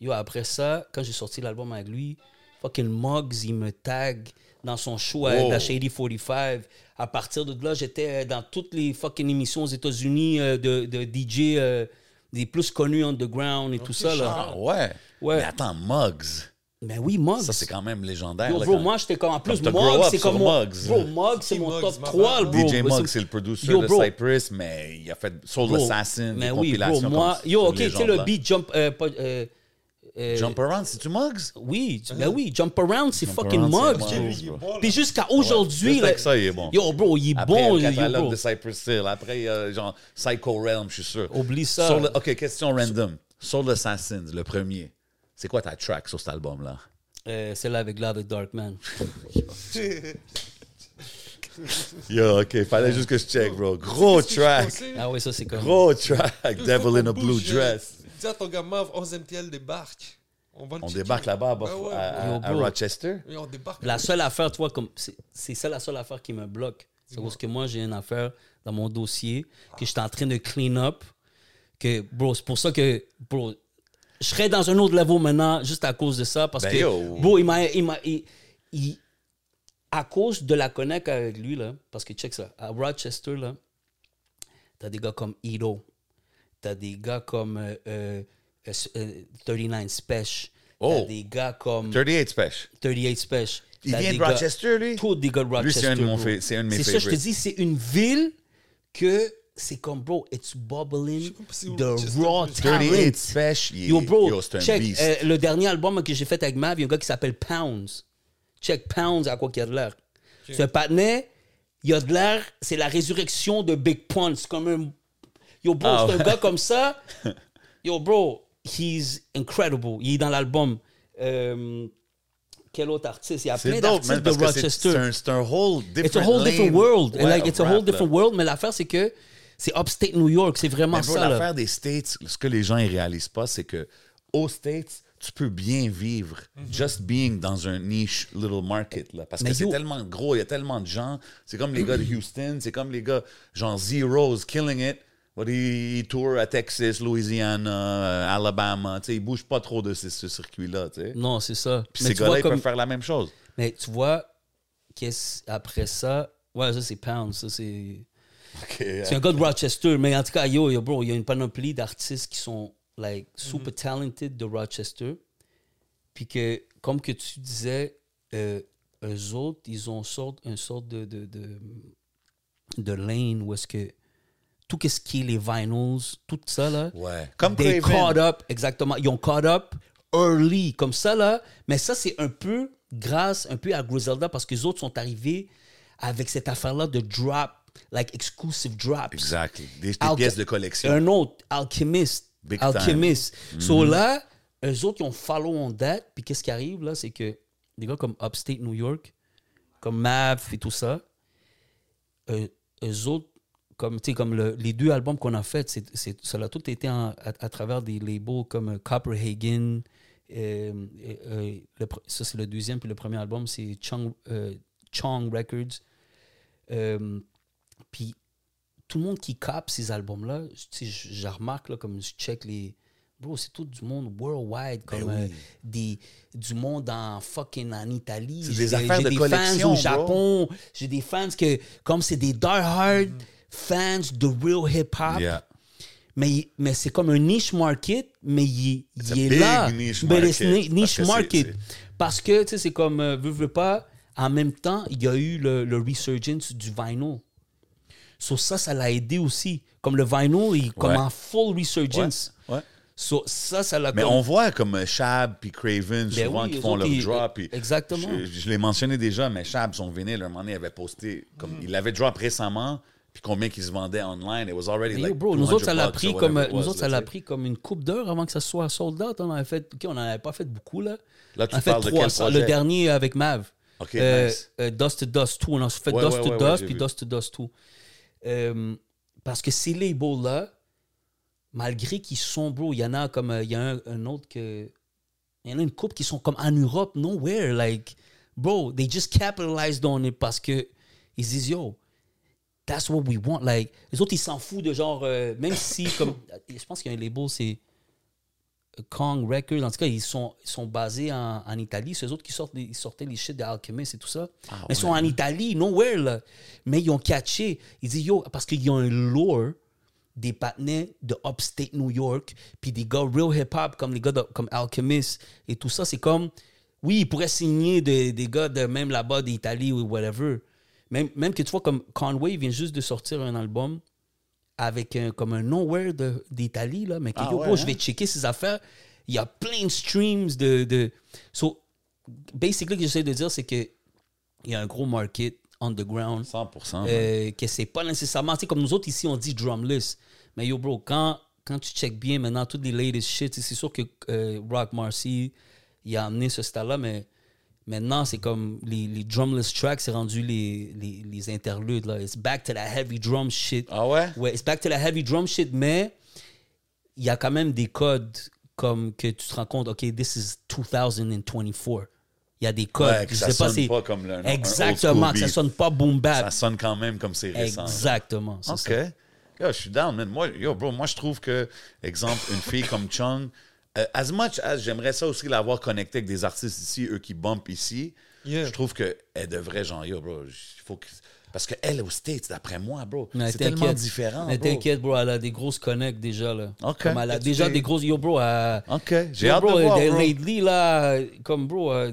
yo, après ça, quand j'ai sorti l'album avec lui, fucking Muggs, il me tag dans son show à Wow. la Shady 45. À partir de là, j'étais dans toutes les fucking émissions aux États-Unis euh, de, de DJ euh, des plus connus underground et tout ça, là. Ah, ouais. Ouais. Mais attends, Muggs. Mais oui, Muggs. Ça, c'est quand même légendaire. Yo, là, bro, quand- moi, j'étais comme en plus, Muggs, c'est comme mon. Muggs. Bro, Muggs, c'est mon Muggs, top ma 3, bad. bro. DJ Muggs, c'est le producer Yo, de bro. Cypress, mais il a fait Soul Bro, Assassin, mais des oui, bro, compilations. moi, comme- yo, ok, tu sais, le beat Jump. euh, pas- euh, euh, Jump Around, c'est-tu Muggs? Oui, ben oui, Jump Around, c'est fucking Muggs, là. Puis jusqu'à aujourd'hui, Juste là, avec ça, il est bon. yo, bro, il est Après, bon, il y a yo, le catalogue bro. de Cypress Hill. Après, il y a genre Psycho Realm, je suis sûr. Oublie ça. OK, question random. Soul Assassins, le premier. C'est quoi ta track sur cet album-là? Euh, Celle-là avec Love et Darkman. <laughs> Yo, OK, fallait juste que je check, bro. Gros track. Ah oui, ça, c'est comme. Gros track. Devil in a blue dress. Dis à ton gars, Mav, 11e TL débarque. On va le On débarque là-bas à, Ouais, ouais, à- Yo, à- à bro. Rochester. Oui, on débarque. La seule affaire, tu vois, comme c'est c'est ça la seule affaire qui me bloque. C'est parce que moi, j'ai une affaire dans mon dossier que je suis en train de clean up. Que, bro, c'est pour ça que, bro, je serais dans un autre level maintenant juste à cause de ça. Parce Ben, que, yo. bro, il m'a. Il m'a il- il- à cause de la connect avec lui, là, parce que check ça, à Rochester, là, t'as des gars comme Ito, t'as des gars comme euh, euh, euh, euh, 39 Special, t'as Oh. des gars comme 38 Special. 38 Special. Il T'as vient de gars- Rochester, lui? Tous des gars de Rochester. c'est un de un mes C'est ça, je te dis, c'est une ville que c'est comme, bro, it's bubbling Rochester, raw mais- 38 talent. Special. Yo, bro, yo, check, euh, le dernier album que j'ai fait avec Mav, il y a un gars qui s'appelle Pounds. Check Pounds, à quoi qu'il y a de l'air. Ce patinet, il y a de l'air, c'est la résurrection de Big Pun. C'est comme un... Yo, bro, Ah c'est un gars comme ça. <laughs> Yo, bro, he's incredible. Il est dans l'album. Euh, quel autre artiste? Il y a plein d'artistes de Rochester. c'est un, whole different It's a whole different world. Ouais, like, it's a rap, whole là. different world. Mais l'affaire, c'est que c'est upstate New York. C'est vraiment bro, ça. l'affaire des States, ce que les gens ne réalisent pas, c'est que aux States, tu peux bien vivre just being dans un niche little market. Là, parce Mais que c'est tellement gros, il y a tellement de gens. C'est comme les gars de <clears throat> Houston, c'est comme les gars genre Zeros, Killing It. Il, il tour à Texas, Louisiana, euh, Alabama. Tu sais, il bouge pas trop de ce, ce circuit-là. Non, c'est ça. Puis ces gars-là, ils comme- peuvent faire la même chose. Mais tu vois, qu'est-ce après ça. Ouais, ça c'est Pound. Ça c'est. C'est un gars de Rochester. Mais en tout cas, yo, yo, bro, il y a une panoplie d'artistes qui sont like super talented de Rochester. Puis que, comme que tu disais, euh, eux autres, ils ont sorte, une sorte de, de, de, de lane où est-ce que tout ce qui est les vinyls, tout ça là. Ouais. Comme They Craven. caught up, exactement. Ils ont caught up early, comme ça, là. Mais ça, c'est un peu grâce un peu à Griselda parce que les autres sont arrivés avec cette affaire-là de drop, like exclusive drops. Exact. Des, des Alch- pièces de collection. Un autre, Alchemist. Big Alchemist. time. So Mhm. là, eux autres, ils ont follow on that. Puis qu'est-ce qui arrive, là, c'est que des gars comme Upstate New York, comme Mav et tout ça, eux, eux autres, comme, comme le- les deux albums qu'on a faits, c'est, c'est- ça a tout été en- à, à travers des labels comme euh, Copperhagen. euh, et, euh, le pr- ça, c'est le deuxième. Puis le premier album, c'est Chong, euh, Chong Records. Euh, puis tout le monde qui capte ces albums-là, je, remarque, là, comme je check les. Bro, c'est tout du monde worldwide, comme Ben oui. euh, des, du monde en fucking en Italie. C'est J'ai- des affaires j'ai de des fans au Japon. J'ai des fans que, comme c'est des die-hard fans de real hip-hop, Yeah. mais, mais c'est comme un niche market, mais il, est là. niche Mais market, c'est ni- parce niche que market. Parce que, tu sais, c'est comme, euh, veux, veux pas, en même temps, il y a eu le, le resurgence du vinyl. So ça, ça l'a aidé aussi. Comme le vinyl, il est comme Ouais. en full resurgence. Ouais, ouais. So ça, ça l'a Mais comme... on voit comme euh, Shab puis Craven Ben souvent oui, qui font leur ils- drop. exactement. Je, je l'ai mentionné déjà, mais Shab, son vinyle, un moment donné, il avait posté, comme, il l'avait drop récemment, puis combien qu'il se vendait online. It was already like yo, bro, nous 200 autres, ça l'a pris comme, nous autres, ça l'a pris comme une coupe d'heures avant que ça soit sold out. On avait fait, ok, on n'avait pas fait beaucoup là. Là, tu on a fait parles de quel projet? le dernier avec Mav. Ok, Euh, nice. euh, Dust to Dust 2. On a fait Ouais, Dust ouais, to ouais, Dust puis vu. Dust to Dust 2. Euh, parce que ces labels-là, malgré qu'ils sont, bro, il y en a comme, il y a un, un autre que. Il y en a une couple qui sont comme en Europe, nowhere. Like, bro, they just capitalized on it parce que ils se disent, yo, that's what we want. Like, les autres, ils s'en foutent de genre, euh, même si, <coughs> comme, je pense qu'il y a un label, c'est Kong Records. En tout cas, ils sont, ils sont basés en, en Italie. C'est eux autres qui sortent, ils sortaient les shit d'Alchemist et tout ça. Ah Mais ils sont en Italie, nowhere, là. Mais ils ont catché. Ils disent, yo, parce qu'ils ont un lore des partenaires de Upstate New York, puis des gars real hip-hop comme les gars de- comme Alchemist et tout ça. C'est comme, oui, ils pourraient signer de- des gars de même là-bas d'Italie ou whatever. Même, même que tu vois, comme Conway vient juste de sortir un album avec un, comme un nowhere d'Italie, là, mais que, Ah yo, ouais, bro, je hein? vais checker ses affaires. Il y a plein de streams de. de... So, basically, ce que j'essaie de dire, c'est que il y a un gros market underground. 100%. man. Euh, que c'est pas nécessairement, tu sais, comme nous autres ici, on dit drumless. Mais yo, bro, quand, quand tu check bien maintenant toutes les latest shit, c'est sûr que euh, Rock Marcy, il a amené ce style-là, mais maintenant, c'est comme les, les drumless tracks, c'est rendu les, les, les interludes. Là. It's back to that heavy drum shit. Ah ouais? Ouais, it's back to that heavy drum shit, mais il y a quand même des codes comme que tu te rends compte, OK, this is 2024. Il y a des codes. Ouais, que je ça sais pas, sonne c'est- pas comme le- Exactement, que ça sonne pas boom bap. Ça sonne quand même comme c'est récent. Exactement. c'est OK. ça. Yo, je suis down, man. Moi, yo, bro, moi, je trouve que, exemple, une fille comme Chung, euh, as much as j'aimerais ça aussi l'avoir connectée avec des artistes ici, eux qui bumpent ici, Yeah. je trouve qu'elle devrait, genre, yo, bro, il faut que. Parce qu'elle, aux States, d'après moi, bro, c'est tellement différent. Mais bro. t'inquiète, bro, elle a des grosses connects déjà, là. OK. Comme elle a déjà des grosses. Yo, bro, elle- OK. J'ai hâte bro, de voir, euh, bro. lately, là, comme, bro, euh,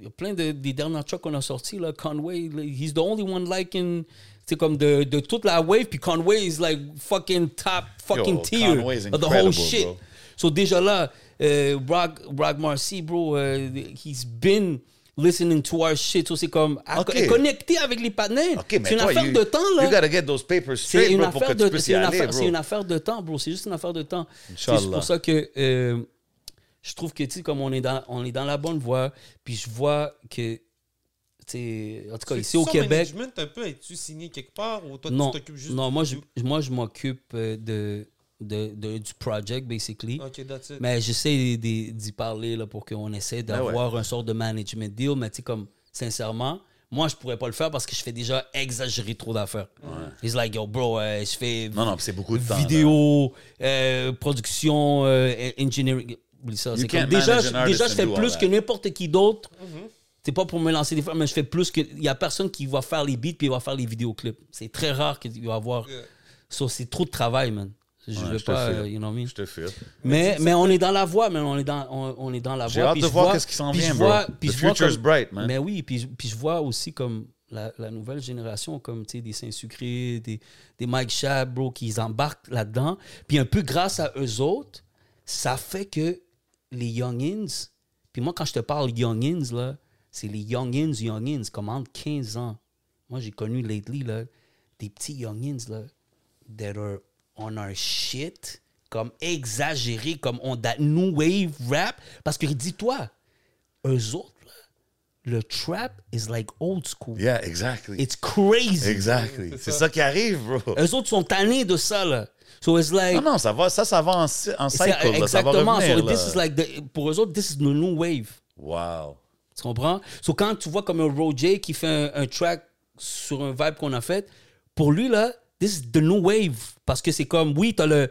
il y a plein de, des derniers tracks qu'on a sortis, là. Conway, he's the only one liking. C'est comme de, de toute la wave, puis Conway is like fucking top fucking Yo, tier of the whole shit. bro. So déjà là, euh, Rock, Rock Marcy, bro, euh, he's been listening to our shit. So c'est comme, à- Ok. connecté avec les partenaires. OK, mais c'est une toi, affaire you- de temps, là. You gotta get those papers C'est straight, une, bro, pour que affaire tu de, puisses y c'est une, aller, affaire, bro. c'est une affaire de temps, bro. C'est juste une affaire de temps. C'est pour ça que euh, je trouve que, tu comme on est, dans, on est dans la bonne voie, puis je vois que, en tout cas, ici au Québec, management un peu, es-tu signé quelque part ou toi non, tu t'occupes juste non moi, je, moi, je m'occupe euh, de, de, de- du project, basically. Ok, that's it. Mais j'essaie d'y parler là, pour qu'on essaie Ben ouais. d'avoir un sort de management deal. Mais tu sais, comme, sincèrement, Moi, je pourrais pas le faire parce que je fais déjà exagérer trop d'affaires. It's like, yo, bro, euh, je fais Non, non, c'est beaucoup de temps. vidéo, euh, production, euh, engineering. Oublie ça. You C'est can't comme, déjà, je- déjà, je fais plus que n'importe qui d'autre. C'est pas pour me lancer des fois, mais je fais plus que. Il y a personne qui va faire les beats puis il va faire les vidéoclips. C'est très rare qu'il va avoir. So, c'est trop de travail, man. Je Ouais, veux je te pas, file. euh, you know what I mean? Je te file. Mais, mais on est dans la voie, man. On est dans, on, on est dans la J'ai voie. hâte Puis de je voir vois- qu'est-ce qui s'en vient, bro. vois- The future's comme- bright, man. Mais oui, puis, je- puis je vois aussi comme la, la nouvelle génération, comme tu sais, des Saint-Sucré, des, des Mike Shab, bro, qui embarquent là-dedans. Puis un peu grâce à eux autres, ça fait que les Youngins, puis moi, quand je te parle Youngins, là, c'est les Youngins, Youngins, comme entre 15 ans. Moi, j'ai connu lately, là, des petits Youngins, là, that are on our shit, comme exagéré, comme on that new wave rap. Parce que dis-toi, eux autres, le trap is like old school. Yeah, exactly. It's crazy. Exactly. C'est ça qui arrive, bro. Eux autres sont tannés de ça, là. So it's like. Non, non, ça va, ça, ça va en, cycle, là, ça va exactement. revenir, So là. this is like the- pour eux autres, this is the new wave. Wow. Tu comprends? So quand tu vois comme un Roger qui fait un, un track sur un vibe qu'on a fait, pour lui, là, this is the new wave. Parce que c'est comme, oui, t'as le,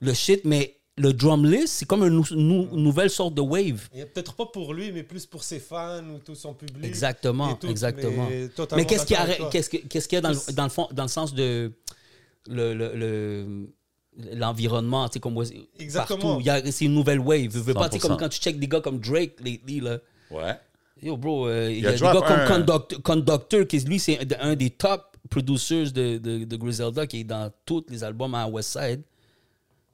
le shit, mais le drum list, c'est comme une nou- nou- nouvelle sorte de wave. Peut-être pas pour lui, mais plus pour ses fans ou tout son public. Exactement, tout, exactement. mais qu'est-ce qu'il y, a- qu'est-ce y a dans, le- dans le fond, dans le sens de le, le- le- l'environnement, tu sais, comme Exactement. partout. Il y a- C'est une nouvelle wave. Je veux pas, tu sais, 100%. comme quand tu check des gars comme Drake lately, là. Ouais. Yo, bro, euh, il y a a, des gars comme Conductor, Conductor, qui lui, c'est un des top producers de, de, de Griselda, qui est dans tous les albums à Westside.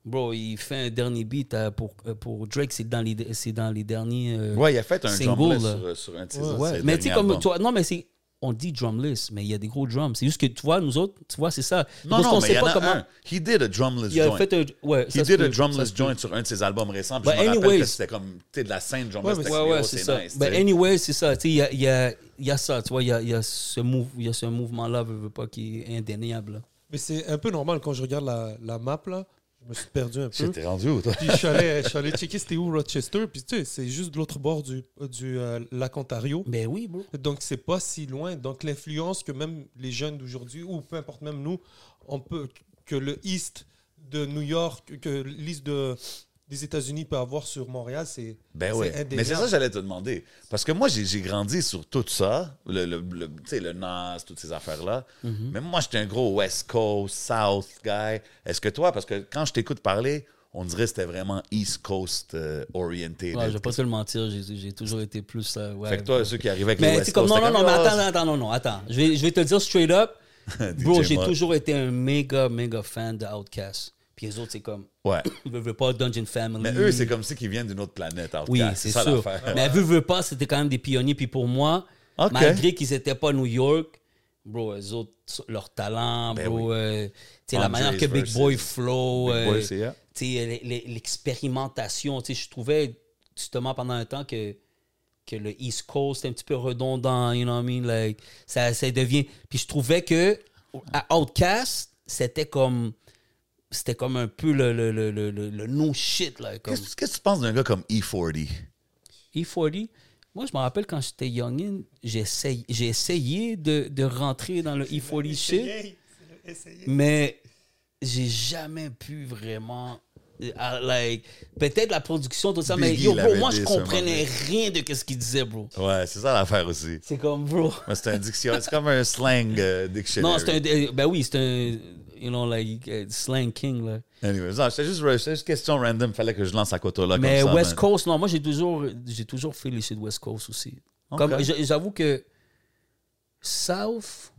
Bro, il fait un dernier beat euh, pour, euh, pour Drake, c'est dans les, c'est dans les derniers. euh, Ouais, il a fait un Single, sur, sur un de Ouais, mais tu sais, comme toi, non, mais c'est. On dit drumless, mais il y a des gros drums. C'est juste que tu vois, nous autres, tu vois, c'est ça. Non, Parce non, qu'on mais sait il y en pas a comment. un. He did a drumless Il a joint. fait un. Ouais, He ça did peut, drumless joint sur un de ses albums récents. puis But je me rappelle anyways- que c'était comme, tu sais, de la scène drumless. Ouais, Ouais, c'est ça. nice, anyway, c'est ça. Tu sais, il y a, il y, a, il y a ça, tu vois, il y a, il y a ce, move, mouvement-là, veux, veux pas, qui est indéniable. là. Mais c'est un peu normal quand je regarde la, la map, là. Je me suis perdu un peu. J'étais rendu où, toi? Puis je suis allé, je suis allé checker c'était où Rochester. Puis tu sais, c'est juste de l'autre bord du, du euh, lac Ontario. Ben oui, bro. Donc c'est pas si loin. Donc l'influence que même les jeunes d'aujourd'hui, ou peu importe même nous, on peut que le East de New York, que l'East de, des États-Unis peut avoir sur Montréal, c'est Ben oui. Mais c'est ça que j'allais te demander. Parce que moi, j'ai grandi sur tout ça, le, le, le- tu sais, le Nas, toutes ces affaires-là. Mhm. Mais moi, j'étais un gros West Coast, South guy. Est-ce que toi, parce que quand je t'écoute parler, on dirait que c'était vraiment East Coast euh, oriented. Ouais, je vais pas te le mentir, j'ai toujours été plus. euh, ouais. Fait que toi, ceux qui arrivaient avec les mais West c'est comme, Coast, non, non, non, mais comme, attends, oh, attends, non, non, attends. Je vais, je vais te le dire straight up. <laughs> Bro, j'ai toujours été un méga, méga fan de Outkast. Puis les autres, c'est comme, Ouais. <coughs> veux, veux pas, Dungeon Family. Mais eux, c'est comme si qu'ils viennent d'une autre planète. Outcast. Oui, c'est ça sûr. l'affaire. Mais veux, veux pas, c'était quand même des pionniers. Puis pour moi, malgré qu'ils étaient pas à New York, bro, eux autres, leur talent, Ben bro, oui. euh, tu sais, la manière que Big Boy flow, Big euh, yeah. l'expérimentation, tu sais, je trouvais justement pendant un temps que que le East Coast est un petit peu redondant, you know what I mean, like, ça, ça devient... Puis je trouvais que à Outcast, c'était comme... C'était comme un peu le, le, le, le, le, le no shit, là, comme... Qu'est-ce qu'est-ce que tu penses d'un gars comme E E40? E40, E moi, je me rappelle quand j'étais youngin, j'ai essayé, j'ai essayé de, de rentrer dans le E40 shit, mais j'ai jamais pu vraiment. euh, like, peut-être la production, tout ça, mais yo, bro, moi, je comprenais rien de ce qu'il disait, bro. Ouais, c'est ça l'affaire aussi. C'est comme, bro. C'est un dictionnaire, c'est comme un slang euh, dictionary. Non, c'est un. euh, Ben oui, c'est un. You know, like, uh, slang king, là. Anyways, non, c'était juste, juste question random, fallait que je lance à côté là Mais comme ça. West. Coast, non, moi j'ai toujours, j'ai toujours fait les shit West Coast aussi. Comme, j'avoue que South,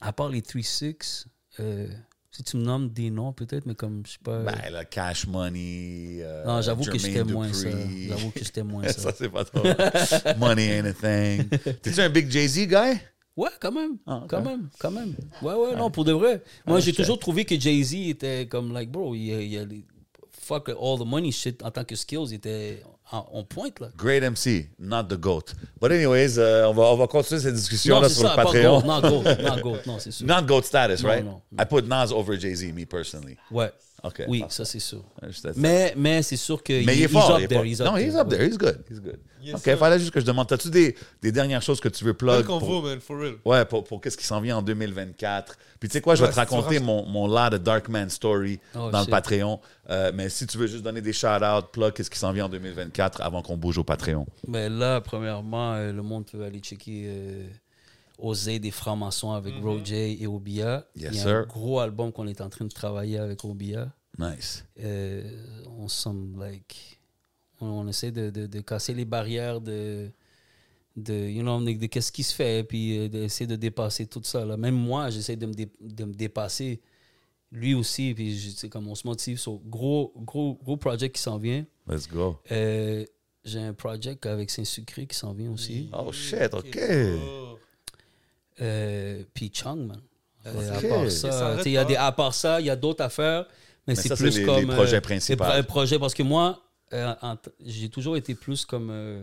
à part les 3-6, euh, si tu me nommes des noms peut-être, mais comme je sais pas. Ben, là, Cash Money. euh, non, j'avoue que j'étais moins ça. J'avoue que j'étais moins <laughs> ça, ça. c'est pas trop. Money ain't a thing. <laughs> T'es-tu un big Jay-Z guy? Ouais, quand même. Ah. Quand même, quand même. Ouais, ouais, non, pour de vrai. Moi, Ah, j'ai toujours trouvé que Jay-Z était comme, like, bro, il y a, fuck all the money shit en tant que skills, il était en- on pointe, là. Great MC, not the GOAT. But anyways, euh, on, va, on va continuer cette discussion là c'est sur le ça, pas Patreon. Goat, non, Goat, non, Goat, non, c'est sûr. <laughs> Not GOAT status, Non, right? non. I put Nas over Jay-Z, me personally. Ouais. OK. Oui, parfait. ça, c'est sûr. Mais, mais c'est sûr que Mais il est he's fort. up il est there, non, he's up there. He's good. He's good. Yes, OK, sir. fallait juste que je demande. T'as-tu des, des dernières choses que tu veux plug? Pour- vaut, man, for real. Ouais, pour, pour qu'est-ce qui s'en vient en 2024. Puis tu sais quoi, je vais Ouais, te si tu raconter mon, mon lot de Darkman Story Oh, dans shit. le Patreon. Euh, mais si tu veux juste donner des shout-outs, plug, qu'est-ce qui s'en vient en 2024 avant qu'on bouge au Patreon. Mais là, premièrement, euh, le monde peut aller checker euh, Oser des francs-maçons avec Roger et Obia. Yes, Il y a sir. un gros album qu'on est en train de travailler avec Obia. Nice. Euh, on semble like on, on essaie de, de, de casser les barrières de de you know de, de qu'est-ce qui se fait puis euh, d'essayer de dépasser tout ça là même moi j'essaie de me, dé- de me dépasser lui aussi puis je- c'est comme on se motive sur gros gros gros project qui s'en vient Let's go. Euh, j'ai un project avec Saint Sucré qui s'en vient aussi Oh shit, OK. Oh. Euh, puis Chung man Euh, à part ça, il y a pas. des, à part ça, il y a d'autres affaires, mais, c'est plus les- comme les projets euh, principaux. les pro- projets parce que moi, euh, j'ai toujours été plus comme, euh,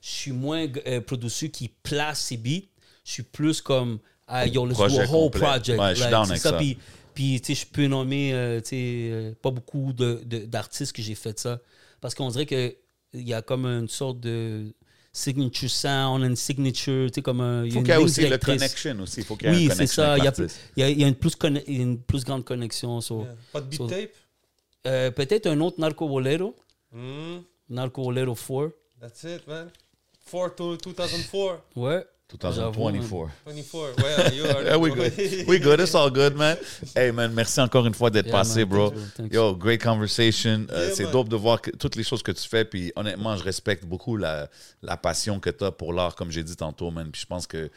je suis moins euh, producteur qui place ses beats, je suis plus comme, ah, yo, let's Projet do a whole complet. project. Ouais, je suis Like, down c'est avec ça. ça. Puis, puis tu sais, je peux nommer, euh, tu sais, euh, pas beaucoup de- de- d'artistes que j'ai fait ça, parce qu'on dirait que il y a comme une sorte de signature sound, une signature, tu sais, comme un, il y a faut une qu'il y ait aussi le connection aussi. Faut qu'il y ait Oui, c'est ça. Il y, a il, y a, il y a une, plus conne- une plus grande connexion. so- Yeah. Pas de beat So- tape? Euh, Peut-être un autre Narco Bolero. Hmm, Narco Bolero 4. That's it, man. 4 to 2004. Ouais. 2024. 24. Ouais, you Yeah, <laughs> we good. We good. It's all good, man. Hey, man, merci encore une fois d'être Yeah, passé, man. bro. Yo, great conversation. Euh, c'est dope de voir que- toutes les choses que tu fais. Puis honnêtement, je respecte beaucoup la, la passion que tu as pour l'art, comme j'ai dit tantôt, man. Puis je pense que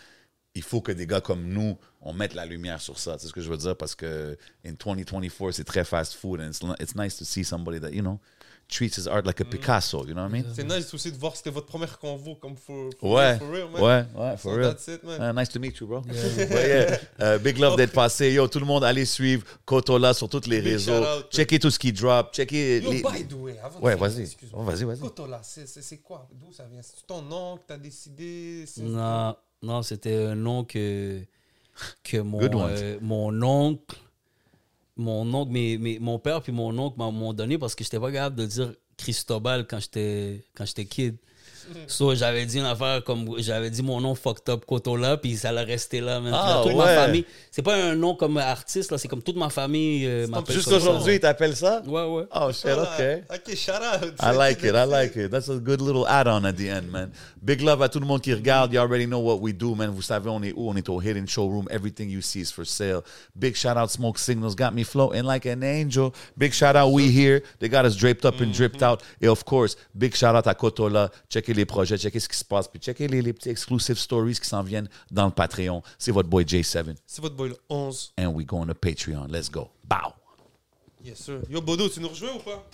il faut que des gars comme nous, on mette la lumière sur ça. C'est ce que je veux dire? Parce que in 2024, c'est très fast food and it's, it's nice to see somebody that, you know, treats his art like a Mm. Picasso, you know what I mean? C'est nice aussi de voir que c'était votre première convo comme for, for, Ouais, for real, man. ouais, ouais, for So real. that's it, man. Uh, nice to meet you, bro. <laughs> Ouais, yeah. Euh, big love d'être passé. Yo, tout le monde, allez suivre Kotola sur tous les Big réseaux. Checkez tout ce qui drop. Checkez Yo, les... by the way, avant de Ouais, vas-y. excuse-moi. Oh, vas-y, vas-y. Kotola, c'est c'est- c'est quoi? D'où ça vient? C'est ton nom que t'as décidé Non, non c'était un nom que, que mon, Good one. euh, mon oncle, mon oncle, mon père puis mon oncle m'ont- donné parce que j'étais pas capable de dire Cristobal quand quand j'étais kid. So, j'avais dit une affaire comme j'avais dit mon nom fucked up Kotola puis ça l'a resté là man. Puis Ah, là, toute ouais. ma famille c'est pas un nom comme artiste là c'est comme toute ma famille euh, m'appelle Juste aujourd'hui, ils t'appellent ça? ouais ouais Oh, shit. OK. Ok, shout out. I like it. I like it. That's a good little add-on at the end, man. Big love à tout le monde qui regarde. You already know what we do, man. Vous savez, on est où? On est au Hidden Showroom. Everything you see is for sale. Big shout out Smoke Signals. Got me floating like an angel. Big shout out We Here. They got us draped up and dripped out. Et of course, big shout out à Kotola. Checkez les projets, checkez ce qui se passe. Puis checkez les, les petits exclusive stories qui s'en viennent dans le Patreon. C'est votre boy J7. C'est votre boy le 11. And we going to Patreon. Let's go. Bow. Yes, sir. Yo, Bodo, tu nous rejoins ou pas?